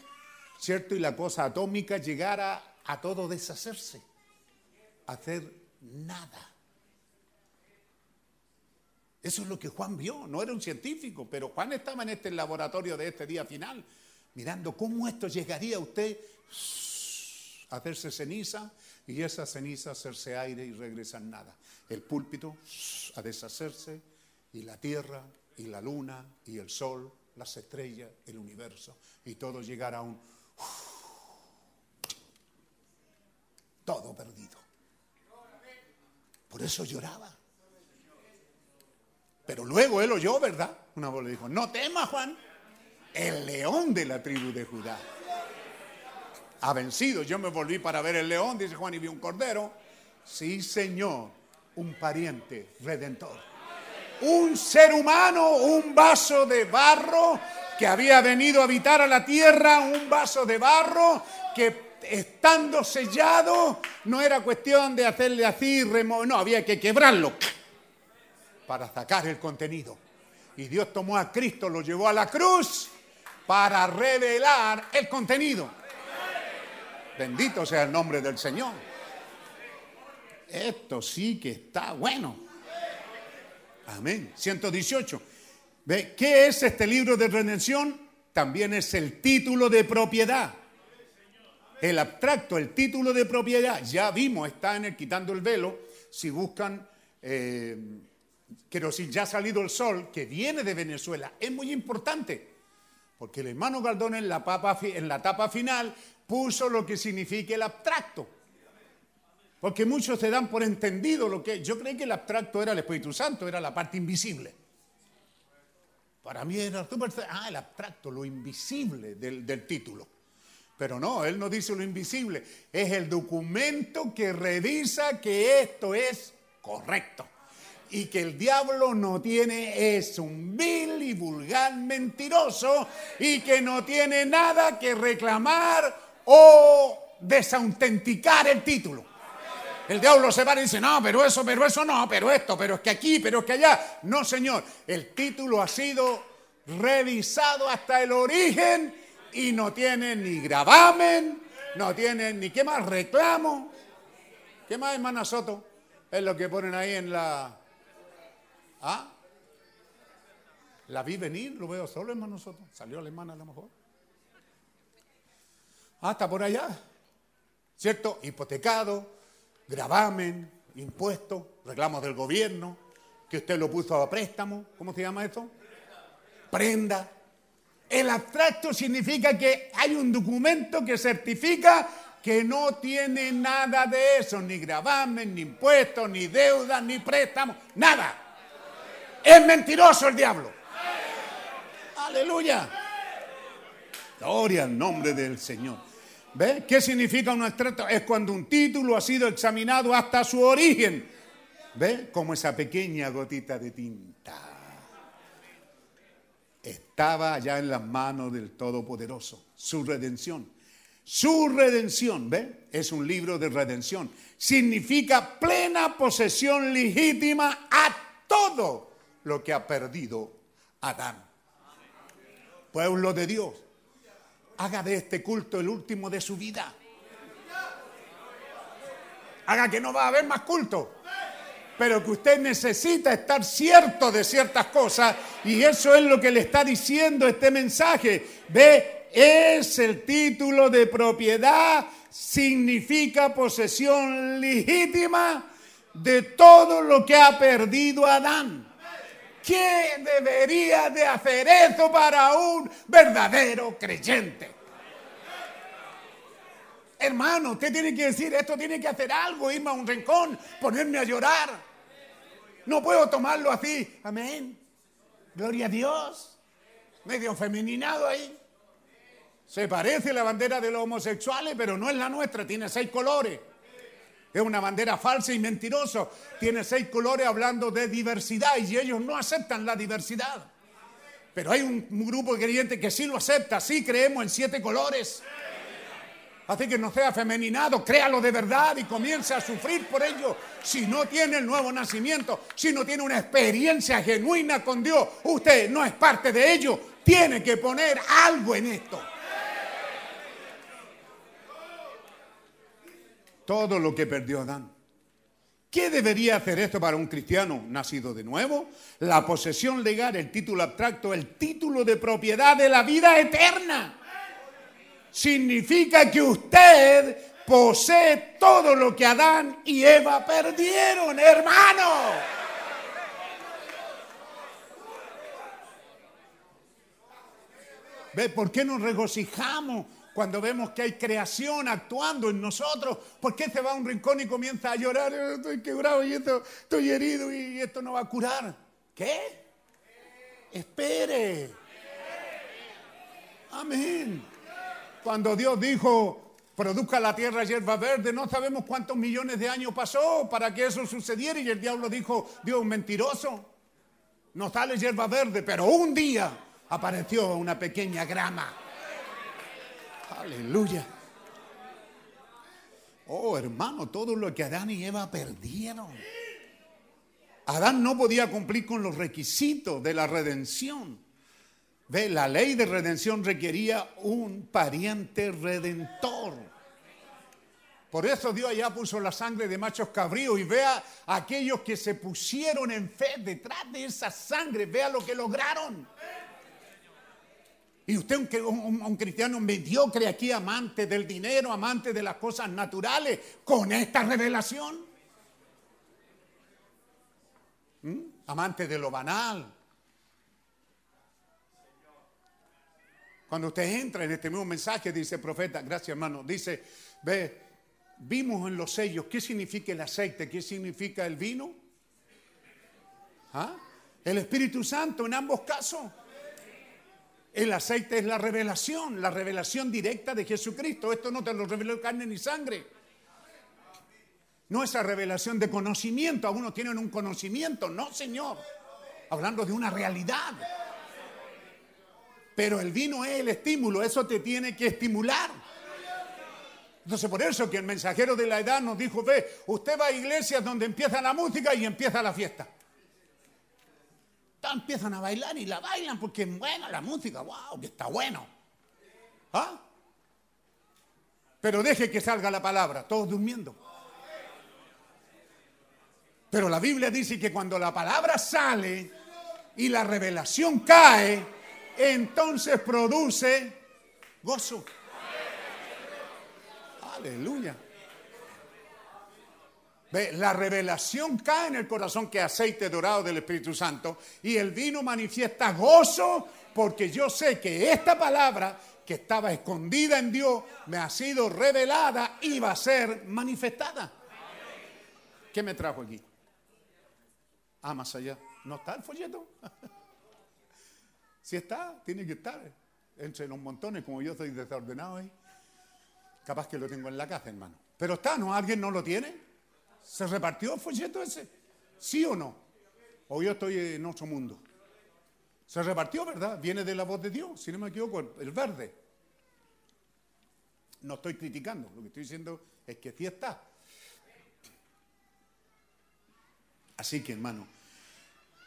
¿cierto? Y la cosa atómica llegara a todo deshacerse, hacer nada. Eso es lo que Juan vio, no era un científico, pero Juan estaba en este laboratorio de este día final, mirando cómo esto llegaría a usted a hacerse ceniza y esa ceniza hacerse aire y regresar nada. El púlpito a deshacerse y la tierra y la luna y el sol, las estrellas, el universo y todo llegar a un todo perdido. Por eso lloraba. Pero luego él oyó, ¿verdad? Una voz le dijo, no temas, Juan, el león de la tribu de Judá ha vencido. Yo me volví para ver el león, dice Juan, y vi un cordero. Sí, Señor, un pariente redentor. Un ser humano, un vaso de barro que había venido a habitar a la tierra, un vaso de barro que estando sellado no era cuestión de hacerle así, remo- no, había que quebrarlo para sacar el contenido. Y Dios tomó a Cristo, lo llevó a la cruz para revelar el contenido. Bendito sea el nombre del Señor. Esto sí que está bueno. Amén. 118. ¿Ve? ¿Qué es este libro de redención? También es el título de propiedad. El abstracto, el título de propiedad, ya vimos, está en el quitando el velo. Si buscan, eh, pero si ya ha salido el sol, que viene de Venezuela, es muy importante. Porque el hermano Galdón en la, papa en la etapa final puso lo que significa el abstracto. Porque muchos se dan por entendido lo que... Yo creí que el abstracto era el Espíritu Santo, era la parte invisible. Para mí era. Ah, el abstracto, lo invisible del, del título. Pero no, él no dice lo invisible. Es el documento que revisa que esto es correcto. Y que el diablo no tiene, es un vil y vulgar mentiroso y que no tiene nada que reclamar o desautenticar el título. El diablo se va y dice, no, pero eso, pero eso no, pero esto, pero es que aquí, pero es que allá. No, señor, el título ha sido revisado hasta el origen y no tiene ni gravamen, no tiene ni qué más reclamo. ¿Qué más, hermana Soto? Es lo que ponen ahí en la... ¿Ah? La vi venir, lo veo solo, hermano Soto. Salió la hermana a lo mejor. Ah, está por allá. ¿Cierto? Hipotecado, gravamen, impuestos, reclamos del gobierno, que usted lo puso a préstamo. ¿Cómo se llama esto? Prenda. El abstracto significa que hay un documento que certifica que no tiene nada de eso, ni gravamen, ni impuestos, ni deudas, ni préstamos, nada. Es mentiroso el diablo. Aleluya. Gloria al nombre del Señor. ¿Ve? ¿Qué significa un abstracto? Es cuando un título ha sido examinado hasta su origen. ¿Ve? Como esa pequeña gotita de tinta. Estaba ya en las manos del Todopoderoso. Su redención. Su redención, ¿ve? Es un libro de redención. Significa plena posesión legítima a todo lo que ha perdido Adán. Pueblo de Dios, haga de este culto el último de su vida. Haga que no va a haber más culto. Pero que usted necesita estar cierto de ciertas cosas y eso es lo que le está diciendo este mensaje. Ve, es el título de propiedad, significa posesión legítima de todo lo que ha perdido Adán. ¿Qué debería de hacer eso para un verdadero creyente? Hermano, usted tiene que decir, esto tiene que hacer algo, irme a un rincón, ponerme a llorar. No puedo tomarlo así. Amén. Gloria a Dios. Medio femeninado ahí. Se parece la bandera de los homosexuales, pero no es la nuestra, tiene seis colores. Es una bandera falsa y mentirosa. Tiene seis colores hablando de diversidad y ellos no aceptan la diversidad. Pero hay un, un grupo de creyentes que sí lo acepta, sí creemos en siete colores. Así que no sea femeninado, créalo de verdad y comience a sufrir por ello. Si no tiene el nuevo nacimiento, si no tiene una experiencia genuina con Dios, usted no es parte de ello. Tiene que poner algo en esto. Todo lo que perdió Adán. ¿Qué debería hacer esto para un cristiano nacido de nuevo? La posesión legal, el título abstracto, el título de propiedad de la vida eterna. Significa que usted posee todo lo que Adán y Eva perdieron, hermano. ¿Ve por qué nos regocijamos cuando vemos que hay creación actuando en nosotros? ¿Por qué se va a un rincón y comienza a llorar? Estoy quebrado y esto, estoy herido y esto no va a curar. ¿Qué? Espere. Amén. Cuando Dios dijo, produzca la tierra hierba verde, no sabemos cuántos millones de años pasó para que eso sucediera y el diablo dijo, Dios mentiroso, no sale hierba verde, pero un día apareció una pequeña grama. Aleluya. Oh, hermano, todo lo que Adán y Eva perdieron. Adán no podía cumplir con los requisitos de la redención. Ve, la ley de redención requería un pariente redentor. Por eso Dios allá puso la sangre de machos cabríos y vea aquellos que se pusieron en fe detrás de esa sangre, vea lo que lograron. Y usted, un, un, cristiano mediocre aquí, amante del dinero, amante de las cosas naturales, con esta revelación. ¿Mm? Amante de lo banal. Cuando usted entra en este mismo mensaje, dice profeta, gracias hermano, dice, ve, vimos en los sellos, ¿qué significa el aceite? ¿Qué significa el vino? ¿Ah? El Espíritu Santo en ambos casos. El aceite es la revelación, la revelación directa de Jesucristo. Esto no te lo reveló carne ni sangre. No esa revelación de conocimiento. Algunos tienen un conocimiento. No, Señor. Hablando de una realidad. Pero el vino es el estímulo. Eso te tiene que estimular. Entonces por eso que el mensajero de la edad nos dijo, ve, usted va a iglesias donde empieza la música y empieza la fiesta. Empiezan a bailar y la bailan porque es buena la música, wow, que está bueno. ¿Ah? Pero deje que salga la palabra, todos durmiendo. Pero la Biblia dice que cuando la palabra sale y la revelación cae, entonces produce gozo. Aleluya. La revelación cae en el corazón que aceite dorado del Espíritu Santo y el vino manifiesta gozo porque yo sé que esta palabra que estaba escondida en Dios me ha sido revelada y va a ser manifestada. ¿Qué me trajo aquí? Ah, más allá. ¿No está el folleto? (laughs) Si está, tiene que estar. Entre los montones, como yo soy desordenado ahí. Capaz que lo tengo en la casa, hermano. Pero está, ¿no? ¿Alguien no lo tiene? ¿Se repartió el folleto ese? ¿Sí o no? O yo estoy en otro mundo. Se repartió, ¿verdad? Viene de la voz de Dios, si no me equivoco, el verde. No estoy criticando, lo que estoy diciendo es que sí está. Así que, hermano,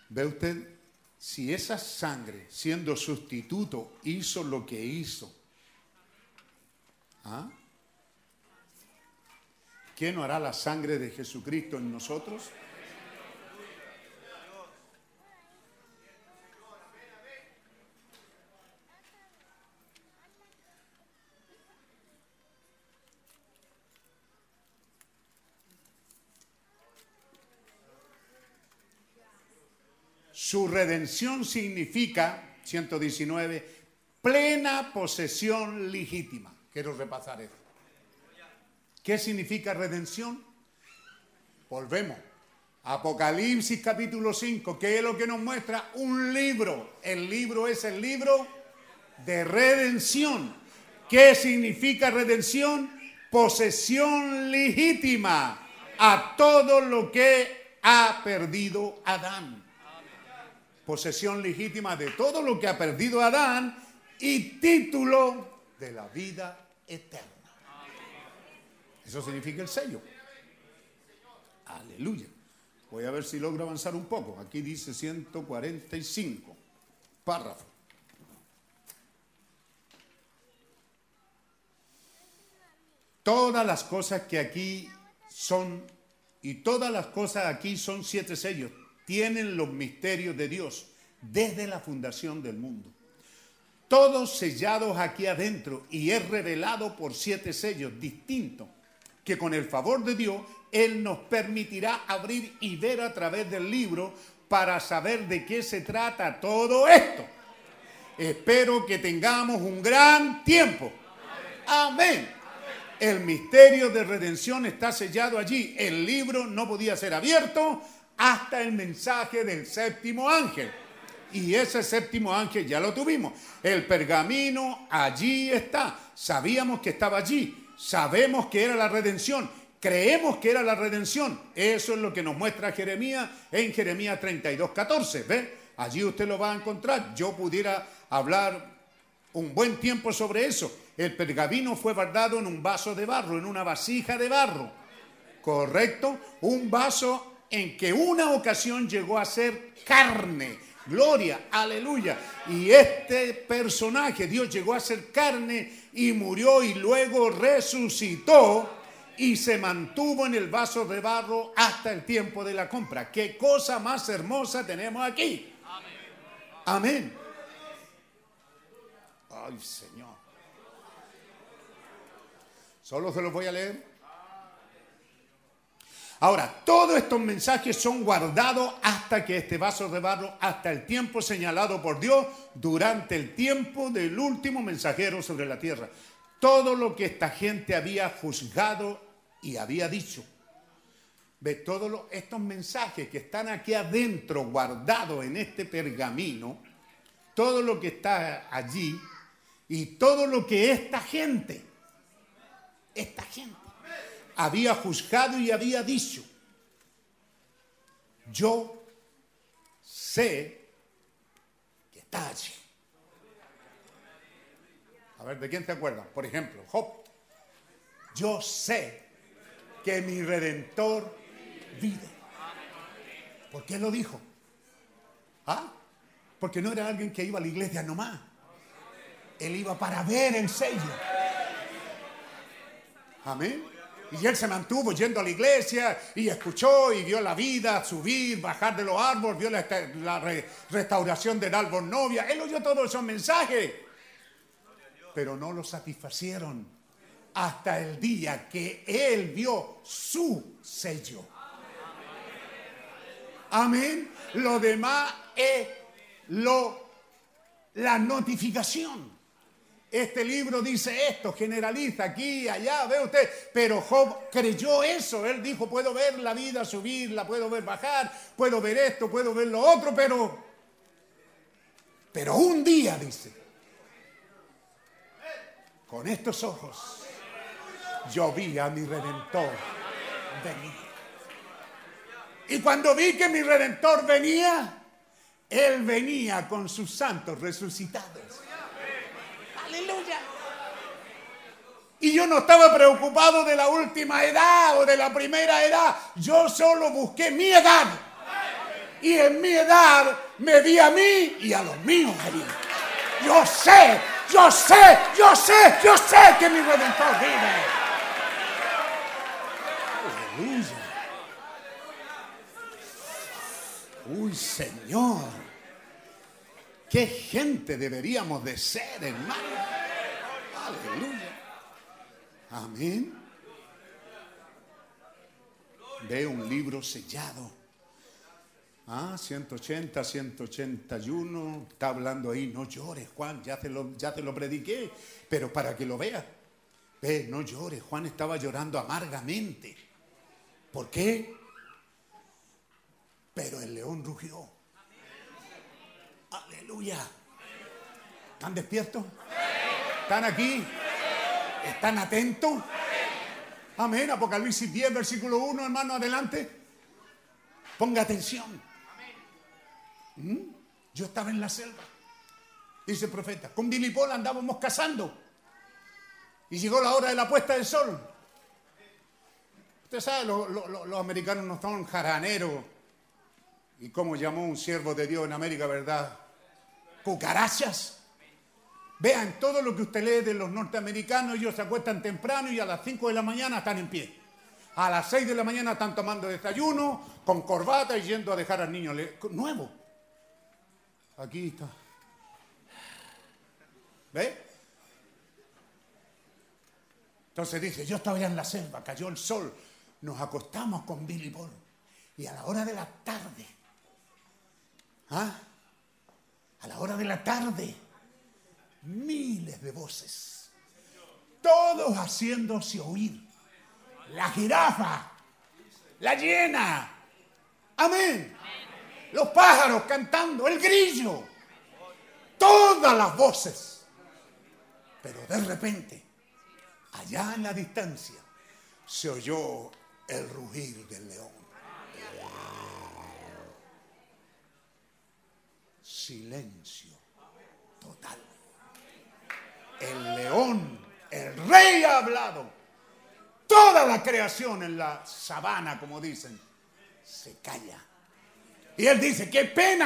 ve usted, si esa sangre, siendo sustituto, hizo lo que hizo, ¿ah? ¿Qué no hará la sangre de Jesucristo en nosotros? Su redención significa, 119, plena posesión legítima. Quiero repasar esto. ¿Qué significa redención? Volvemos. Apocalipsis capítulo 5, ¿qué es lo que nos muestra? Un libro. El libro es el libro de redención. ¿Qué significa redención? Posesión legítima a todo lo que ha perdido Adán posesión legítima de todo lo que ha perdido Adán y título de la vida eterna. Eso significa el sello. Aleluya. Voy a ver si logro avanzar un poco. Aquí dice 145, párrafo. Todas las cosas que aquí son, y todas las cosas aquí son siete sellos tienen los misterios de Dios desde la fundación del mundo. Todos sellados aquí adentro y es revelado por siete sellos distintos que con el favor de Dios Él nos permitirá abrir y ver a través del libro para saber de qué se trata todo esto. Espero que tengamos un gran tiempo. Amén. El misterio de redención está sellado allí. El libro no podía ser abierto hasta el mensaje del séptimo ángel. Y ese séptimo ángel ya lo tuvimos. El pergamino allí está. Sabíamos que estaba allí. Sabemos que era la redención. Creemos que era la redención. Eso es lo que nos muestra Jeremías en Jeremías 32, 14. ¿Ve? Allí usted lo va a encontrar. Yo pudiera hablar un buen tiempo sobre eso. El pergamino fue guardado en un vaso de barro, en una vasija de barro. ¿Correcto? Un vaso en que una ocasión llegó a ser carne. Gloria, aleluya. Y este personaje, Dios llegó a ser carne y murió y luego resucitó y se mantuvo en el vaso de barro hasta el tiempo de la compra. Qué cosa más hermosa tenemos aquí. Amén. Ay, Señor. Solo se los voy a leer. Ahora, todos estos mensajes son guardados hasta que este vaso de barro, hasta el tiempo señalado por Dios, durante el tiempo del último mensajero sobre la tierra. Todo lo que esta gente había juzgado y había dicho. Ve todos estos mensajes que están aquí adentro, guardados en este pergamino, todo lo que está allí y todo lo que esta gente, esta gente, había juzgado y había dicho, yo sé que está allí. A ver, ¿de quién te acuerdas? Por ejemplo, Job. yo sé que mi redentor vive. ¿Por qué lo dijo? ¿Ah? Porque no era alguien que iba a la iglesia nomás. Él iba para ver el sello. Amén. Y él se mantuvo yendo a la iglesia y escuchó y vio la vida subir, bajar de los árboles, vio la, la re- restauración del árbol novia. Él oyó todos esos mensajes, pero no lo satisfacieron hasta el día que él vio su sello. Amén. Lo demás es lo, la notificación. Este libro dice esto, generaliza aquí, allá, ve usted. Pero Job creyó eso. Él dijo, puedo ver la vida subir, la puedo ver bajar, puedo ver esto, puedo ver lo otro, pero... Pero un día, dice, con estos ojos, yo vi a mi redentor venir. Y cuando vi que mi redentor venía, él venía con sus santos resucitados. Y yo no estaba preocupado de la última edad o de la primera edad. Yo solo busqué mi edad. Y en mi edad me vi a mí y a los míos. Yo sé, yo sé, yo sé, yo sé que mi redentor vive. Aleluya. Uy, Señor. ¿Qué gente deberíamos de ser, hermano? Aleluya. Amén. Ve un libro sellado. Ah, 180, 181. Está hablando ahí. No llores, Juan. Ya te lo, ya te lo prediqué. Pero para que lo veas. Ve, no llores. Juan estaba llorando amargamente. ¿Por qué? Pero el león rugió. Aleluya. ¿Están despiertos? ¿Están aquí? ¿Están atentos? Amén. Apocalipsis 10, versículo 1, hermano, adelante. Ponga atención. ¿Mm? Yo estaba en la selva, dice el profeta. Con Billy Paul andábamos cazando. Y llegó la hora de la puesta del sol. Usted sabe, lo- lo- lo- los americanos no son jaraneros. ¿Y cómo llamó un siervo de Dios en América, verdad? Cucarachas. Vean, todo lo que usted lee de los norteamericanos, ellos se acuestan temprano y a las 5 de la mañana están en pie. A las 6 de la mañana están tomando desayuno, con corbata y yendo a dejar al niño nuevo. Aquí está. ¿Ve? Entonces dice, yo estaba ya en la selva, cayó el sol, nos acostamos con Billy Paul. Y a la hora de la tarde, ¿ah? A la hora de la tarde, miles de voces, todos haciéndose oír. La jirafa, la hiena, amén. Los pájaros cantando, el grillo, todas las voces. Pero de repente, allá en la distancia, se oyó el rugir del león. Silencio total. El león, el rey ha hablado. Toda la creación en la sabana, como dicen, se calla. Y él dice, qué pena.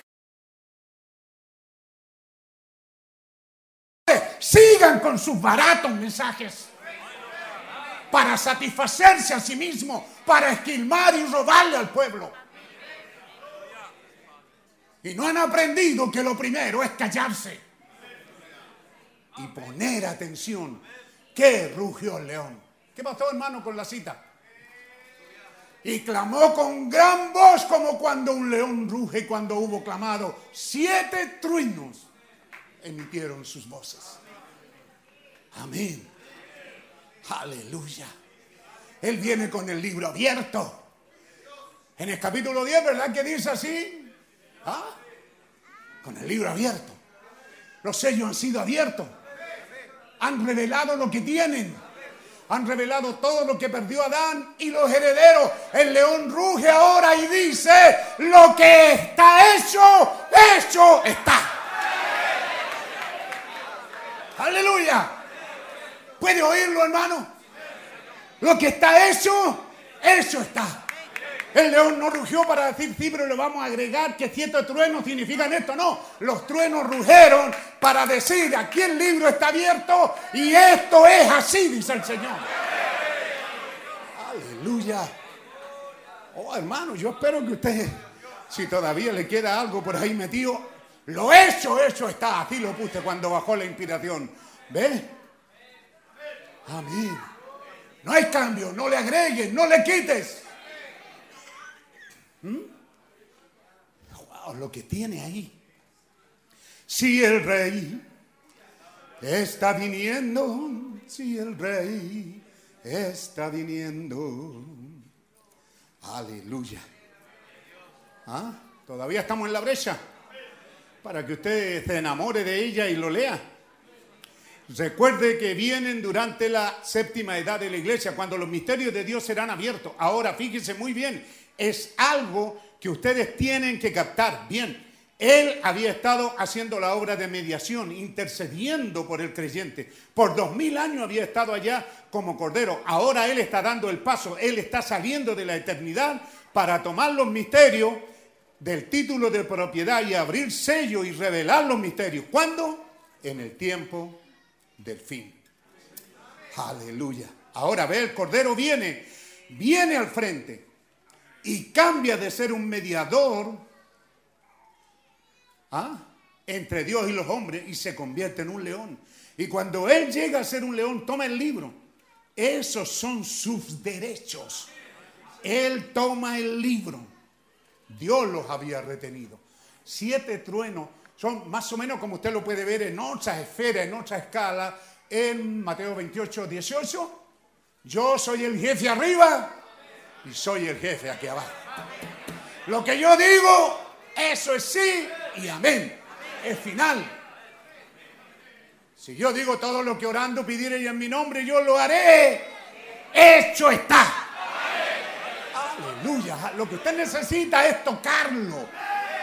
Sigan con sus baratos mensajes para satisfacerse a sí mismo, para esquilmar y robarle al pueblo. Y no han aprendido que lo primero es callarse y poner atención. ¿Qué rugió el león? ¿Qué pasó, hermano, con la cita? Y clamó con gran voz como cuando un león ruge cuando hubo clamado. Siete truenos emitieron sus voces. Amén. Aleluya. Él viene con el libro abierto. En el capítulo 10, ¿verdad que dice así? ¿Ah? Con el libro abierto. Los sellos han sido abiertos. Han revelado lo que tienen. Han revelado todo lo que perdió Adán y los herederos. El león ruge ahora y dice, lo que está hecho, hecho está. Aleluya. ¿Puede oírlo, hermano? Lo que está hecho, eso está. El león no rugió para decir sí, pero le vamos a agregar que siete truenos significan esto. No, los truenos rugeron para decir aquí el libro está abierto y esto es así, dice el Señor. Aleluya. Oh, hermano, yo espero que usted, si todavía le queda algo por ahí metido, lo hecho, hecho está. Así lo puse cuando bajó la inspiración. ¿Ve? Amén. No hay cambio, no le agregues, no le quites. ¿Mm? Wow, lo que tiene ahí. Si el rey está viniendo, si el rey está viniendo. Aleluya. ¿Ah? Todavía estamos en la brecha para que usted se enamore de ella y lo lea. Recuerde que vienen durante la séptima edad de la iglesia, cuando los misterios de Dios serán abiertos. Ahora, fíjense muy bien, es algo que ustedes tienen que captar bien. Él había estado haciendo la obra de mediación, intercediendo por el creyente. Por dos mil años había estado allá como cordero. Ahora Él está dando el paso. Él está saliendo de la eternidad para tomar los misterios del título de propiedad y abrir sello y revelar los misterios. ¿Cuándo? En el tiempo del fin. Aleluya. Ahora ve, el Cordero viene, viene al frente y cambia de ser un mediador ¿ah? entre Dios y los hombres y se convierte en un león. Y cuando Él llega a ser un león, toma el libro. Esos son sus derechos. Él toma el libro. Dios los había retenido. Siete truenos son más o menos como usted lo puede ver en otra esfera, en otra escala, en Mateo 28, 18. Yo soy el jefe arriba y soy el jefe aquí abajo. Lo que yo digo, eso es sí y amén. Es final. Si yo digo todo lo que orando pidiere en mi nombre, yo lo haré. Hecho está. Aleluya. Lo que usted necesita es tocarlo.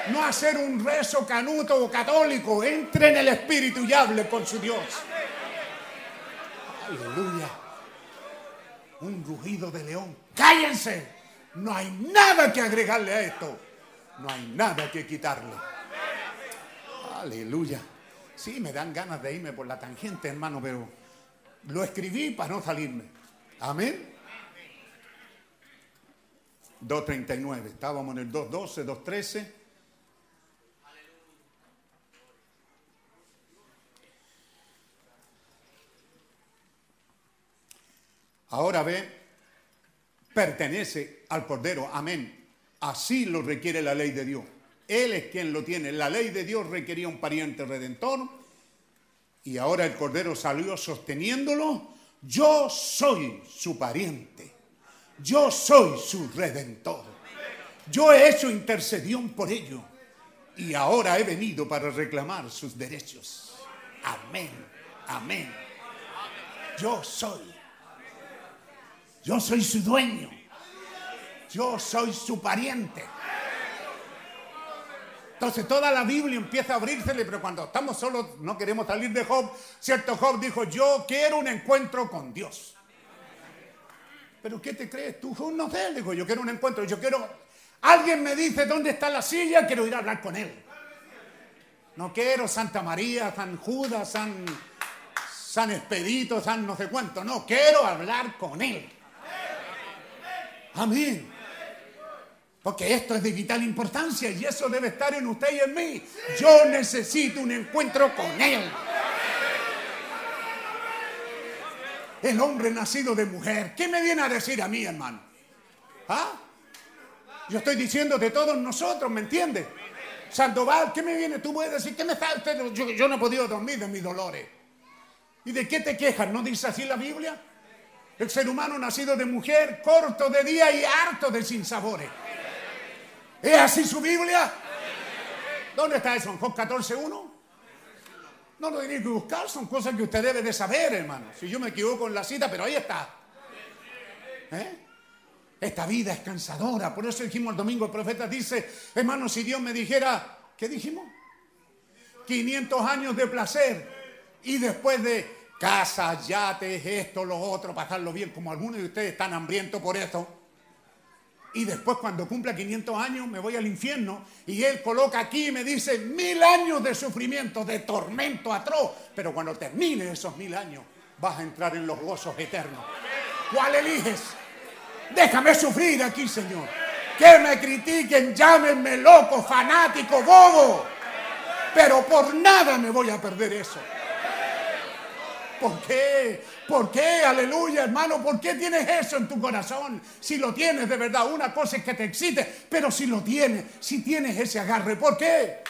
No hacer un rezo canuto o católico. Entre en el Espíritu y hable con su Dios. Aleluya. Un rugido de león. Cállense. No hay nada que agregarle a esto. No hay nada que quitarle. Aleluya. Sí, me dan ganas de irme por la tangente, hermano, pero lo escribí para no salirme. Amén. 2.39. Estábamos en el 2.12, 2.13. Ahora ve, pertenece al Cordero. Amén. Así lo requiere la ley de Dios. Él es quien lo tiene. La ley de Dios requería un pariente redentor y ahora el Cordero salió sosteniéndolo. Yo soy su pariente. Yo soy su redentor. Yo he hecho intercesión por ello y ahora he venido para reclamar sus derechos. Amén. Amén. Yo soy. Yo soy su dueño. Yo soy su pariente. Entonces toda la Biblia empieza a abrírsele, pero cuando estamos solos no queremos salir de Job. Cierto Job dijo, yo quiero un encuentro con Dios. ¿Pero qué te crees tú? Job? No sé, dijo, yo quiero un encuentro, yo quiero... Alguien me dice dónde está la silla, quiero ir a hablar con él. No quiero Santa María, San Judas, San, San Expedito, San no sé cuánto. No, quiero hablar con él. Amén. Porque esto es de vital importancia y eso debe estar en usted y en mí. Yo necesito un encuentro con Él. El hombre nacido de mujer. ¿Qué me viene a decir a mí, hermano? ¿Ah? Yo estoy diciendo de todos nosotros, ¿me entiendes? Sandoval, ¿qué me viene? Tú puedes decir, ¿qué me falta? Yo, yo no he podido dormir de mis dolores. ¿Y de qué te quejas? ¿No dice así la Biblia? El ser humano nacido de mujer, corto de día y harto de sinsabores. ¿Es así su Biblia? ¿Dónde está eso? ¿En Job 14.1? No lo tiene que buscar, son cosas que usted debe de saber, hermano. Si yo me equivoco en la cita, pero ahí está. ¿Eh? Esta vida es cansadora. Por eso dijimos el domingo, el profeta dice, hermano, si Dios me dijera, ¿qué dijimos? 500 años de placer y después de casas, yates, esto, lo otro, pasarlo bien, como algunos de ustedes están hambrientos por eso. Y después cuando cumpla 500 años me voy al infierno y él coloca aquí y me dice mil años de sufrimiento, de tormento atroz. Pero cuando termine esos mil años vas a entrar en los gozos eternos. ¿Cuál eliges? Déjame sufrir aquí, Señor. Que me critiquen, llámenme loco, fanático, bobo. Pero por nada me voy a perder eso. ¿Por qué? ¿Por qué? Aleluya, hermano. ¿Por qué tienes eso en tu corazón? Si lo tienes de verdad, una cosa es que te excite, pero si lo tienes, si tienes ese agarre, ¿por qué?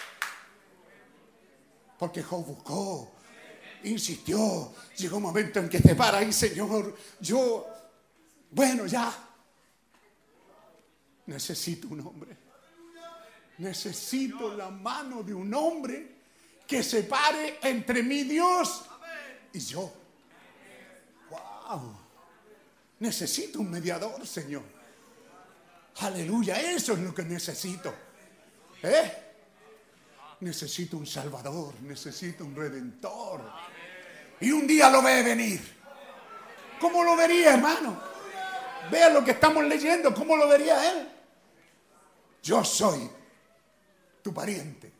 Porque Job buscó, insistió. Llegó un momento en que te para ahí, Señor. Yo, bueno, ya. Necesito un hombre. Necesito la mano de un hombre que se pare entre mi Dios y yo. ¡Wow! Necesito un mediador, Señor. Aleluya, eso es lo que necesito. ¿Eh? Necesito un Salvador, necesito un Redentor. Y un día lo ve venir. ¿Cómo lo vería, hermano? Vea lo que estamos leyendo, ¿cómo lo vería él? Yo soy tu pariente.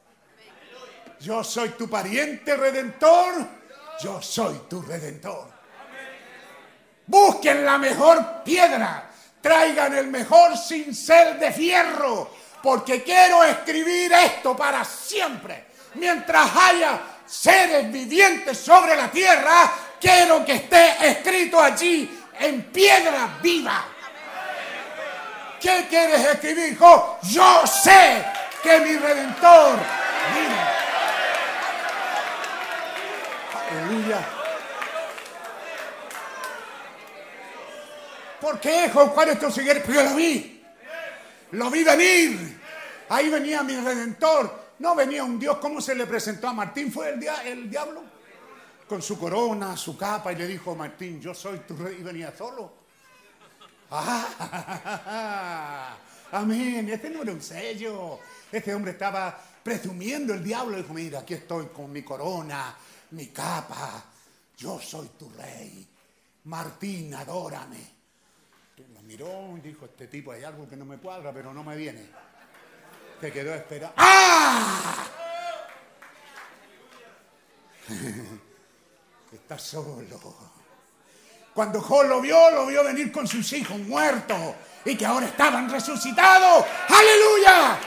Yo soy tu pariente redentor. Yo soy tu redentor. Busquen la mejor piedra. Traigan el mejor cincel de fierro. Porque quiero escribir esto para siempre. Mientras haya seres vivientes sobre la tierra, quiero que esté escrito allí en piedra viva. ¿Qué quieres escribir, hijo? Yo sé que mi redentor vive. Aleluya. ¿Por qué, es tu siguiente? Porque yo lo vi. Lo vi venir. Ahí venía mi redentor. No venía un Dios. ¿Cómo se le presentó a Martín? ¿Fue el, dia- el diablo? Con su corona, su capa, y le dijo, Martín, yo soy tu rey. Y venía solo. (laughs) Ah, (laughs) amén. Este no era un sello. Este hombre estaba presumiendo el diablo. Dijo, mira, aquí estoy con mi corona, mi capa. Yo soy tu rey. Martín, adórame. Lo miró y dijo, este tipo hay algo que no me cuadra, pero no me viene. Se quedó esperando. ¡Ah! (laughs) Está solo. Cuando Job lo vio, lo vio venir con sus hijos muertos y que ahora estaban resucitados. ¡Aleluya!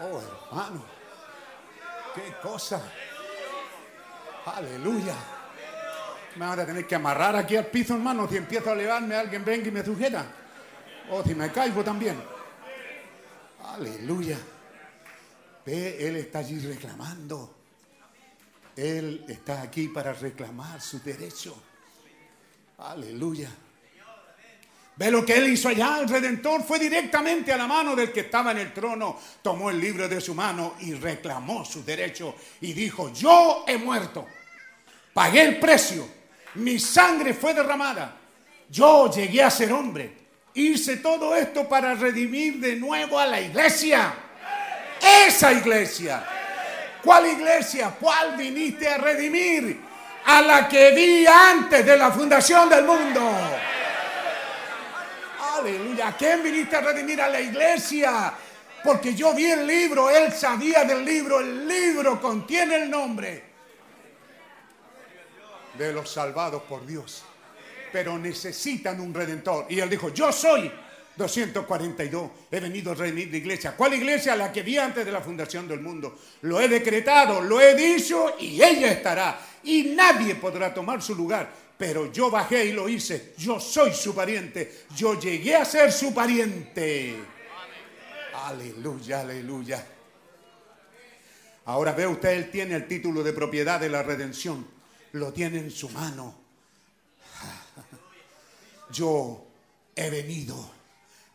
Oh, hermano. Qué cosa. Aleluya. Me van a tener que amarrar aquí al piso, hermano. Si empiezo a elevarme, alguien venga y me sujeta. O si me caigo también. Aleluya. Ve, él está allí reclamando. Él está aquí para reclamar su derecho. Aleluya. Ve lo que él hizo allá. El redentor fue directamente a la mano del que estaba en el trono. Tomó el libro de su mano y reclamó su derecho. Y dijo, yo he muerto. Pagué el precio. Mi sangre fue derramada. Yo llegué a ser hombre. Hice todo esto para redimir de nuevo a la iglesia. Esa iglesia. ¿Cuál iglesia? ¿Cuál viniste a redimir? A la que vi antes de la fundación del mundo. Aleluya. ¿A quién viniste a redimir? A la iglesia. Porque yo vi el libro, él sabía del libro, el libro contiene el nombre de los salvados por Dios. Pero necesitan un redentor. Y él dijo, yo soy 242. He venido a redimir la iglesia. ¿Cuál iglesia? La que vi antes de la fundación del mundo. Lo he decretado, lo he dicho y ella estará. Y nadie podrá tomar su lugar. Pero yo bajé y lo hice. Yo soy su pariente. Yo llegué a ser su pariente. Aleluya, aleluya. Ahora ve usted, él tiene el título de propiedad de la redención. Lo tiene en su mano. (laughs) Yo he venido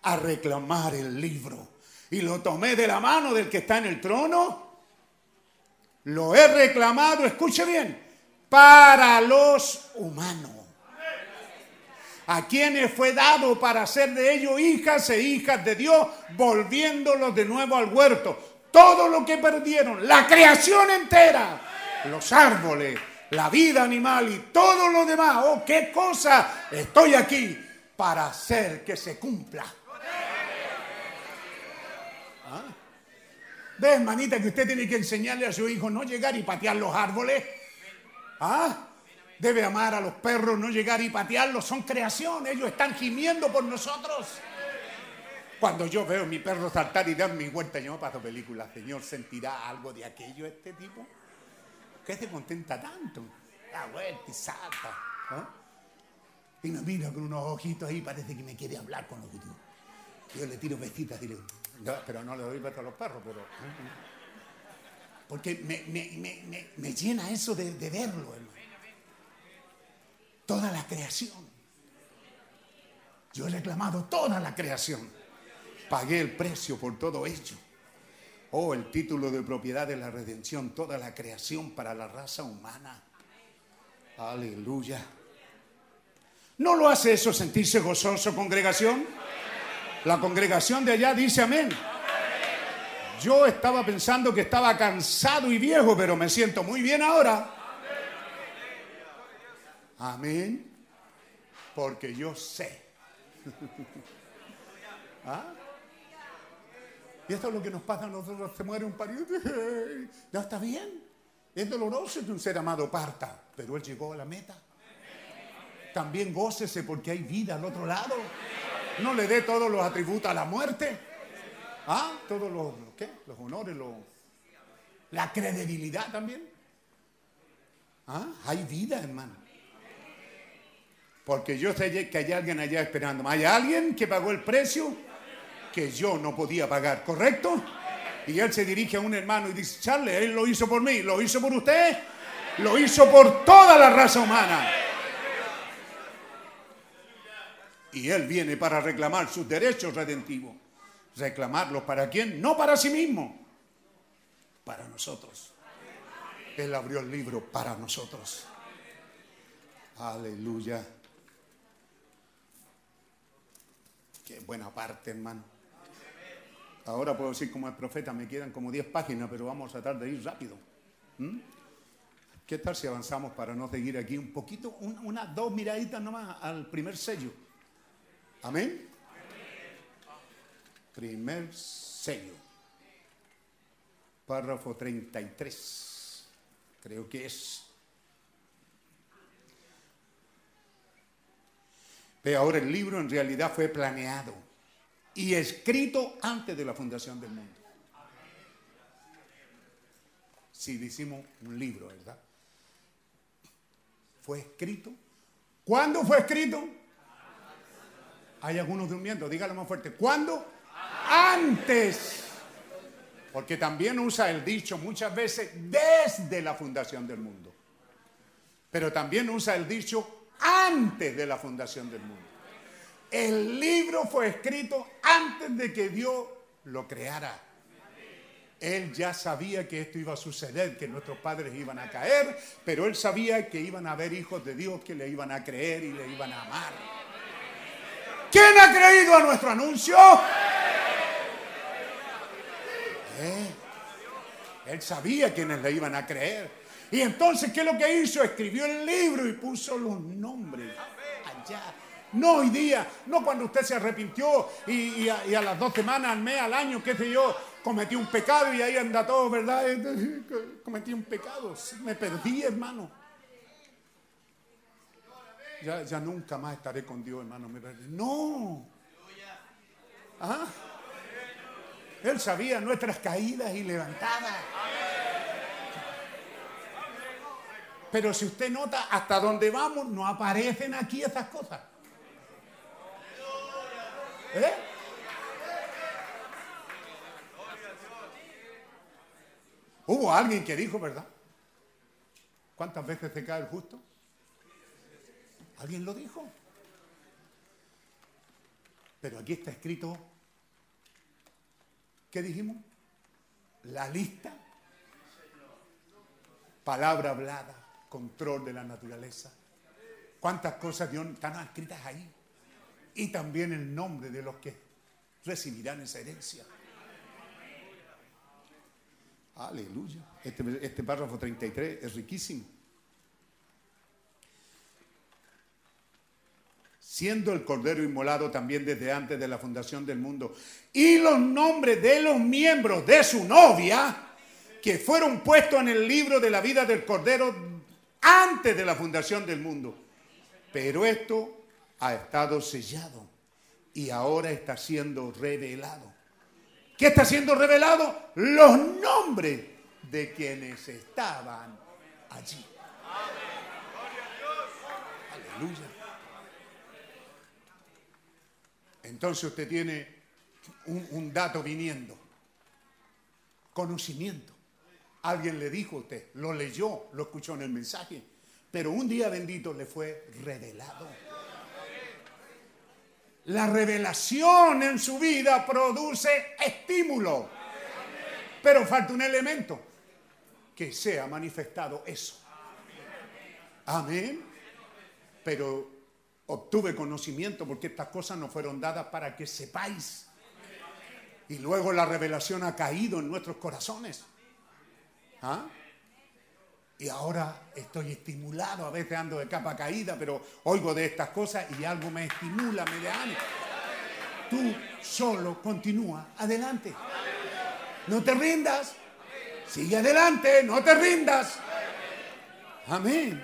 a reclamar el libro y lo tomé de la mano del que está en el trono. Lo he reclamado, escuche bien, para los humanos. A quienes fue dado para hacer de ellos hijas e hijas de Dios, volviéndolos de nuevo al huerto. Todo lo que perdieron, la creación entera, los árboles, la vida animal y todo lo demás. Oh, qué cosa. Estoy aquí para hacer que se cumpla. ¿Ah? ¿Ve, hermanita, que usted tiene que enseñarle a su hijo no llegar y patear los árboles? ¿Ah? Debe amar a los perros, no llegar y patearlos. Son creación, ellos están gimiendo por nosotros. Cuando yo veo a mi perro saltar y dar mi vuelta, yo no paso películas. Señor, ¿sentirá algo de aquello este tipo? ¿Qué se contenta tanto? Da vuelta y salta. ¿ah? Y me mira con unos ojitos ahí, parece que me quiere hablar con los ojitos. Yo le tiro besitas y le digo, "No, pero no le doy besos a los perros, pero... Porque me, me- me- me- llena eso de, de verlo, hermano. Toda la creación. Yo he reclamado toda la creación. Pagué el precio por todo ello. Oh, el título de propiedad de la redención, toda la creación para la raza humana. Aleluya. ¿No lo hace eso sentirse gozoso, congregación? La congregación de allá dice amén. Yo estaba pensando que estaba cansado y viejo, pero me siento muy bien ahora. Amén. Porque yo sé. (laughs) ¿Ah? Y esto es lo que nos pasa a nosotros. Se muere un pariente. Ya está bien. Es doloroso que un ser amado parta, pero él llegó a la meta. También gócese porque hay vida al otro lado. No le dé todos los atributos a la muerte. ¿Ah? Todos los, Los honores, los- la credibilidad también. ¿Ah? Hay vida, hermano. Porque yo sé que hay alguien allá esperando. Hay alguien que pagó el precio que yo no podía pagar, ¿correcto? Y él se dirige a un hermano y dice, Charles, él lo hizo por mí, lo hizo por usted, lo hizo por toda la raza humana. Y él viene para reclamar sus derechos redentivos. ¿Reclamarlos para quién? No para sí mismo, para nosotros. Él abrió el libro para nosotros. Aleluya. Qué buena parte, hermano. Ahora puedo decir como el profeta, me quedan como 10 páginas, pero vamos a tratar de ir rápido. ¿Mm? ¿Qué tal si avanzamos para no seguir aquí un poquito, un- unas dos miraditas nomás al primer sello? Amén. Primer sello. Párrafo 33. Creo que es. Ve, ahora el libro en realidad fue planeado y escrito antes de la fundación del mundo. Si decimos un libro, ¿verdad? Fue escrito. ¿Cuándo fue escrito? Hay algunos durmiendo, dígalo más fuerte. ¿Cuándo? Antes. Porque también usa el dicho muchas veces desde la fundación del mundo. Pero también usa el dicho antes de la fundación del mundo. El libro fue escrito antes de que Dios lo creara. Él ya sabía que esto iba a suceder, que nuestros padres iban a caer, pero él sabía que iban a haber hijos de Dios que le iban a creer y le iban a amar. ¿Quién ha creído a nuestro anuncio? Él sabía quiénes le iban a creer. Y entonces, ¿qué es lo que hizo? Escribió el libro y puso los nombres allá. No hoy día, no cuando usted se arrepintió y, y a, y a las dos semanas, al mes, al año, qué sé yo, cometí un pecado y ahí anda todo, ¿verdad? (laughs) Cometí un pecado, me perdí, hermano. Ya, ya nunca más estaré con Dios, hermano. Me perdí. No. ¿Ah? Él sabía nuestras caídas y levantadas. Pero si usted nota, hasta donde vamos, no aparecen aquí esas cosas. ¿Eh? Hubo alguien que dijo, ¿verdad? ¿Cuántas veces se cae el justo? ¿Alguien lo dijo? Pero aquí está escrito, ¿qué dijimos? La lista, palabra hablada, control de la naturaleza. ¿Cuántas cosas Dios están escritas ahí? Y también el nombre de los que recibirán esa herencia. Aleluya. Este, este párrafo 33 es riquísimo. Siendo el Cordero inmolado también desde antes de la fundación del mundo. Y los nombres de los miembros de su novia, que fueron puestos en el libro de la vida del Cordero antes de la fundación del mundo. Pero esto ha estado sellado y ahora está siendo revelado. ¿Qué está siendo revelado? Los nombres de quienes estaban allí. Aleluya. Entonces usted tiene un, dato viniendo. Conocimiento. Alguien le dijo a usted, lo leyó, lo escuchó en el mensaje, pero un día bendito le fue revelado. La revelación en su vida produce estímulo, pero falta un elemento, que sea manifestado eso. Amén. Pero obtuve conocimiento porque estas cosas no fueron dadas para que sepáis. Y luego la revelación ha caído en nuestros corazones. ¿Ah? Y ahora estoy estimulado, a veces ando de capa caída, pero oigo de estas cosas y algo me estimula, me da ánimo. Tú solo continúa adelante. No te rindas. Sigue adelante, no te rindas. Amén.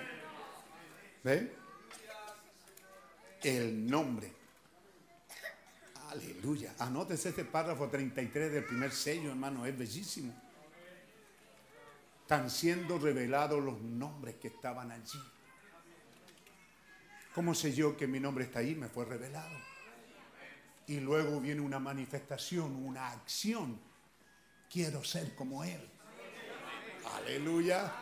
¿Ven? El nombre. Aleluya. Anótese este párrafo 33 del primer sello, hermano, es bellísimo. Están siendo revelados los nombres que estaban allí. ¿Cómo sé yo que mi nombre está ahí? Me fue revelado. Y luego viene una manifestación, una acción. Quiero ser como Él. Aleluya.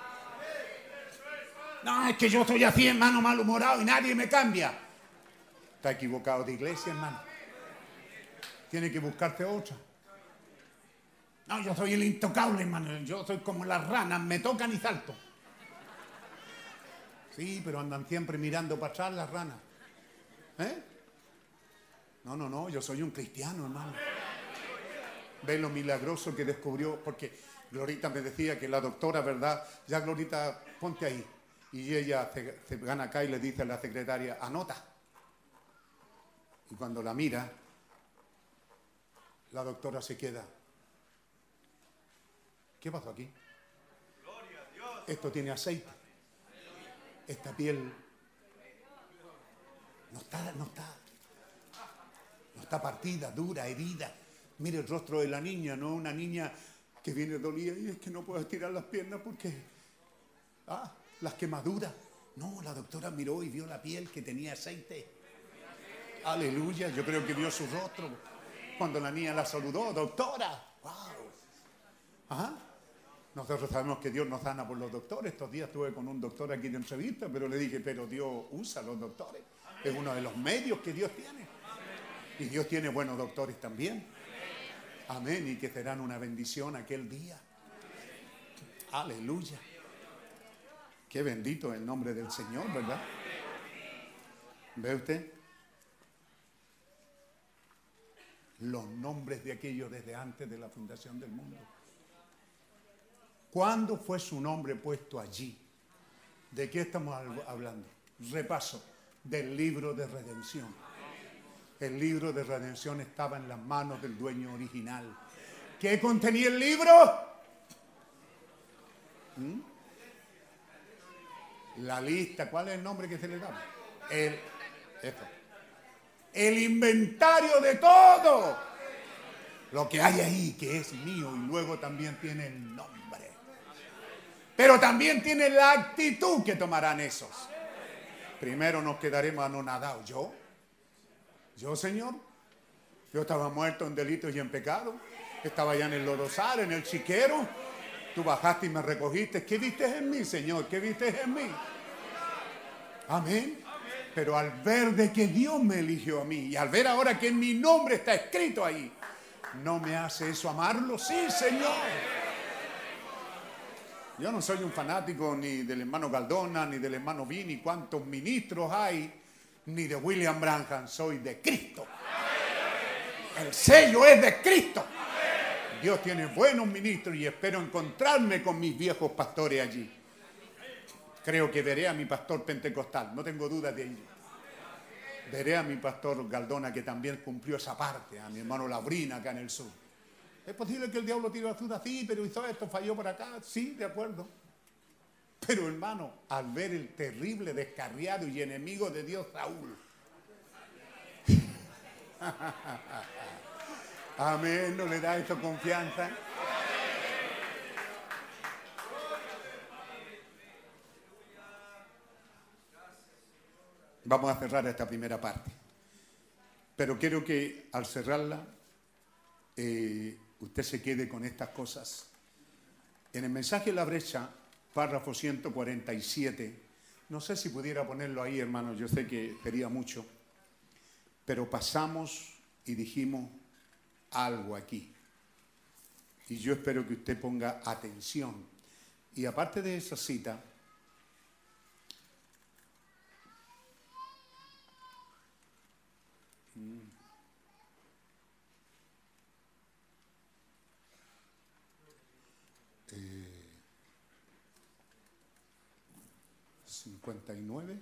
No, es que yo estoy así, hermano, malhumorado y nadie me cambia. Está equivocado de iglesia, hermano. Tiene que buscarte otra. No, yo soy el intocable, hermano. Yo soy como las ranas, me tocan y salto. Sí, pero andan siempre mirando para atrás las ranas. ¿Eh? No, no, no, yo soy un cristiano, hermano. Ve lo milagroso que descubrió, porque Glorita me decía que la doctora, ¿verdad? Ya, Glorita, ponte ahí. Y ella se, se gana acá y le dice a la secretaria, anota. Y cuando la mira, la doctora se queda. ¿Qué pasó aquí? Esto tiene aceite. Esta piel no está, no está, no está partida, dura, herida. Mire el rostro de la niña, no una niña que viene dolida y es que no puedo estirar las piernas porque, ah, las quemaduras. No, la doctora miró y vio la piel que tenía aceite. Aleluya, yo creo que vio su rostro cuando la niña la saludó, doctora. Wow. Ajá. Nosotros sabemos que Dios nos sana por los doctores. Estos días estuve con un doctor aquí de entrevista, pero le dije, pero Dios usa los doctores. Es uno de los medios que Dios tiene. Y Dios tiene buenos doctores también. Amén. Y que serán una bendición aquel día. Aleluya. Qué bendito el nombre del Señor, ¿verdad? ¿Ve usted? Los nombres de aquellos desde antes de la fundación del mundo. ¿Cuándo fue su nombre puesto allí? ¿De qué estamos hablando? Repaso del libro de redención. El libro de redención estaba en las manos del dueño original. ¿Qué contenía el libro? ¿Mm? La lista, ¿cuál es el nombre que se le da? El, esto. El inventario de todo. Lo que hay ahí, que es mío, y luego también tiene el nombre. Pero también tiene la actitud que tomarán esos. Primero nos quedaremos anonadados. ¿Yo? ¿Yo, Señor? Yo estaba muerto en delitos y en pecado. Estaba allá en el lodosar, en el chiquero. Tú bajaste y me recogiste. ¿Qué viste en mí, Señor? ¿Qué viste en mí? Amén. Pero al ver de que Dios me eligió a mí y al ver ahora que mi nombre está escrito ahí, ¿no me hace eso amarlo? Sí, Señor. Yo no soy un fanático ni del hermano Galdona, ni del hermano Vini, cuántos ministros hay, ni de William Branham, soy de Cristo. El sello es de Cristo. Dios tiene buenos ministros y espero encontrarme con mis viejos pastores allí. Creo que veré a mi pastor pentecostal, no tengo dudas de ello. Veré a mi pastor Galdona que también cumplió esa parte, a mi hermano Labrina acá en el sur. Es posible que el diablo tire la fruta, sí, pero hizo esto, falló por acá, sí, de acuerdo. Pero hermano, al ver el terrible descarriado y enemigo de Dios, Saúl. (laughs) Amén, ¿no le da esto confianza? Vamos a cerrar esta primera parte. Pero quiero que al cerrarla, eh, usted se quede con estas cosas. En el mensaje de la brecha, párrafo 147, no sé si pudiera ponerlo ahí, hermano, yo sé que sería mucho, pero pasamos y dijimos algo aquí. Y yo espero que usted ponga atención. Y aparte de esa cita, 59.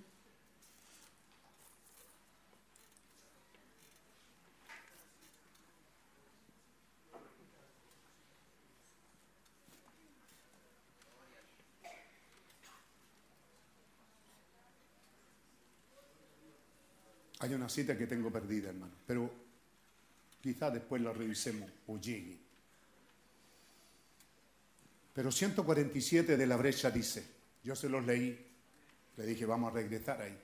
Hay una cita que tengo perdida, hermano, pero quizá después la revisemos o llegue. Pero 147 de la brecha dice, yo se los leí, le dije, vamos a regresar ahí.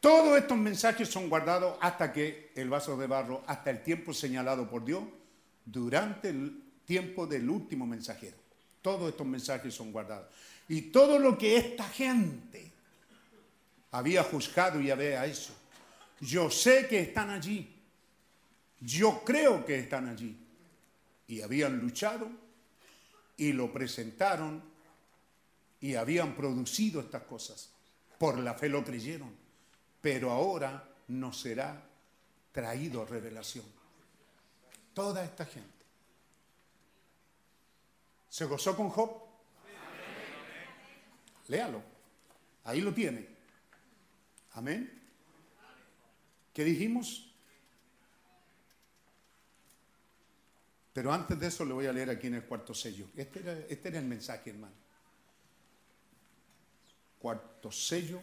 Todos estos mensajes son guardados hasta que el vaso de barro, hasta el tiempo señalado por Dios, durante el tiempo del último mensajero. Todos estos mensajes son guardados. Y todo lo que esta gente había juzgado y había hecho, yo sé que están allí. Yo creo que están allí. Y habían luchado y lo presentaron y habían producido estas cosas. Por la fe lo creyeron. Pero ahora no será traído revelación. Toda esta gente. ¿Se gozó con Job? Léalo. Ahí lo tiene. Amén. ¿Qué dijimos? Pero antes de eso le voy a leer aquí en el cuarto sello. Este era, este era el mensaje, hermano. Cuarto sello.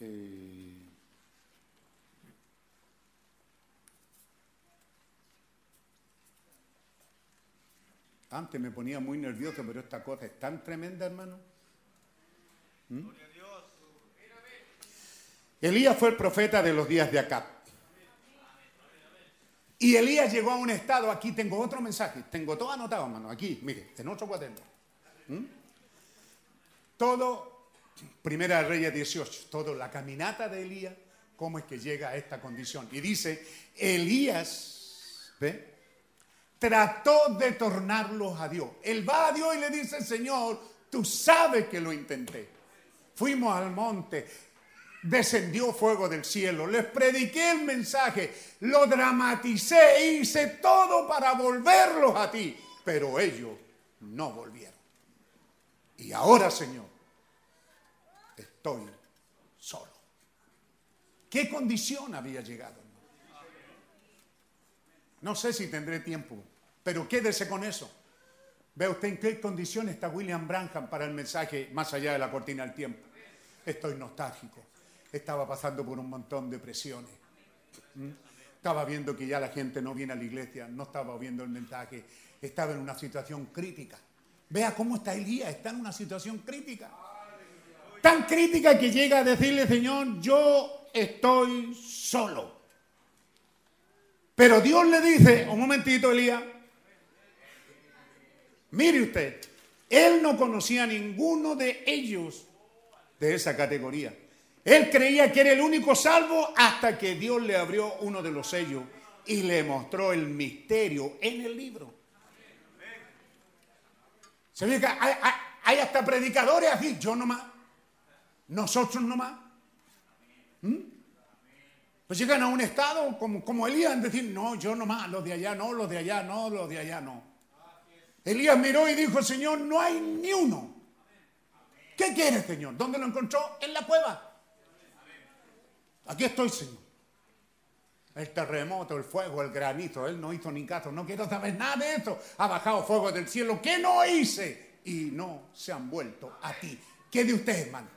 eh, Antes me ponía muy nervioso, pero esta cosa es tan tremenda, hermano. ¿Mm? Elías fue el profeta de los días de Acab. Y Elías llegó a un estado, aquí tengo otro mensaje, tengo todo anotado, hermano, aquí, mire, en otro cuaderno. ¿Mm? Todo, Primera Reyes 18, todo la caminata de Elías, cómo es que llega a esta condición. Y dice, Elías, ¿ve? Trató de tornarlos a Dios. Él va a Dios y le dice, Señor, tú sabes que lo intenté. Fuimos al monte, descendió fuego del cielo, les prediqué el mensaje, lo dramaticé, hice todo para volverlos a ti, pero ellos no volvieron. Y ahora, Señor, estoy solo. ¿Qué condición había llegado? No sé si tendré tiempo, pero quédese con eso. Ve usted en qué condición está William Branham para el mensaje más allá de la cortina del tiempo. Estoy nostálgico estaba pasando por un montón de presiones. ¿Mm? Estaba viendo que ya la gente no viene a la iglesia, no estaba viendo el mensaje, estaba en una situación crítica. Vea cómo está Elías, está en una situación crítica. Tan crítica que llega a decirle, Señor, yo estoy solo. Pero Dios le dice, un momentito, Elías, mire usted, él no conocía a ninguno de ellos de esa categoría. Él creía que era el único salvo hasta que Dios le abrió uno de los sellos y le mostró el misterio en el libro. Se ve que hay, hasta predicadores así, yo nomás, nosotros nomás. ¿Mm? Pues llegan a un estado como, como Elías en decir, no, yo no más, los de allá no, los de allá no, los de allá no. Elías miró y dijo, Señor, no hay ni uno. ¿Qué quiere, Señor? ¿Dónde lo encontró? En la cueva. Aquí estoy, Señor. El terremoto, el fuego, el granito, él no hizo ni caso, no quiero saber nada de esto. Ha bajado fuego del cielo, ¿qué no hice? Y no se han vuelto a ti. ¿Qué de ustedes, hermano?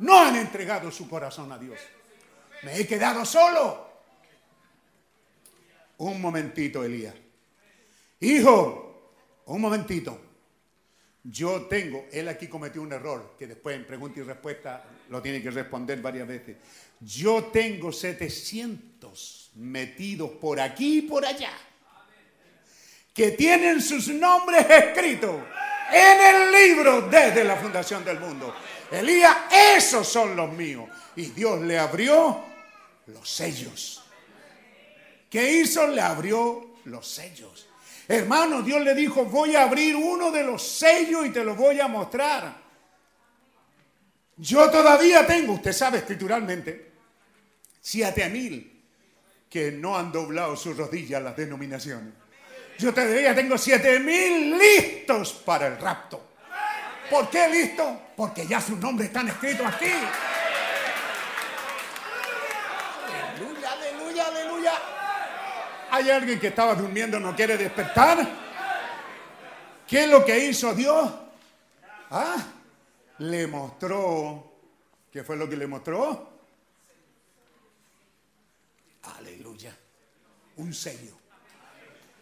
No han entregado su corazón a Dios. Me he quedado solo. Un momentito, Elías. Hijo, un momentito. Yo tengo, él aquí cometió un error, que después en pregunta y respuesta lo tiene que responder varias veces. Yo tengo 700 metidos por aquí y por allá, que tienen sus nombres escritos en el libro desde la fundación del mundo. Elías, esos son los míos. Y Dios le abrió los sellos. ¿Qué hizo? Le abrió los sellos. Hermano, Dios le dijo, voy a abrir uno de los sellos y te lo voy a mostrar. Yo todavía tengo, usted sabe escrituralmente, siete mil que no han doblado sus rodillas las denominaciones. Yo todavía tengo siete mil listos para el rapto. ¿Por qué listo? Porque ya sus nombres están escritos aquí. Aleluya, aleluya, aleluya. ¿Hay alguien que estaba durmiendo no quiere despertar? ¿Qué es lo que hizo Dios? ¿Ah? Le mostró. ¿Qué fue lo que le mostró? Aleluya. Un sello.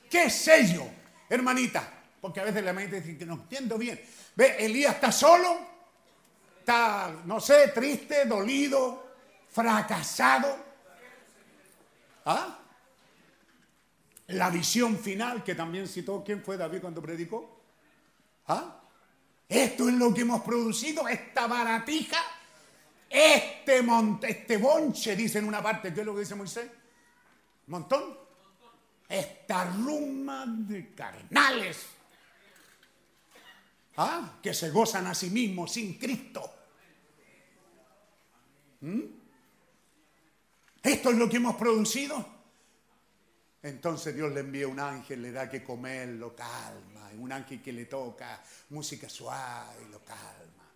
¿Qué sello, hermanita? Porque a veces la mente dice que no entiendo bien. Ve, Elías está solo, está, no sé, triste, dolido, fracasado. ¿Ah? La visión final que también citó, ¿quién fue David cuando predicó? ¿Ah? Esto es lo que hemos producido, esta baratija, este, monte, este bonche, dice en una parte, ¿qué es lo que dice Moisés? ¿Montón? Esta ruma de carnales. ¿Ah? Que se gozan a sí mismos sin Cristo. ¿Mm? Esto es lo que hemos producido. Entonces Dios le envía un ángel, le da que comer, lo calma. Un ángel que le toca música suave, lo calma.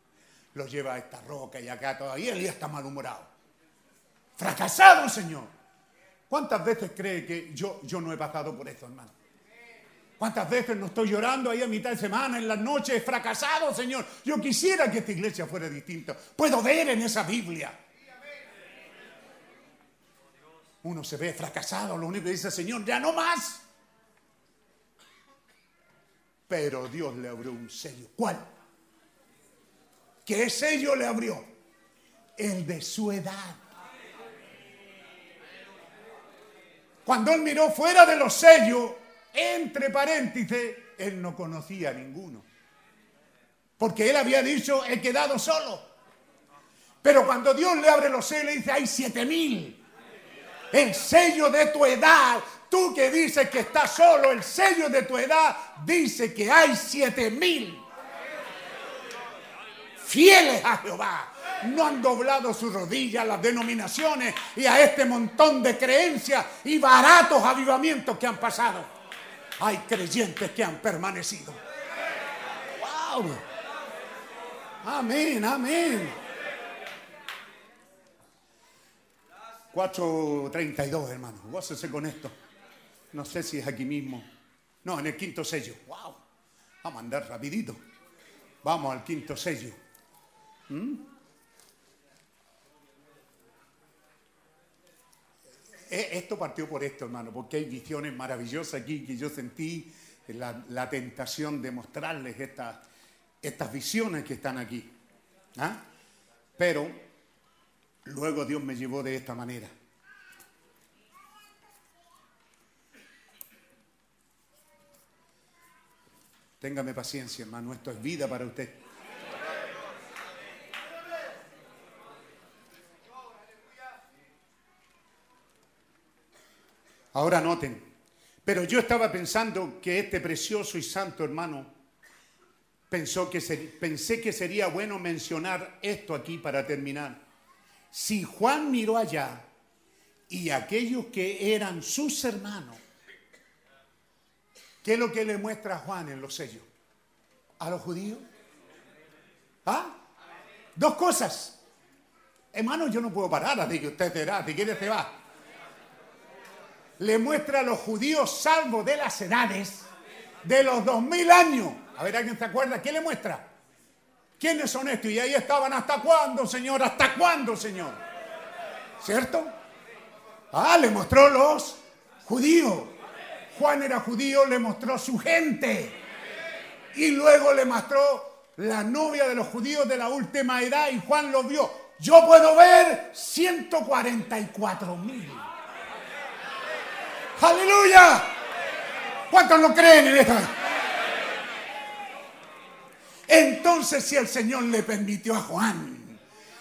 Lo lleva a esta roca y acá todavía él ya está malhumorado. Fracasado, Señor. ¿Cuántas veces cree que yo, yo no he pasado por esto, hermano? ¿Cuántas veces no estoy llorando ahí a mitad de semana, en las noches, fracasado, Señor? Yo quisiera que esta iglesia fuera distinta. Puedo ver en esa Biblia. Uno se ve fracasado, lo único que dice, Señor, ya no más. Pero Dios le abrió un sello. ¿Cuál? ¿Qué sello le abrió? El de su edad. Cuando él miró fuera de los sellos, entre paréntesis, él no conocía a ninguno. Porque él había dicho, he quedado solo. Pero cuando Dios le abre los sellos, le dice, hay siete mil. El sello de tu edad, tú que dices que estás solo, el sello de tu edad dice que hay siete mil. Fieles a Jehová no han doblado sus rodillas a las denominaciones y a este montón de creencias y baratos avivamientos que han pasado. Hay creyentes que han permanecido. ¡Wow! Amén, amén. 4.32, hermano. Gócese con esto. No sé si es aquí mismo. No, en el quinto sello. ¡Wow! Vamos a andar rapidito. Vamos al quinto sello. ¿Mm? Esto partió por esto, hermano, porque hay visiones maravillosas aquí que yo sentí la, la tentación de mostrarles estas, estas visiones que están aquí. ¿Ah? Pero luego Dios me llevó de esta manera. Téngame paciencia, hermano, esto es vida para usted. Ahora noten, pero yo estaba pensando que este precioso y santo hermano pensó que pensé que sería bueno mencionar esto aquí para terminar. Si Juan miró allá y aquellos que eran sus hermanos. ¿Qué es lo que le muestra Juan en los sellos? ¿A los judíos? ¿Ah? Dos cosas. Hermano, yo no puedo parar así que usted será, si quiere se va. Le muestra a los judíos salvos de las edades de los dos mil años. A ver, ¿alguien se acuerda? ¿Qué le muestra? ¿Quiénes son estos? Y ahí estaban, ¿hasta cuándo, Señor? ¿Hasta cuándo, Señor? ¿Cierto? Ah, le mostró los judíos. Juan era judío, le mostró su gente. Y luego le mostró la novia de los judíos de la última edad y Juan lo vio. Yo puedo ver 144 mil. Aleluya. ¿Cuántos lo creen en esta? Entonces si el Señor le permitió a Juan,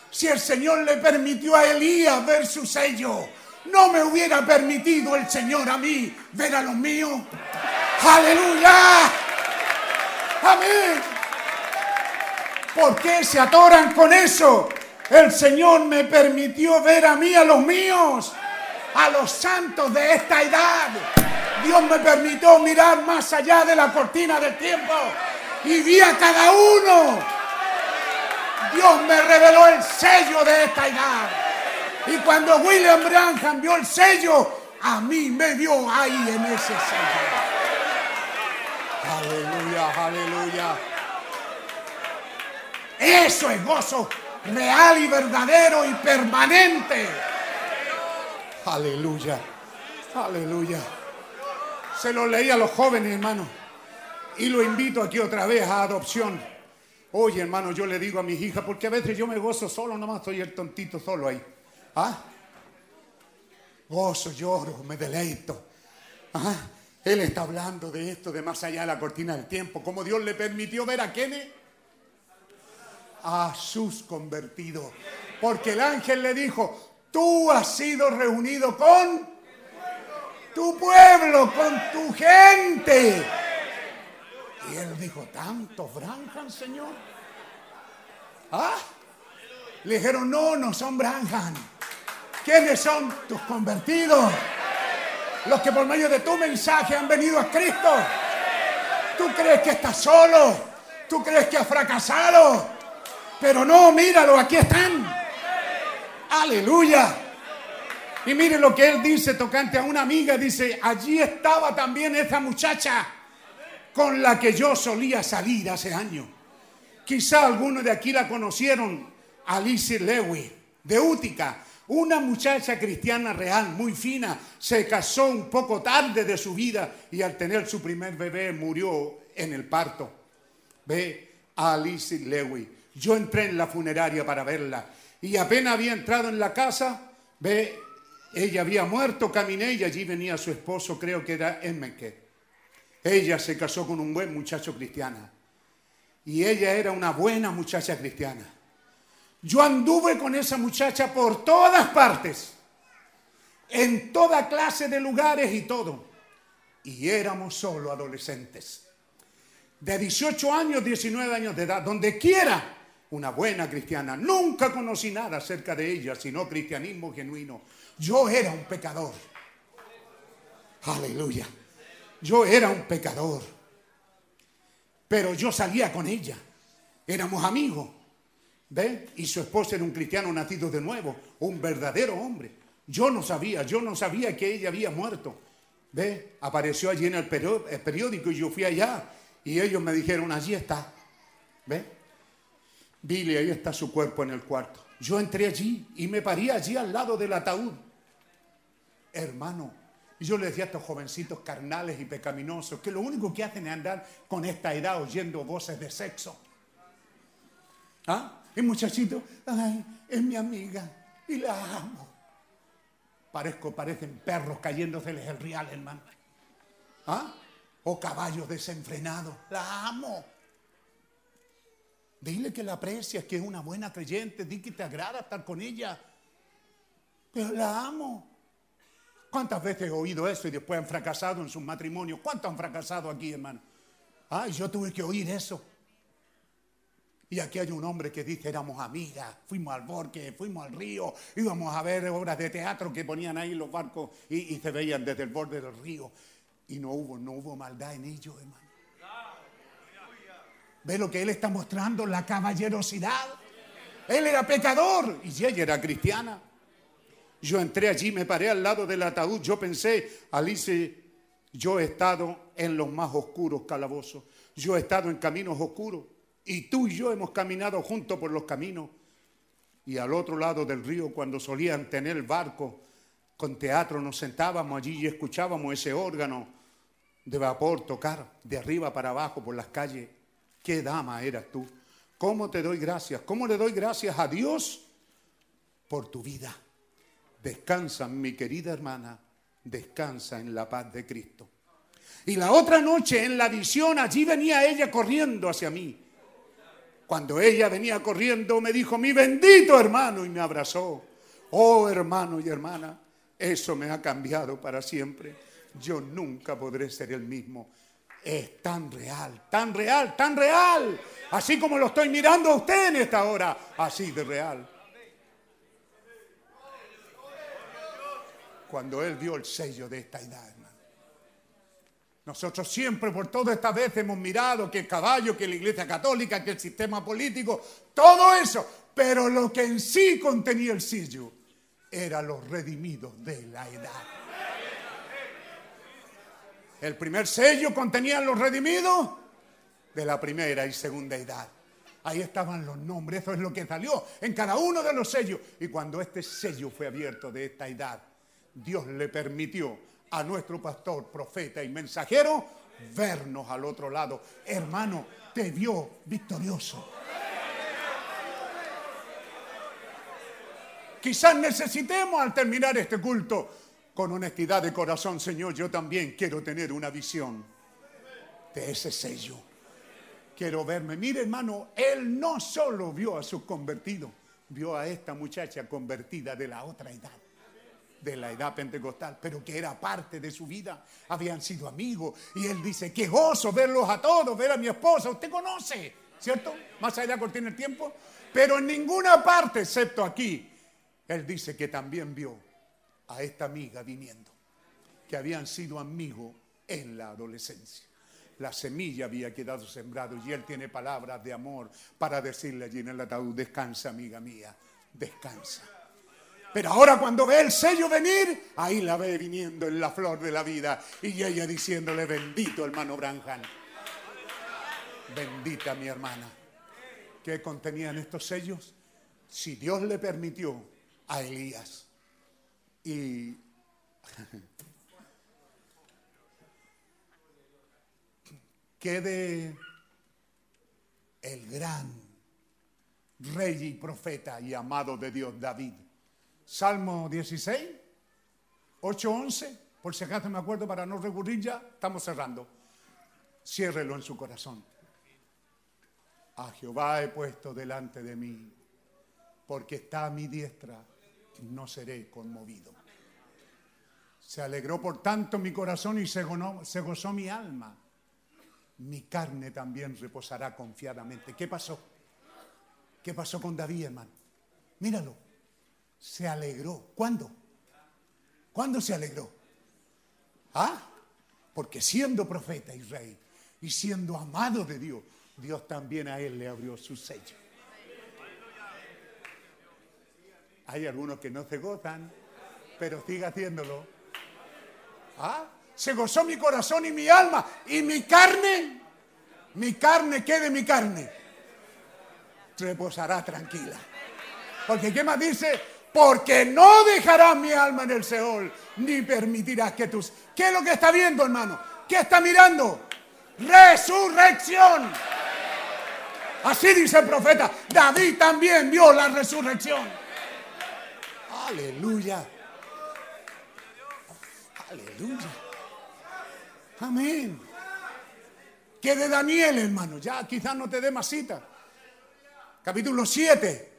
si el Señor le permitió a Elías ver su sello, no me hubiera permitido el Señor a mí ver a los míos. Aleluya. Amén. ¿Por qué se atoran con eso? El Señor me permitió ver a mí a los míos, a los santos de esta edad. Dios me permitió mirar más allá de la cortina del tiempo y vi a cada uno. Dios me reveló el sello de esta edad. Y cuando William Branham vio el sello, a mí me vio ahí en ese sello. Aleluya, aleluya. Eso es gozo real y verdadero y permanente. Aleluya, aleluya. Se lo leí a los jóvenes, hermano. Y lo invito aquí otra vez a adopción. Oye, hermano, yo le digo a mis hijas, porque a veces yo me gozo solo, nomás soy el tontito solo ahí. ¿Ah? Gozo, lloro, me deleito. ¿Ah? Él está hablando de esto, de más allá de la cortina del tiempo, como Dios le permitió ver a quiénes. A sus convertidos. Porque el ángel le dijo, tú has sido reunido con tu pueblo, con tu gente. Y él dijo, ¿tanto Branham, Señor? ¿Ah? Le dijeron, no, no son Branham. ¿Quiénes son tus convertidos? Los que por medio de tu mensaje han venido a Cristo. ¿Tú crees que estás solo? ¿Tú crees que has fracasado? Pero no, míralo, aquí están. Aleluya. Y mire lo que él dice tocante a una amiga. Dice, allí estaba también esa muchacha con la que yo solía salir hace años. Quizá algunos de aquí la conocieron, Alice Lewy, de Útica, una muchacha cristiana real, muy fina, se casó un poco tarde de su vida y al tener su primer bebé murió en el parto. Ve a Alice Lewy. Yo entré en la funeraria para verla y apenas había entrado en la casa, ve, ella había muerto, caminé y allí venía su esposo, creo que era Emmeke. Ella se casó con un buen muchacho cristiano. Y ella era una buena muchacha cristiana. Yo anduve con esa muchacha por todas partes, en toda clase de lugares y todo. Y éramos solo adolescentes. De 18 años, 19 años de edad, donde quiera, una buena cristiana. Nunca conocí nada acerca de ella, sino cristianismo genuino. Yo era un pecador. Aleluya. Yo era un pecador. Pero yo salía con ella. Éramos amigos. ¿Ve? Y su esposo era un cristiano nacido de nuevo, un verdadero hombre. Yo no sabía, yo no sabía que ella había muerto. ¿Ve? Apareció allí en el periódico y yo fui allá y ellos me dijeron, allí está. ¿Ve? Billy, ahí está su cuerpo en el cuarto. Yo entré allí y me parí allí al lado del ataúd. Hermano, y yo le decía a estos jovencitos carnales y pecaminosos que lo único que hacen es andar con esta edad oyendo voces de sexo. ¿Ah? El muchachito, ay, es mi amiga y la amo. Parezco, parecen perros cayéndoseles el real, hermano. ¿Ah? O caballos desenfrenados. La amo. Dile que la aprecias, que es una buena creyente, di que te agrada estar con ella. Pero la amo. ¿Cuántas veces he oído eso y después han fracasado en sus matrimonios? ¿Cuántos han fracasado aquí, hermano? Ay, yo tuve que oír eso. Y aquí hay un hombre que dice, éramos amigas, fuimos al bosque, fuimos al río, íbamos a ver obras de teatro que ponían ahí los barcos y, se veían desde el borde del río. Y no hubo, no hubo maldad en ellos, hermano. ¿Ve lo que él está mostrando? La caballerosidad. Él era pecador y ella era cristiana. Yo entré allí, me paré al lado del ataúd. Yo pensé, Alice, yo he estado en los más oscuros calabozos. Yo he estado en caminos oscuros. Y tú y yo hemos caminado juntos por los caminos. Y al otro lado del río, cuando solían tener barco con teatro, nos sentábamos allí y escuchábamos ese órgano de vapor tocar de arriba para abajo por las calles. Qué dama eras tú. ¿Cómo te doy gracias? ¿Cómo le doy gracias a Dios por tu vida? Descansa, mi querida hermana, descansa en la paz de Cristo. Y la otra noche en la visión, allí venía ella corriendo hacia mí. Cuando ella venía corriendo, me dijo, mi bendito hermano, y me abrazó. Oh hermano y hermana, eso me ha cambiado para siempre. Yo nunca podré ser el mismo. Es tan real, tan real, tan real. Así como lo estoy mirando a usted en esta hora, así de real. Cuando él vio el sello de esta edad, hermano. Nosotros siempre por todas estas veces hemos mirado que el caballo, que la iglesia católica, que el sistema político, todo eso. Pero lo que en sí contenía el sello era los redimidos de la edad. El primer sello contenía los redimidos de la primera y segunda edad. Ahí estaban los nombres, eso es lo que salió en cada uno de los sellos. Y cuando este sello fue abierto de esta edad, Dios le permitió a nuestro pastor, profeta y mensajero vernos al otro lado. Hermano, te vio victorioso. Quizás necesitemos al terminar este culto con honestidad de corazón, Señor, yo también quiero tener una visión de ese sello. Quiero verme. Mire, hermano, él no solo vio a sus convertidos, vio a esta muchacha convertida de la otra edad, de la edad pentecostal, pero que era parte de su vida. Habían sido amigos. Y él dice, qué gozo verlos a todos, ver a mi esposa. Usted conoce, ¿cierto? Más allá cortina el tiempo. Pero en ninguna parte, excepto aquí, él dice que también vio a esta amiga viniendo, que habían sido amigos en la adolescencia. La semilla había quedado sembrado y él tiene palabras de amor para decirle allí en el ataúd, descansa amiga mía, descansa. Pero ahora cuando ve el sello venir, ahí la ve viniendo en la flor de la vida y ella diciéndole, bendito hermano Branham, bendita mi hermana. ¿Qué contenían estos sellos? Si Dios le permitió a Elías y quede el gran rey y profeta y amado de Dios David. Salmo 16, 8, 11, por si acaso me acuerdo para no recurrir ya, estamos cerrando. Ciérrelo en su corazón. A Jehová he puesto delante de mí, porque está a mi diestra, no seré conmovido. Se alegró por tanto mi corazón y se, gozó mi alma. Mi carne también reposará confiadamente. ¿Qué pasó? ¿Qué pasó con David, hermano? Míralo. Se alegró. ¿Cuándo? ¿Cuándo se alegró? ¿Ah? Porque siendo profeta y rey y siendo amado de Dios, Dios también a él le abrió su sello. Hay algunos que no se gozan, pero sigue haciéndolo. ¿Ah? Se gozó mi corazón y mi alma y mi carne, mi carne, ¿qué de mi carne? Reposará tranquila. Porque ¿qué más dice? Porque no dejarás mi alma en el Seol, ni permitirás que tus... ¿Qué es lo que está viendo, hermano? ¿Qué está mirando? Resurrección. Así dice el profeta. David también vio la resurrección. Aleluya. Aleluya. Amén. Que de Daniel, hermano, ya quizás no te dé más cita. Capítulo 7.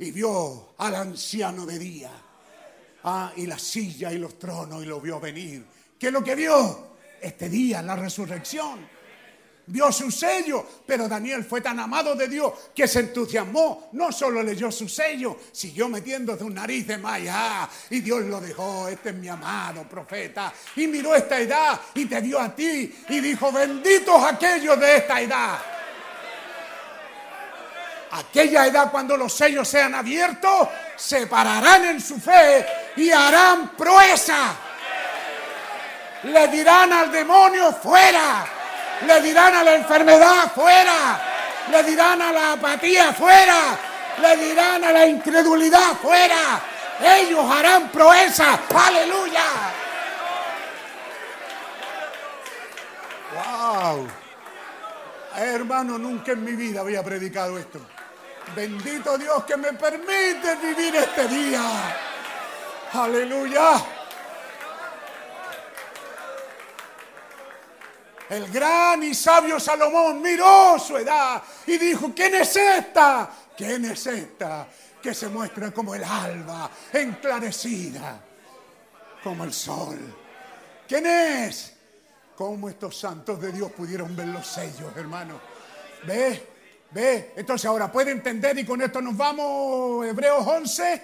Y vio al anciano de día. Ah, y la silla y los tronos y lo vio venir. ¿Qué es lo que vio? Este día, la resurrección. Vio su sello, pero Daniel fue tan amado de Dios que se entusiasmó. No solo leyó su sello, siguió metiendo un nariz de maya y Dios lo dejó. Este es mi amado profeta. Y miró esta edad y te vio a ti y dijo: Benditos aquellos de esta edad. Aquella edad cuando los sellos sean abiertos, se pararán en su fe y harán proeza. Le dirán al demonio fuera. Le dirán a la enfermedad fuera. Le dirán a la apatía fuera. Le dirán a la incredulidad fuera. Ellos harán proeza. Aleluya. Wow. Hermano, nunca en mi vida había predicado esto. Bendito Dios que me permite vivir este día. Aleluya. El gran y sabio Salomón miró su edad y dijo, ¿quién es esta? ¿Quién es esta? Que se muestra como el alba, enclarecida, como el sol. ¿Quién es? ¿Cómo estos santos de Dios pudieron ver los sellos, hermano? ¿Ve? ¿Ve? Entonces ahora puede entender y con esto nos vamos, Hebreos 11,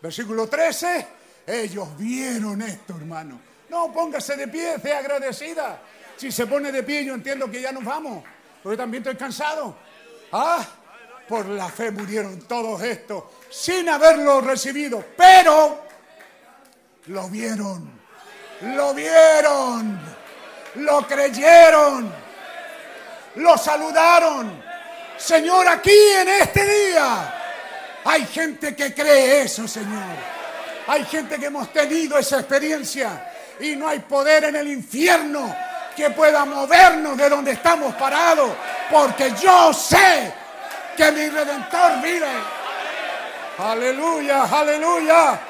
versículo 13. Ellos vieron esto, hermano. No, póngase de pie, sea agradecida. Si se pone de pie, yo entiendo que ya nos vamos. Porque también estoy cansado. Ah, por la fe murieron todos estos sin haberlo recibido. Pero lo vieron. Lo vieron. Lo creyeron. Lo saludaron. Señor, aquí en este día hay gente que cree eso, Señor. Hay gente que hemos tenido esa experiencia y no hay poder en el infierno que pueda movernos de donde estamos parados, porque yo sé que mi redentor vive. Aleluya, aleluya.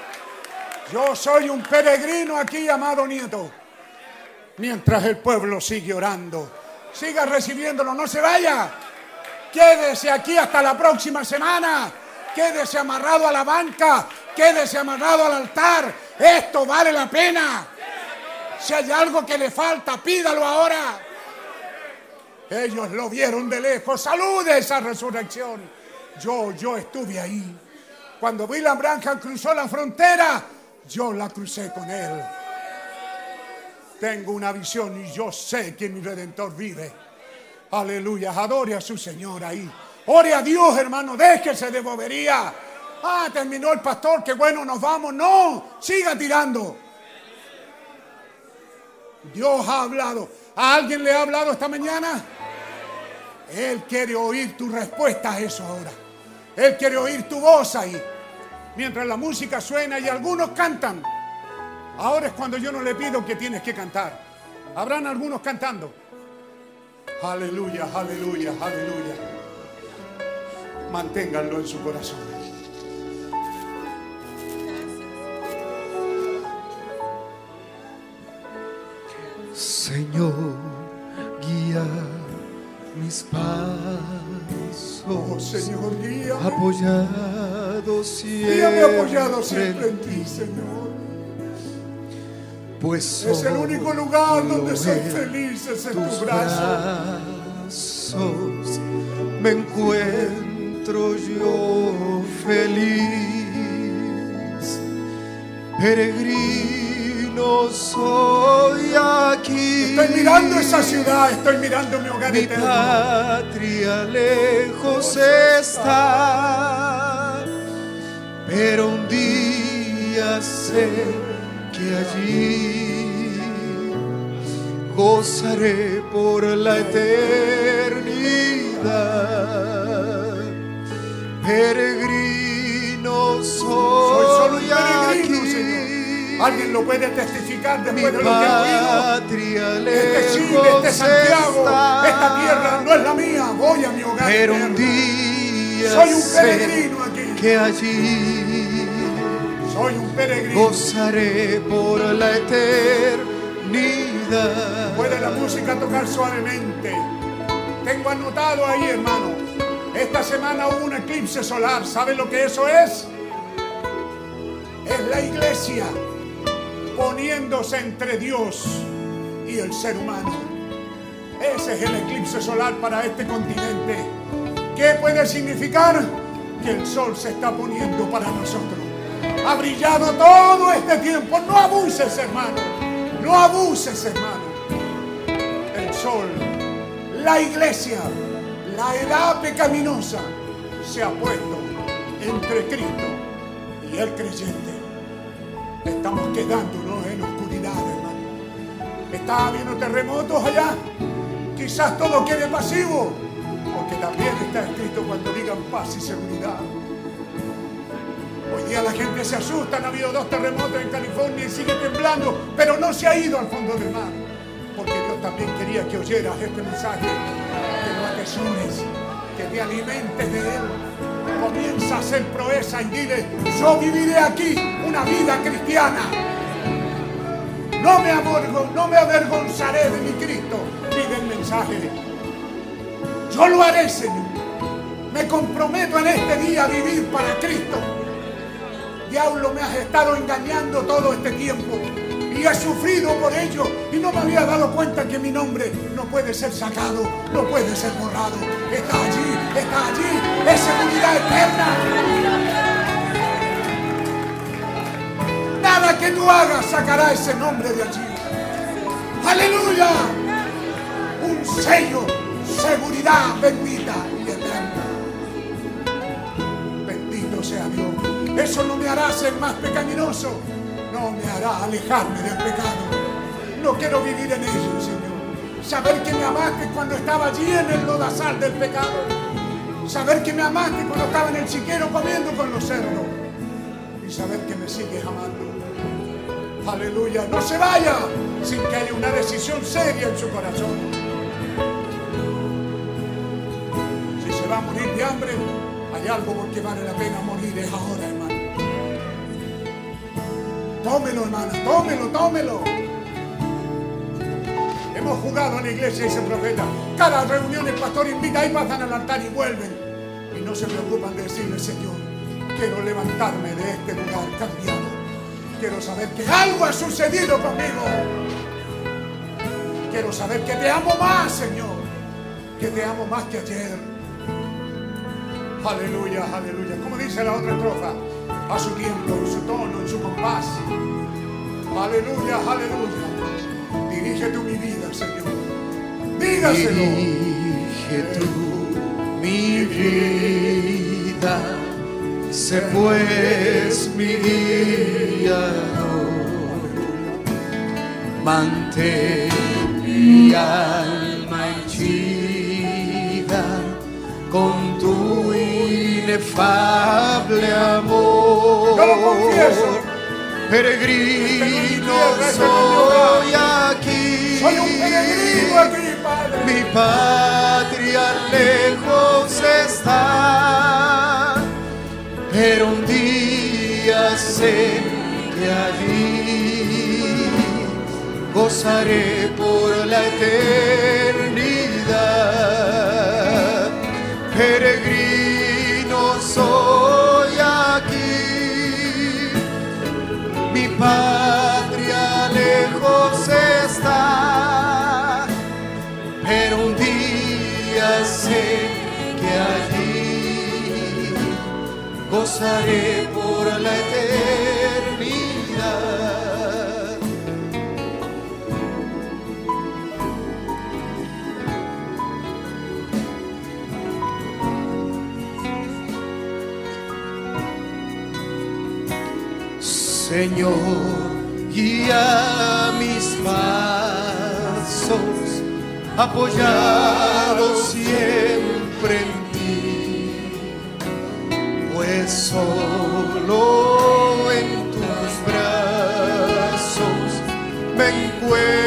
Yo soy un peregrino aquí, amado nieto. Mientras el pueblo sigue orando, siga recibiéndolo, no se vaya. Quédese aquí hasta la próxima semana. Quédese amarrado a la banca. Quédese amarrado al altar. Esto vale la pena. Si hay algo que le falta, pídalo ahora. Ellos lo vieron de lejos. Salude esa resurrección. Yo, yo estuve ahí. Cuando William Branham cruzó la frontera, yo la crucé con él. Tengo una visión y yo sé que mi redentor vive. Aleluya, adore a su Señor ahí. Ore a Dios, hermano, déjese de bobería. Ah, terminó el pastor, qué bueno, nos vamos. No, siga tirando. Dios ha hablado. ¿A alguien le ha hablado esta mañana? Él quiere oír tu respuesta a eso ahora. Él quiere oír tu voz ahí. Mientras la música suena y algunos cantan. Ahora es cuando yo no le pido que tienes que cantar. Habrán algunos cantando. Aleluya, aleluya, aleluya. Manténganlo en su corazón. Señor, guía mis pasos. Oh Señor, guíame. Apoyado siempre. Guíame apoyado siempre en ti, Señor. Pues Es el único lugar donde soy feliz, es en tus tu brazo. brazos me encuentro yo feliz. Peregrino soy aquí. Estoy mirando esa ciudad, estoy mirando mi hogar Mi eterno. patria lejos está, pero un día sé que allí gozaré por la eternidad. Peregrino Soy solo soy peregrino, aquí. Alguien lo puede testificar Mi después de lo que ha oído. Este Chile, este Santiago, está. esta tierra no es la mía. Voy a mi hogar Pero un día Soy un peregrino aquí. que allí Soy un peregrino. gozaré por la eternidad. Puede la música tocar suavemente. Tengo anotado ahí, hermano. Esta semana hubo un eclipse solar. ¿Sabe lo que eso es? Es la iglesia poniéndose entre Dios y el ser humano. Ese es el eclipse solar para este continente. ¿Qué puede significar? Que el sol se está poniendo para nosotros. Ha brillado todo este tiempo. No abuses, hermano. No abuses, hermano. El sol, la iglesia, la edad pecaminosa se ha puesto entre Cristo y el creyente. Estamos quedándonos en oscuridad, hermano. Está habiendo terremotos allá. Quizás todo quede pasivo, porque también está escrito cuando digan paz y seguridad. Hoy día la gente se asusta, han habido dos terremotos en California y sigue temblando, pero no se ha ido al fondo del mar, porque Dios también quería que oyeras este mensaje, que no atesores, que te alimentes de Él. Comienza a hacer proeza y dile, yo viviré aquí una vida cristiana. No me, avergo- no me avergonzaré de mi Cristo, ni del mensaje. Yo lo haré, Señor. Me comprometo en este día a vivir para Cristo. Diablo, me has estado engañando todo este tiempo y he sufrido por ello y no me había dado cuenta que mi nombre no puede ser sacado, no puede ser borrado. Está allí, está allí, es seguridad eterna. Nada que tú hagas sacará ese nombre de allí. Aleluya. Un sello, seguridad bendita y eterna. Bendito sea Dios. Eso no me hará ser más pecaminoso. No me hará alejarme del pecado. No quiero vivir en ello, Señor. Saber que me amaste cuando estaba allí en el lodazal del pecado. Saber que me amaste cuando estaba en el chiquero comiendo con los cerdos. Y saber que me sigues amando. Aleluya. No se vaya sin que haya una decisión seria en su corazón. Si se va a morir de hambre, hay algo por que vale la pena morir. Es ahora. Tómelo, hermana. Tómelo, tómelo. Hemos jugado en la iglesia, el profeta. Cada reunión el pastor invita y pasan al altar y vuelven. Y no se preocupan de decirle, Señor, quiero levantarme de este lugar cambiado. Quiero saber que algo ha sucedido conmigo. Quiero saber que te amo más, Señor. Que te amo más que ayer. Aleluya, aleluya. Como dice la otra estrofa, a su tiempo, en su tono, en su compás. Aleluya, aleluya. Dirige tú mi vida, Señor. Dígaselo. Dirige tú mi vida, sé pues mi guiador. Mantén mi alma henchida con tu inefable amor. Yo lo confieso. Peregrino soy aquí. Soy un peregrino aquí, Padre. Mi patria lejos está, pero un día sé que allí gozaré por la eternidad. Patria lejos está pero un día sé que allí gozaré Señor, guía mis pasos apoyado siempre en ti, pues solo en tus brazos me encuentro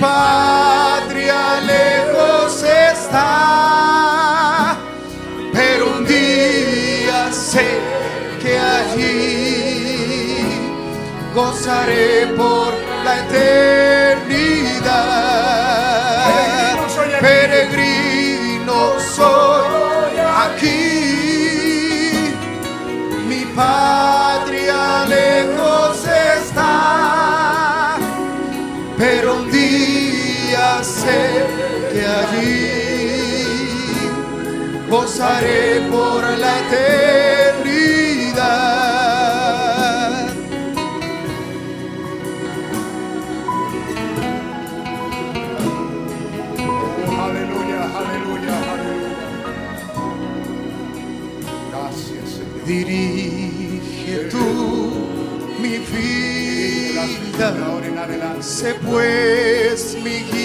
patria lejos está pero un día sé que allí gozaré por la eternidad. gozaré por la eternidad. Aleluya, aleluya, aleluya. Gracias, Señor. Dirige tú mi vida. Sé pues mi guía.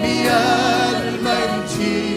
mi alma en ti.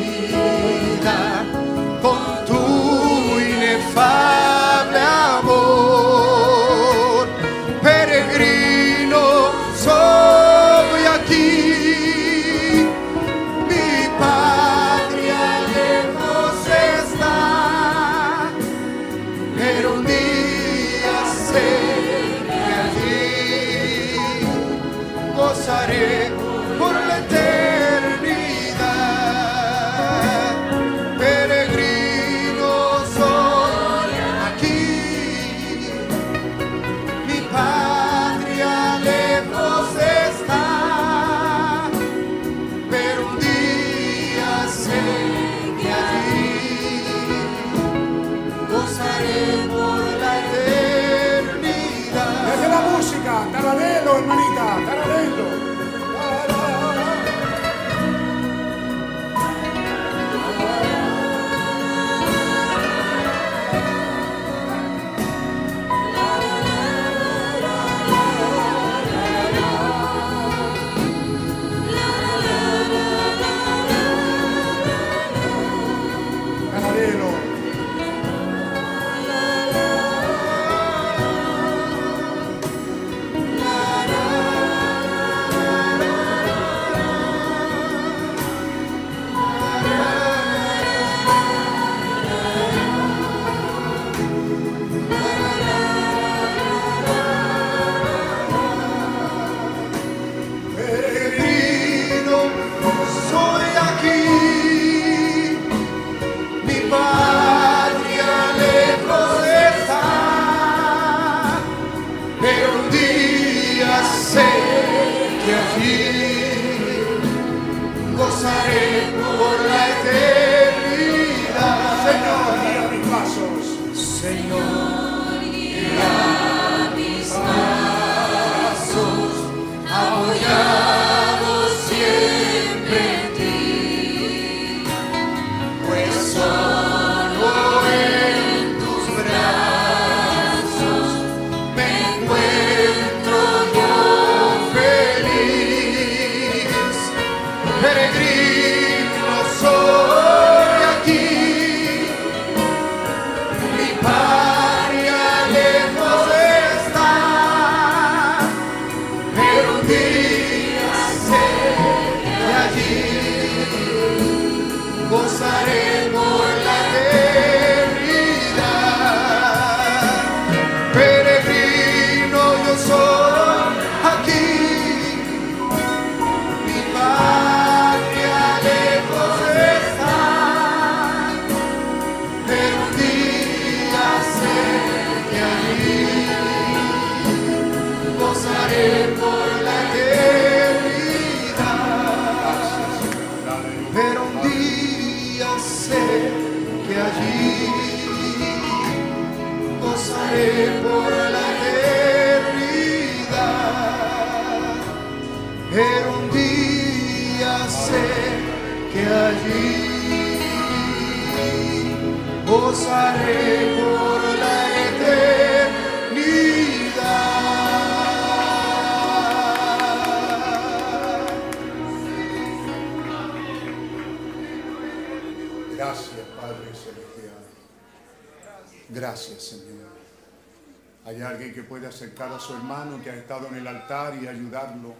buscar a su hermano que ha estado en el altar y ayudarlo,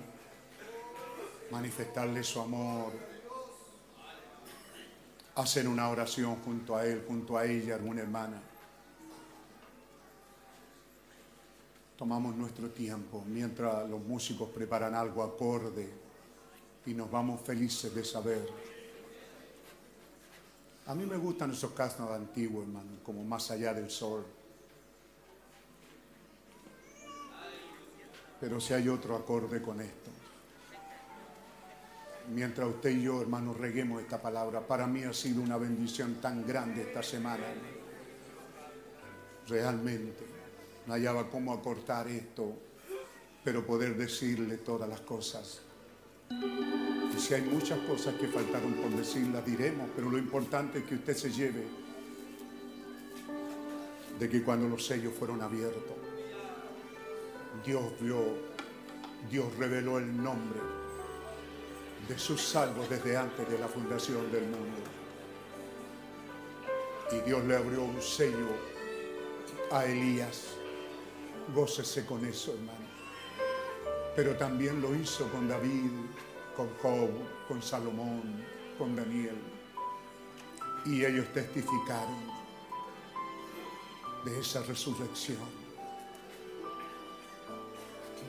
manifestarle su amor, hacer una oración junto a él, junto a ella, alguna hermana. Tomamos nuestro tiempo mientras los músicos preparan algo acorde y nos vamos felices de saber. A mí me gustan esos casos antiguos, hermano, como más allá del sol. Pero si hay otro acorde con esto. Mientras usted y yo, hermanos, reguemos esta palabra, para mí ha sido una bendición tan grande esta semana. Realmente. No hallaba cómo acortar esto, pero poder decirle todas las cosas. Y si hay muchas cosas que faltaron por decir, las diremos, pero lo importante es que usted se lleve de que cuando los sellos fueron abiertos, Dios vio, Dios reveló el nombre de sus salvos desde antes de la fundación del mundo. Y Dios le abrió un sello a Elías. Gócese con eso, hermano. Pero también lo hizo con David, con Job, con Salomón, con Daniel. Y ellos testificaron de esa resurrección.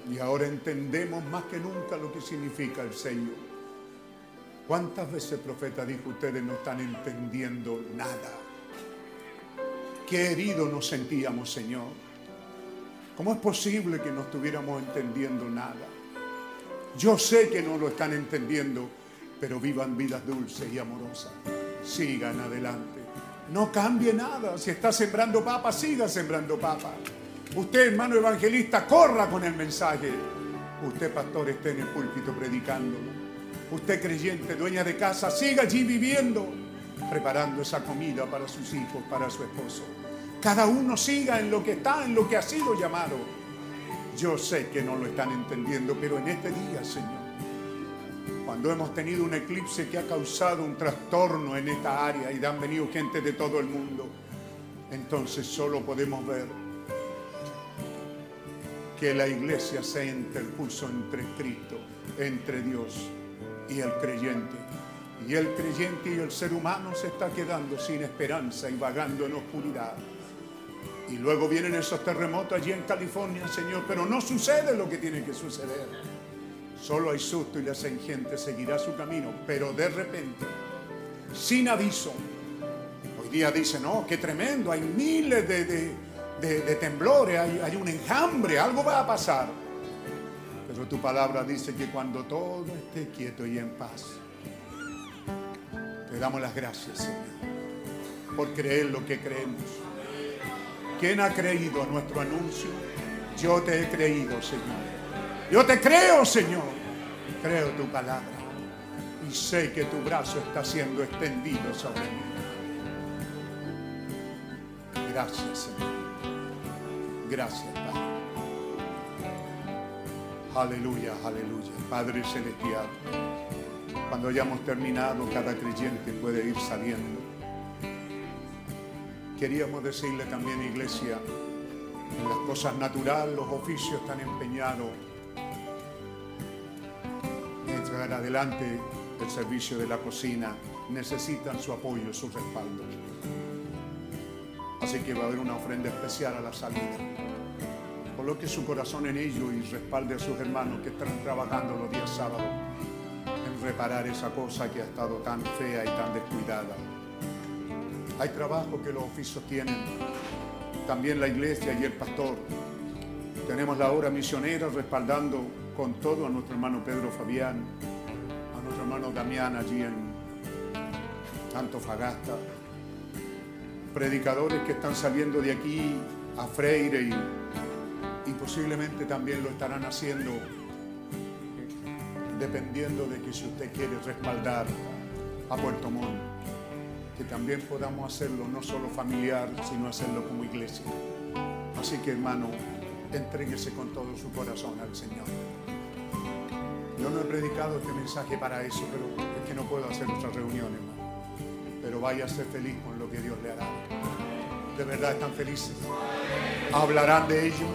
Y ahora entendemos más que nunca lo que significa el sello. ¿Cuántas veces el profeta dijo, ustedes no están entendiendo nada? Qué herido nos sentíamos, Señor. ¿Cómo es posible que no estuviéramos entendiendo nada? Yo sé que no lo están entendiendo, pero vivan vidas dulces y amorosas. Sigan adelante. No cambie nada. Si está sembrando papa, siga sembrando papa. Usted, hermano evangelista, corra con el mensaje. Usted, pastor, esté en el púlpito predicándolo. Usted, creyente, dueña de casa, siga allí viviendo, preparando esa comida para sus hijos, para su esposo. Cada uno siga en lo que está, en lo que ha sido llamado. Yo sé que no lo están entendiendo, pero en este día, Señor, cuando hemos tenido un eclipse que ha causado un trastorno en esta área y han venido gente de todo el mundo, entonces solo podemos ver que la iglesia se interpuso entre Cristo, entre Dios y el creyente. Y el creyente y el ser humano se está quedando sin esperanza y vagando en oscuridad. Y luego vienen esos terremotos allí en California, Señor, pero no sucede lo que tiene que suceder. Solo hay susto y la gente seguirá su camino, pero de repente, sin aviso, hoy día dicen, no, qué tremendo, hay miles de, de- temblores, hay, hay un enjambre, algo va a pasar. Pero tu palabra dice que cuando todo esté quieto y en paz, te damos las gracias, Señor, por creer lo que creemos. ¿Quién ha creído a nuestro anuncio? Yo te he creído, Señor. Yo te creo, Señor. Creo tu palabra. Y sé que tu brazo está siendo extendido sobre mí. Gracias, Señor. Gracias, Padre. Aleluya, aleluya. Padre Celestial, cuando hayamos terminado, cada creyente puede ir saliendo. Queríamos decirle también, iglesia, las cosas naturales, los oficios están empeñados en traer adelante el servicio de la cocina. Necesitan su apoyo, su respaldo. Así que va a haber una ofrenda especial a la salida. Coloque su corazón en ello y respalde a sus hermanos que están trabajando los días sábados en reparar esa cosa que ha estado tan fea y tan descuidada. Hay trabajo que los oficios tienen, también la iglesia y el pastor. Tenemos la obra misionera respaldando con todo a nuestro hermano Pedro Fabián, a nuestro hermano Damián allí en Antofagasta. Predicadores que están saliendo de aquí a Freire y, y posiblemente también lo estarán haciendo dependiendo de que si usted quiere respaldar a Puerto Montt, que también podamos hacerlo no solo familiar, sino hacerlo como iglesia. Así que hermano, entréguese con todo su corazón al Señor. Yo no he predicado este mensaje para eso, pero es que no puedo hacer otras reuniones, hermano. Pero vaya a ser feliz con lo que Dios le hará. De verdad están felices. Hablarán de ello,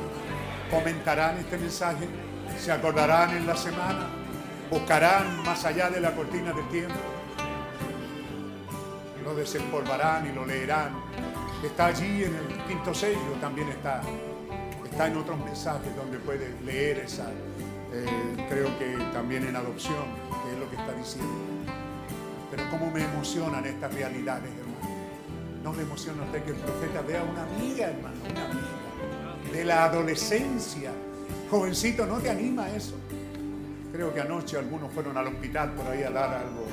comentarán este mensaje, se acordarán en la semana, buscarán más allá de la cortina del tiempo lo desempolvarán y lo leerán. Está allí en el quinto sello, también está. Está en otros mensajes donde puede leer esa, eh, creo que también en adopción, que es lo que está diciendo. Pero cómo me emocionan estas realidades, hermano. No me emociona usted que el profeta vea una amiga, hermano, una amiga de la adolescencia Jovencito, ¿no te anima eso? Creo que anoche algunos fueron al hospital por ahí a dar algo,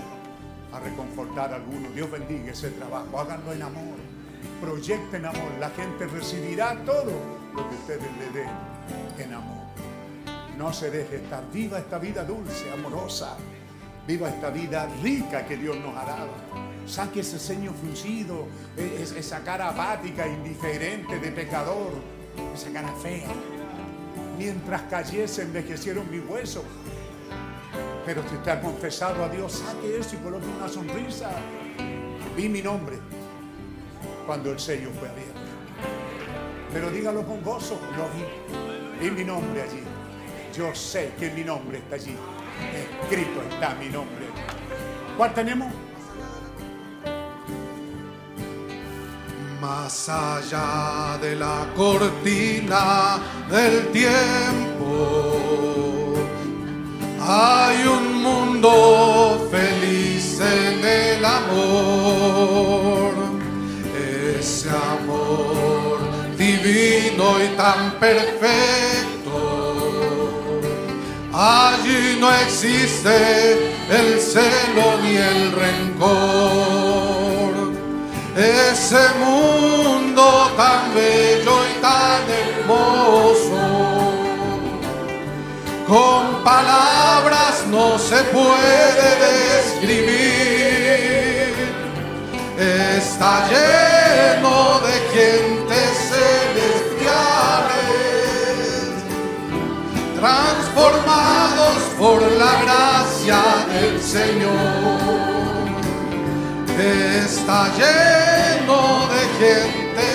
a reconfortar a algunos. Dios bendiga ese trabajo, háganlo en amor, proyecten amor. La gente recibirá todo lo que ustedes le den en amor. No se deje estar viva esta vida dulce, amorosa. Viva esta vida rica que Dios nos ha dado. Saque ese ceño fruncido, e- es- esa cara apática, indiferente, de pecador, esa cara fea. Mientras cayese, envejecieron mis huesos. Pero si usted ha confesado a Dios, saque eso y coloque una sonrisa. Vi mi nombre cuando el sello fue abierto. Pero dígalo con gozo, lo vi. Vi mi nombre allí. Yo sé que mi nombre está allí. Escrito está mi nombre. ¿Cuál tenemos? Más allá de la cortina del tiempo, hay un mundo feliz en el amor. Ese amor divino y tan perfecto. Allí no existe el celo ni el rencor. Ese mundo tan bello y tan hermoso, con palabras no se puede describir. Está lleno de gentes transformados por la gracia del Señor. Está lleno de gente